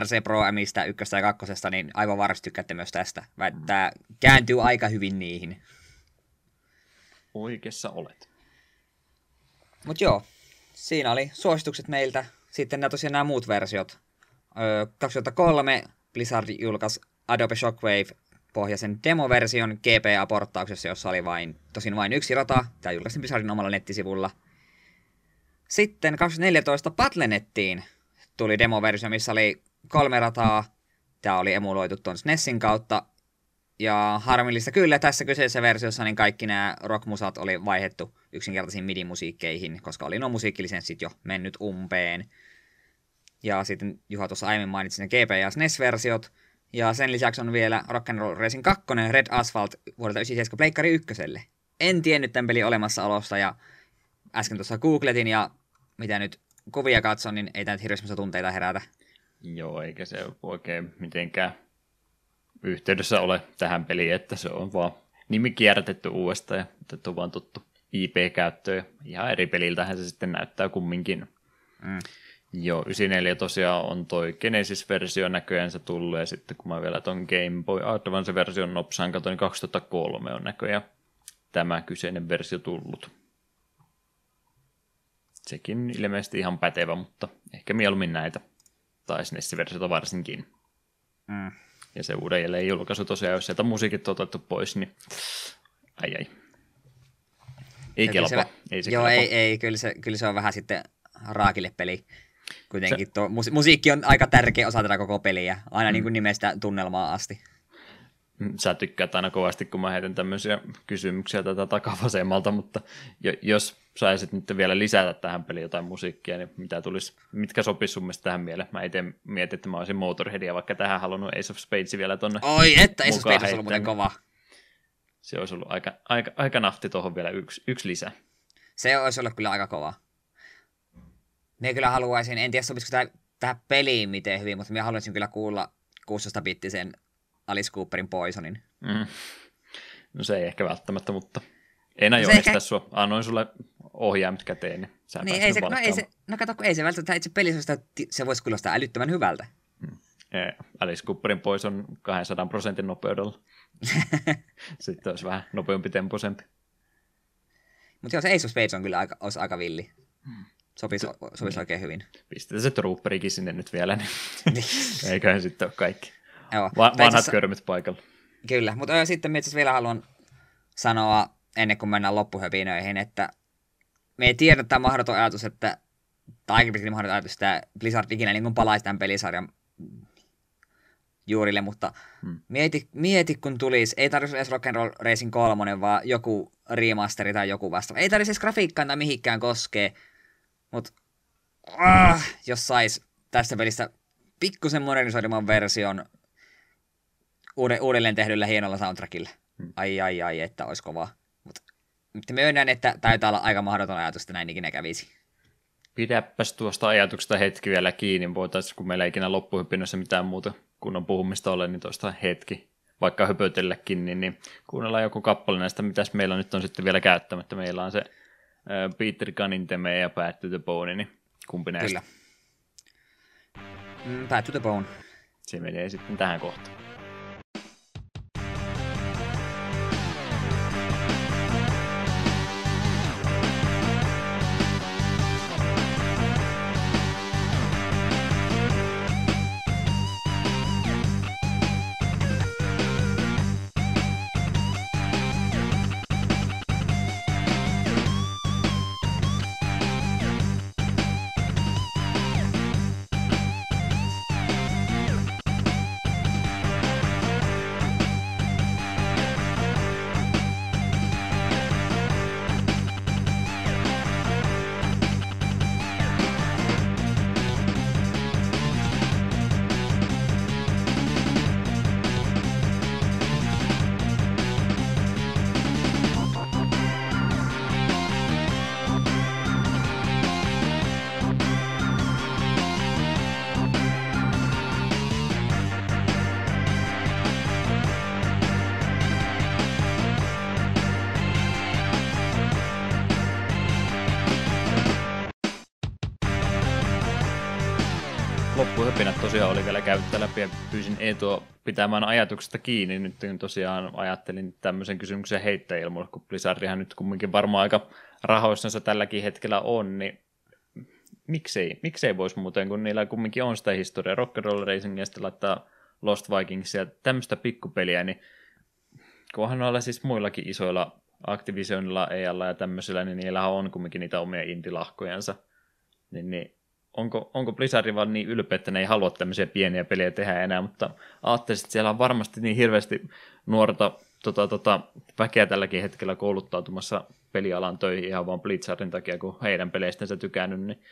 RC Pro Mistä ykköstä ja kakkosesta, niin aivan varmasti tykkäätte myös tästä. Mm. Tämä kääntyy aika hyvin niihin. Oikeassa olet. Mutta joo, siinä oli suositukset meiltä. Sitten nämä tosiaan nämä muut versiot. Öö, 2003 Blizzard julkaisi Adobe Shockwave pohjaisen demoversion GPA-porttauksessa, jossa oli vain, tosin vain yksi rata. Tämä julkaistiin Blizzardin omalla nettisivulla. Sitten 2014 Battle.nettiin tuli demoversio, missä oli kolme rataa. Tämä oli emuloitu tuon SNESin kautta. Ja harmillista kyllä tässä kyseisessä versiossa niin kaikki nämä rockmusat oli vaihettu yksinkertaisiin midi-musiikkeihin, koska oli nuo musiikkilisenssit jo mennyt umpeen. Ja sitten Juha tuossa aiemmin mainitsi ne GP- ja SNES-versiot. Ja sen lisäksi on vielä Rock'n'Roll Racing 2 Red Asphalt vuodelta 97 Pleikkari 1. En tiennyt tämän pelin olemassaolosta ja äsken tuossa googletin ja mitä nyt kuvia katson, niin ei tämä nyt tunteita herätä. Joo, eikä se oikein mitenkään yhteydessä ole tähän peliin, että se on vaan nimi kierrätetty uudestaan ja otettu vaan tuttu IP-käyttöön. Ihan eri peliltähän se sitten näyttää kumminkin. Mm. Joo, 94 tosiaan on toi Genesis-versio näköjään se tullut, ja sitten kun mä vielä ton Game Boy Advance-version nopsaan katsoin, niin 2003 on näköjään tämä kyseinen versio tullut. Sekin ilmeisesti ihan pätevä, mutta ehkä mieluummin näitä, tai SNES-versiota varsinkin. Mm. Ja se uudelleen julkaisu tosiaan, jos sieltä musiikit on otettu pois, niin ai ai. Ei kelpaa. Se, ei se joo, kelpaa. ei, ei kyllä, se, kyllä se on vähän sitten raakille peli. Kuitenkin se, tuo musiikki on aika tärkeä osa tätä koko peliä, aina mm. niin kuin nimestä tunnelmaa asti. Mm, sä tykkäät aina kovasti, kun mä heitän tämmöisiä kysymyksiä tätä takavasemmalta, mutta jos saisit nyt vielä lisätä tähän peliin jotain musiikkia, niin mitä tulisi, mitkä sopisi sun mielestä tähän mieleen? Mä itse mietin, että mä olisin Motorheadia vaikka tähän halunnut Ace of Spades vielä tonne Oi, että Ace of Spades olisi ollut muuten kova. Se olisi ollut aika, aika, aika nafti tuohon vielä yksi, yksi lisä. Se olisi ollut kyllä aika kova. Me kyllä haluaisin, en tiedä sopisiko tähän peliin miten hyvin, mutta me haluaisin kyllä kuulla 16-bittisen Alice Cooperin Poisonin. Mm. No se ei ehkä välttämättä, mutta en aio no estää ehkä... sua. Annoin sulle ohjaimet käteen, niin sä niin, ei se, no, ei se, no kato, kun ei se välttämättä itse pelissä, se voisi kuulostaa älyttömän hyvältä. Hmm. Alice Cooperin pois on 200 prosentin nopeudella. Sitten olisi vähän nopeampi temposempi. Mutta joo, se Ace of Spades on kyllä aika, olisi aika villi. Hmm. Sopisi, sopisi niin. oikein hyvin. Pistetään se trooperikin sinne nyt vielä, niin, niin. eiköhän sitten ole kaikki. Joo. Va- vanhat itse... körmit paikalla. Kyllä, mutta sitten itse vielä haluan sanoa, ennen kuin mennään loppuhöpinöihin, että me ei tiedä tämä mahdoton ajatus, että, tai aika mahdoton ajatus, että Blizzard ikinä niin palaisi tämän pelisarjan juurille, mutta hmm. mieti, mieti, kun tulisi, ei tarvitsisi edes Rock'n'Roll Racing 3, vaan joku remasteri tai joku vastaava. Ei tarvitsisi edes grafiikkaan tai mihinkään koskee, mutta ah, jos sais tästä pelistä pikkusen modernisoidumman version uudelleen tehdyllä hienolla soundtrackilla. Hmm. Ai ai ai, että olisi kovaa. Mutta myönnän, että taitaa olla aika mahdoton ajatus, että näin ikinä kävisi. Pidäpäs tuosta ajatuksesta hetki vielä kiinni. Voitaisiin, kun meillä ei ikinä loppuhypinnossa mitään muuta kunnon puhumista ole, niin tuosta hetki vaikka höpötelläkin, niin, niin kuunnellaan joku kappale näistä, mitä meillä nyt on sitten vielä käyttämättä. Meillä on se äh, Peter Gunnin Teme ja Bad to the Bone, niin kumpi näistä? Kyllä. Mm, Bad to the Bone. Se menee sitten tähän kohtaan. Läpi ja pyysin Eetua pitämään ajatuksesta kiinni. Nyt tosiaan ajattelin tämmöisen kysymyksen heittää ilmoille, kun Blizzardhan nyt kumminkin varmaan aika rahoissansa tälläkin hetkellä on, niin miksei, miksei voisi muuten, kun niillä kumminkin on sitä historiaa, Rock'n'Roll Racing ja sitten laittaa Lost Vikings ja tämmöistä pikkupeliä, niin kunhan noilla siis muillakin isoilla Activisionilla, EAlla ja tämmöisillä, niin niillä on kumminkin niitä omia indilahkojansa. Niin, niin onko, onko Blizzard vaan niin ylpeä, että ne ei halua tämmöisiä pieniä pelejä tehdä enää, mutta ajattelisin, että siellä on varmasti niin hirveästi nuorta tota, tota, väkeä tälläkin hetkellä kouluttautumassa pelialan töihin ihan vaan Blizzardin takia, kun heidän se tykännyt, niin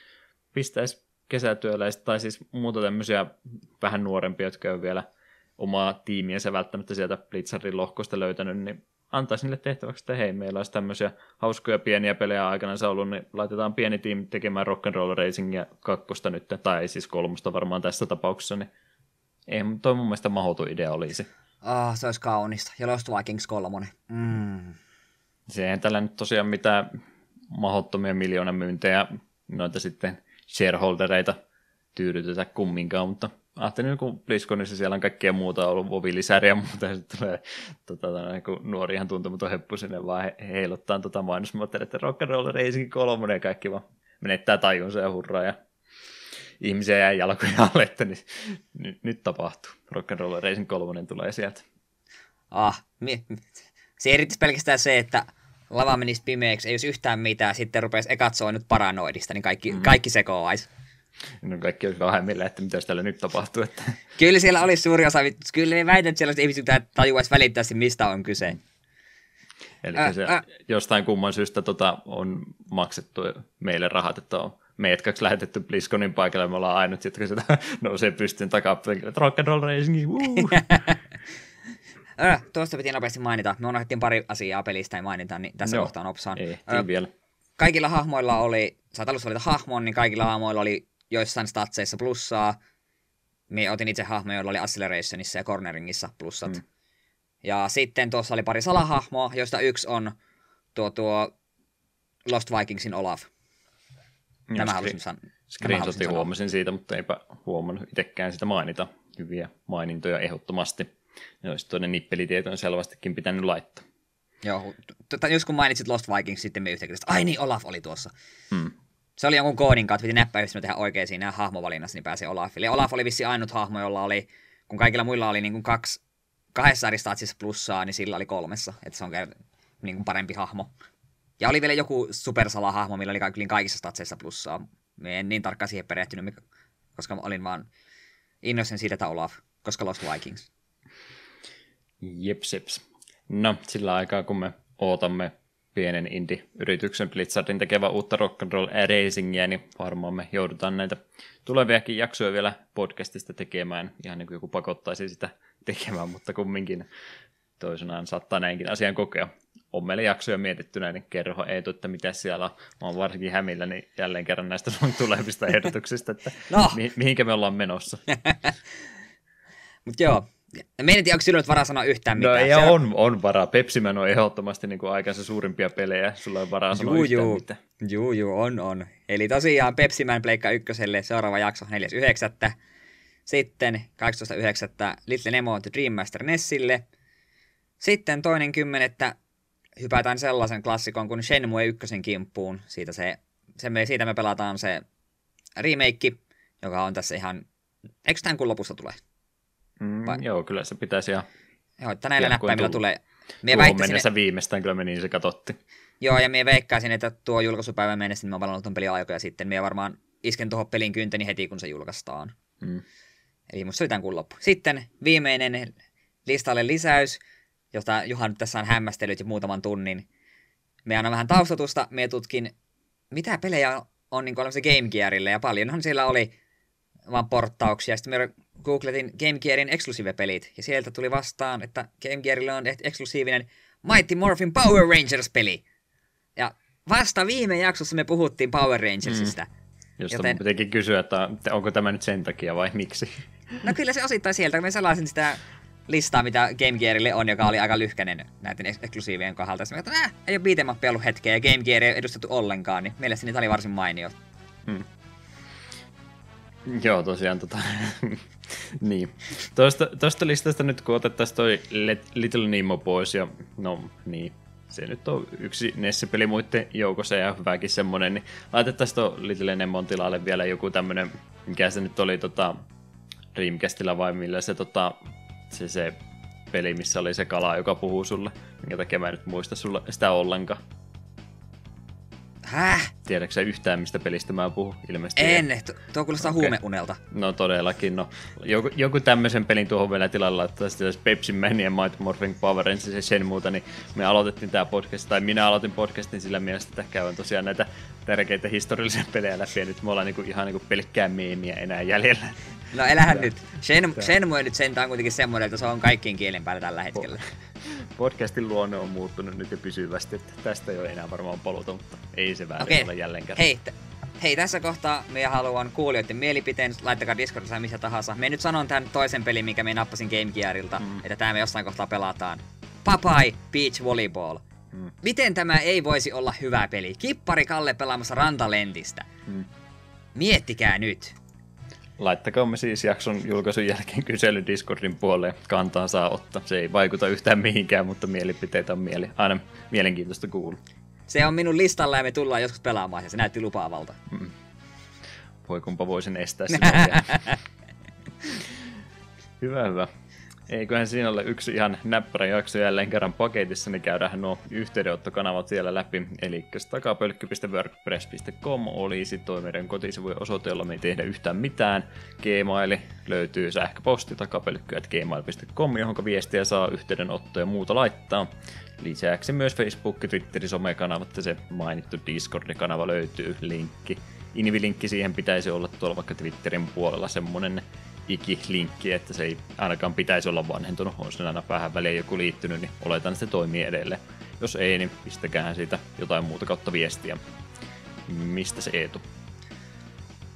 pistäisi kesätyöläiset tai siis muuta tämmöisiä vähän nuorempia, jotka on vielä omaa tiimiänsä välttämättä sieltä Blizzardin lohkosta löytänyt, niin antaisin niille tehtäväksi, että hei, meillä olisi tämmöisiä hauskoja pieniä pelejä aikana se ollut, niin laitetaan pieni tiimi tekemään Rock'n'Roll Racingia kakkosta nyt, tai siis kolmosta varmaan tässä tapauksessa, niin ei toi mun mielestä mahdoton idea olisi. Ah, oh, se olisi kaunista. Ja Lost Vikings 3. Mm. Se ei tällä nyt tosiaan mitään mahdottomia miljoonan myyntejä noita sitten shareholdereita tyydytetä kumminkaan, mutta ajattelin, kun BlizzConissa siellä on kaikkea muuta ollut, Vovi-lisäriä ja muuta, ja sitten tulee tota, kun nuori ihan tuntematon heppu sinne vaan he, heiluttaa tota mainosmateriaalia, että Roll Racing 3 ja kaikki vaan menettää tajunsa ja hurraa ja ihmisiä jää jalkoja alle, että niin, nyt, nyt tapahtuu. Roll Racing 3 tulee sieltä. Ah, mi- se erityisesti pelkästään se, että lava menisi pimeäksi, ei olisi yhtään mitään, sitten rupesi ekat nyt paranoidista, niin kaikki, mm-hmm. kaikki sekoaisi. No kaikki olisi vähemmillä, että mitä täällä nyt tapahtuu. Että... Kyllä siellä olisi suuri osa, kyllä ei väitä, että sellaiset ihmiset tajuaisi välittää mistä on kyse. Eli äh, se äh. jostain kumman syystä tota, on maksettu meille rahat, että on meidät kaksi lähetetty Bliskonin paikalle, me ollaan ainut, jotka sitä nousee pystyyn takapenkille, että rock and roll racing, äh, tuosta piti nopeasti mainita. Me unohdettiin pari asiaa pelistä ja mainita, niin tässä no, kohtaa nopsaan. Ei, äh, vielä. Kaikilla hahmoilla oli, saat alussa valita hahmon, niin kaikilla hahmoilla oli joissain statseissa plussaa. Me otin itse hahmoja, joilla oli Accelerationissa ja Corneringissa plussat. Mm. Ja sitten tuossa oli pari salahahmoa, joista yksi on tuo, tuo Lost Vikingsin Olaf. Tämä halusin sanoa. Huomasin siitä, mutta eipä huomannut itsekään sitä mainita. Hyviä mainintoja ehdottomasti. Ja olisi toinen nippelitieto on selvästikin pitänyt laittaa. Joo, t- jos kun mainitsit Lost Vikings, sitten me yhtäkkiä, ai niin, Olaf oli tuossa. Hmm se oli jonkun koodin kautta, piti näppäyhdistelmä tehdä oikein siinä hahmovalinnassa, niin pääsi Olafille. Olaf oli vissi ainut hahmo, jolla oli, kun kaikilla muilla oli niin kuin kaksi, kahdessa eri statsissa plussaa, niin sillä oli kolmessa, että se on niin kuin parempi hahmo. Ja oli vielä joku supersala-hahmo, millä oli kaikissa statseissa plussaa. Me en niin tarkkaan siihen perehtynyt, koska olin vaan innoisen siitä, että Olaf, koska Lost Vikings. Jepseps. No, sillä aikaa kun me ootamme pienen indie-yrityksen Blizzardin tekevä uutta rock'n'roll racingia, niin varmaan me joudutaan näitä tuleviakin jaksoja vielä podcastista tekemään, ihan niin kuin joku pakottaisi sitä tekemään, mutta kumminkin toisenaan saattaa näinkin asian kokea. On meillä jaksoja mietitty näiden kerho Eetu, että mitä siellä on. Mä oon varsinkin hämillä niin jälleen kerran näistä sun tulevista ehdotuksista, että no. mi- mihinkä me ollaan menossa. Mutta joo, Mä en tiedä, onko sinulla varaa sanoa yhtään no, mitään. No ei, on, on varaa. Pepsiman on ehdottomasti niin kuin aikansa suurimpia pelejä. Sulla on varaa sanoa juu, yhtään juu. mitään. Juu, juu, on, on. Eli tosiaan Pepsiman Pleikka ykköselle seuraava jakso 4.9. Sitten 18.9. Little Nemo The Dream Master Nessille. Sitten toinen kymmenettä hypätään sellaisen klassikon kuin Shenmue ykkösen kimppuun. Siitä, se, se me, siitä me pelataan se remake, joka on tässä ihan... Eikö tämän kuun lopussa tulee? Mm, Vai? Joo, kyllä se pitäisi ihan... Joo, että näillä näppäimillä tulee... Mie tuohon mennessä viimeistään kyllä me niin se katsotti. Joo, ja minä veikkaisin, että tuo julkaisupäivän mennessä niin mä valannut ton pelin aikoja sitten. Minä varmaan isken tuohon pelin kynteni heti, kun se julkaistaan. Mm. Eli musta oli tämän kuun loppu. Sitten viimeinen listalle lisäys, jota Juhan nyt tässä on hämmästellyt jo muutaman tunnin. Me annan vähän taustatusta. Me tutkin, mitä pelejä on niin olemassa Game Gearille, ja paljonhan siellä oli vaan porttauksia. Sitten me googletin Game Gearin eksklusiivepelit, ja sieltä tuli vastaan, että Game Gearille on eksklusiivinen Mighty Morphin Power Rangers-peli. Ja vasta viime jaksossa me puhuttiin Power Rangersista. Mm. Josta Joten... pitikin kysyä, että onko tämä nyt sen takia vai miksi? No kyllä se osittain sieltä, kun me sellaisin sitä listaa, mitä Game Gearille on, joka oli aika lyhkäinen näiden eksklusiivien kohdalta. Sitten että äh, ei ole beat'em ollut hetkeä ja Game Gear ei edustettu ollenkaan, niin mielestäni tämä oli varsin mainio. Hmm. Joo, tosiaan tota, niin. Tuosta, tuosta listasta nyt kun otettaisiin toi Little Nemo pois ja no niin, se nyt on yksi Nesse-peli muiden joukossa ja hyväkin semmonen, niin laitettaisiin tuo Little Nemon tilalle vielä joku tämmönen, mikä se nyt oli tota Dreamcastilla vai millä se tota, se, se peli, missä oli se kala, joka puhuu sulle, minkä takia mä en nyt muista sulle sitä ollenkaan. Häh? Tiedätkö sä yhtään, mistä pelistä mä puhun? Ilmeisesti en. Tuo kuulostaa okay. huumeunelta. No todellakin. No. Joku, joku tämmöisen pelin tuohon vielä tilalla, että sitten Pepsi Man ja Might Morphing Power Rangers ja sen muuta, niin me aloitettiin tämä podcast, tai minä aloitin podcastin sillä mielessä, että käyn tosiaan näitä tärkeitä historiallisia pelejä läpi, ja nyt me ollaan niinku, ihan niinku pelkkää meemiä enää jäljellä. No elähän nyt. Sen, Shenmue nyt sentään kuitenkin semmoinen, että se on kaikkien kielen päällä tällä hetkellä. Podcastin luonne on muuttunut nyt jo pysyvästi, että tästä ei ole enää varmaan paluuta, mutta ei se väärin okay. ole jälleen kerran. Hei, t- hei, tässä kohtaa minä haluan kuulijoiden mielipiteen, laittakaa Discordissa missä tahansa. Me nyt sanon tämän toisen pelin, mikä me nappasin Game Gearilta, mm. että tämä me jossain kohtaa pelataan. Papai Beach Volleyball. Mm. Miten tämä ei voisi olla hyvä peli? Kippari Kalle pelaamassa rantalentistä. Mm. Miettikää nyt. Laittakaa me siis jakson julkaisun jälkeen kysely Discordin puoleen. Kantaa saa ottaa. Se ei vaikuta yhtään mihinkään, mutta mielipiteitä on mieli, aina mielenkiintoista kuulla. Se on minun listalla ja me tullaan joskus pelaamaan ja se näytti lupaavalta. Mm. Voi kumpa voisin estää sen. hyvä, hyvä. Eiköhän siinä ole yksi ihan näppärä jakso jälleen kerran paketissa, niin käydään nuo yhteydenottokanavat siellä läpi. Eli takapölkky.wordpress.com olisi tuo meidän kotisivujen osoite, jolla me ei tehdä yhtään mitään. Gmail löytyy sähköposti takapölkky.gmail.com, johon viestiä saa yhteydenottoja ja muuta laittaa. Lisäksi myös Facebook, Twitter, somekanavat ja se mainittu Discord-kanava löytyy linkki. Invi-linkki siihen pitäisi olla tuolla vaikka Twitterin puolella semmonen ikilinkki, että se ei ainakaan pitäisi olla vanhentunut. On sen aina vähän väliä joku liittynyt, niin oletan, että se toimii edelleen. Jos ei, niin pistäkää siitä jotain muuta kautta viestiä. Mistä se Eetu?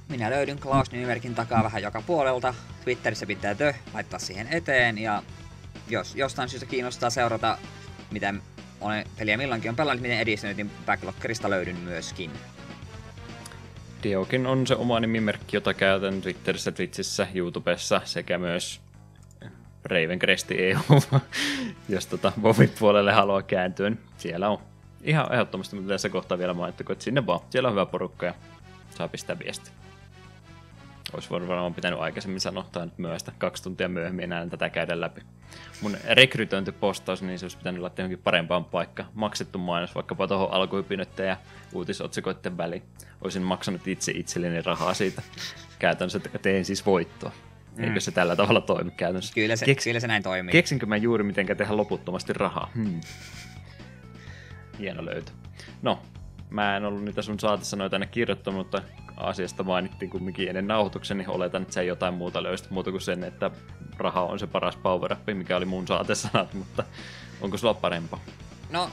Minä löydyn Klaus Nymerkin takaa vähän joka puolelta. Twitterissä pitää tö laittaa siihen eteen ja jos jostain syystä kiinnostaa seurata, mitä olen peliä milloinkin on pelannut, miten edistynyt, niin Backloggerista löydyn myöskin. Diokin on se oma nimimerkki, jota käytän Twitterissä, Twitchissä, YouTubessa sekä myös Ravencresti EU, jos tota Bobin puolelle haluaa kääntyä, niin siellä on ihan ehdottomasti, mutta tässä kohtaa vielä mainittu, että sinne vaan, siellä on hyvä porukka ja saa pistää viesti. Olisi varmaan pitänyt aikaisemmin sanoa, tai nyt myöstä kaksi tuntia myöhemmin enää tätä käydä läpi. Mun rekrytointipostaus, niin se olisi pitänyt laittaa johonkin parempaan paikkaan. Maksettu mainos vaikkapa tuohon alkuhypinöiden ja uutisotsikoiden väliin. Olisin maksanut itse itselleni rahaa siitä. Käytännössä teen siis voittoa. Mm. Eikö se tällä tavalla toimi käytännössä? Kyllä se, Keks, kyllä se näin toimii. Keksinkö mä juuri miten tehdä loputtomasti rahaa? Hmm. Hieno löytö. No, mä en ollut niitä sun saatesanoja tänne kirjoittanut, mutta asiasta mainittiin kumminkin ennen nauhoituksen, niin oletan, että se jotain muuta löysit muuta kuin sen, että raha on se paras power up, mikä oli mun saatesanat, mutta onko sulla parempaa? No,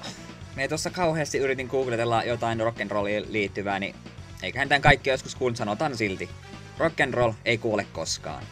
me tuossa kauheasti yritin googletella jotain rock'n'rolliin liittyvää, niin eiköhän tämän kaikki joskus kuullut sanotaan silti. Rock'n'roll ei kuole koskaan.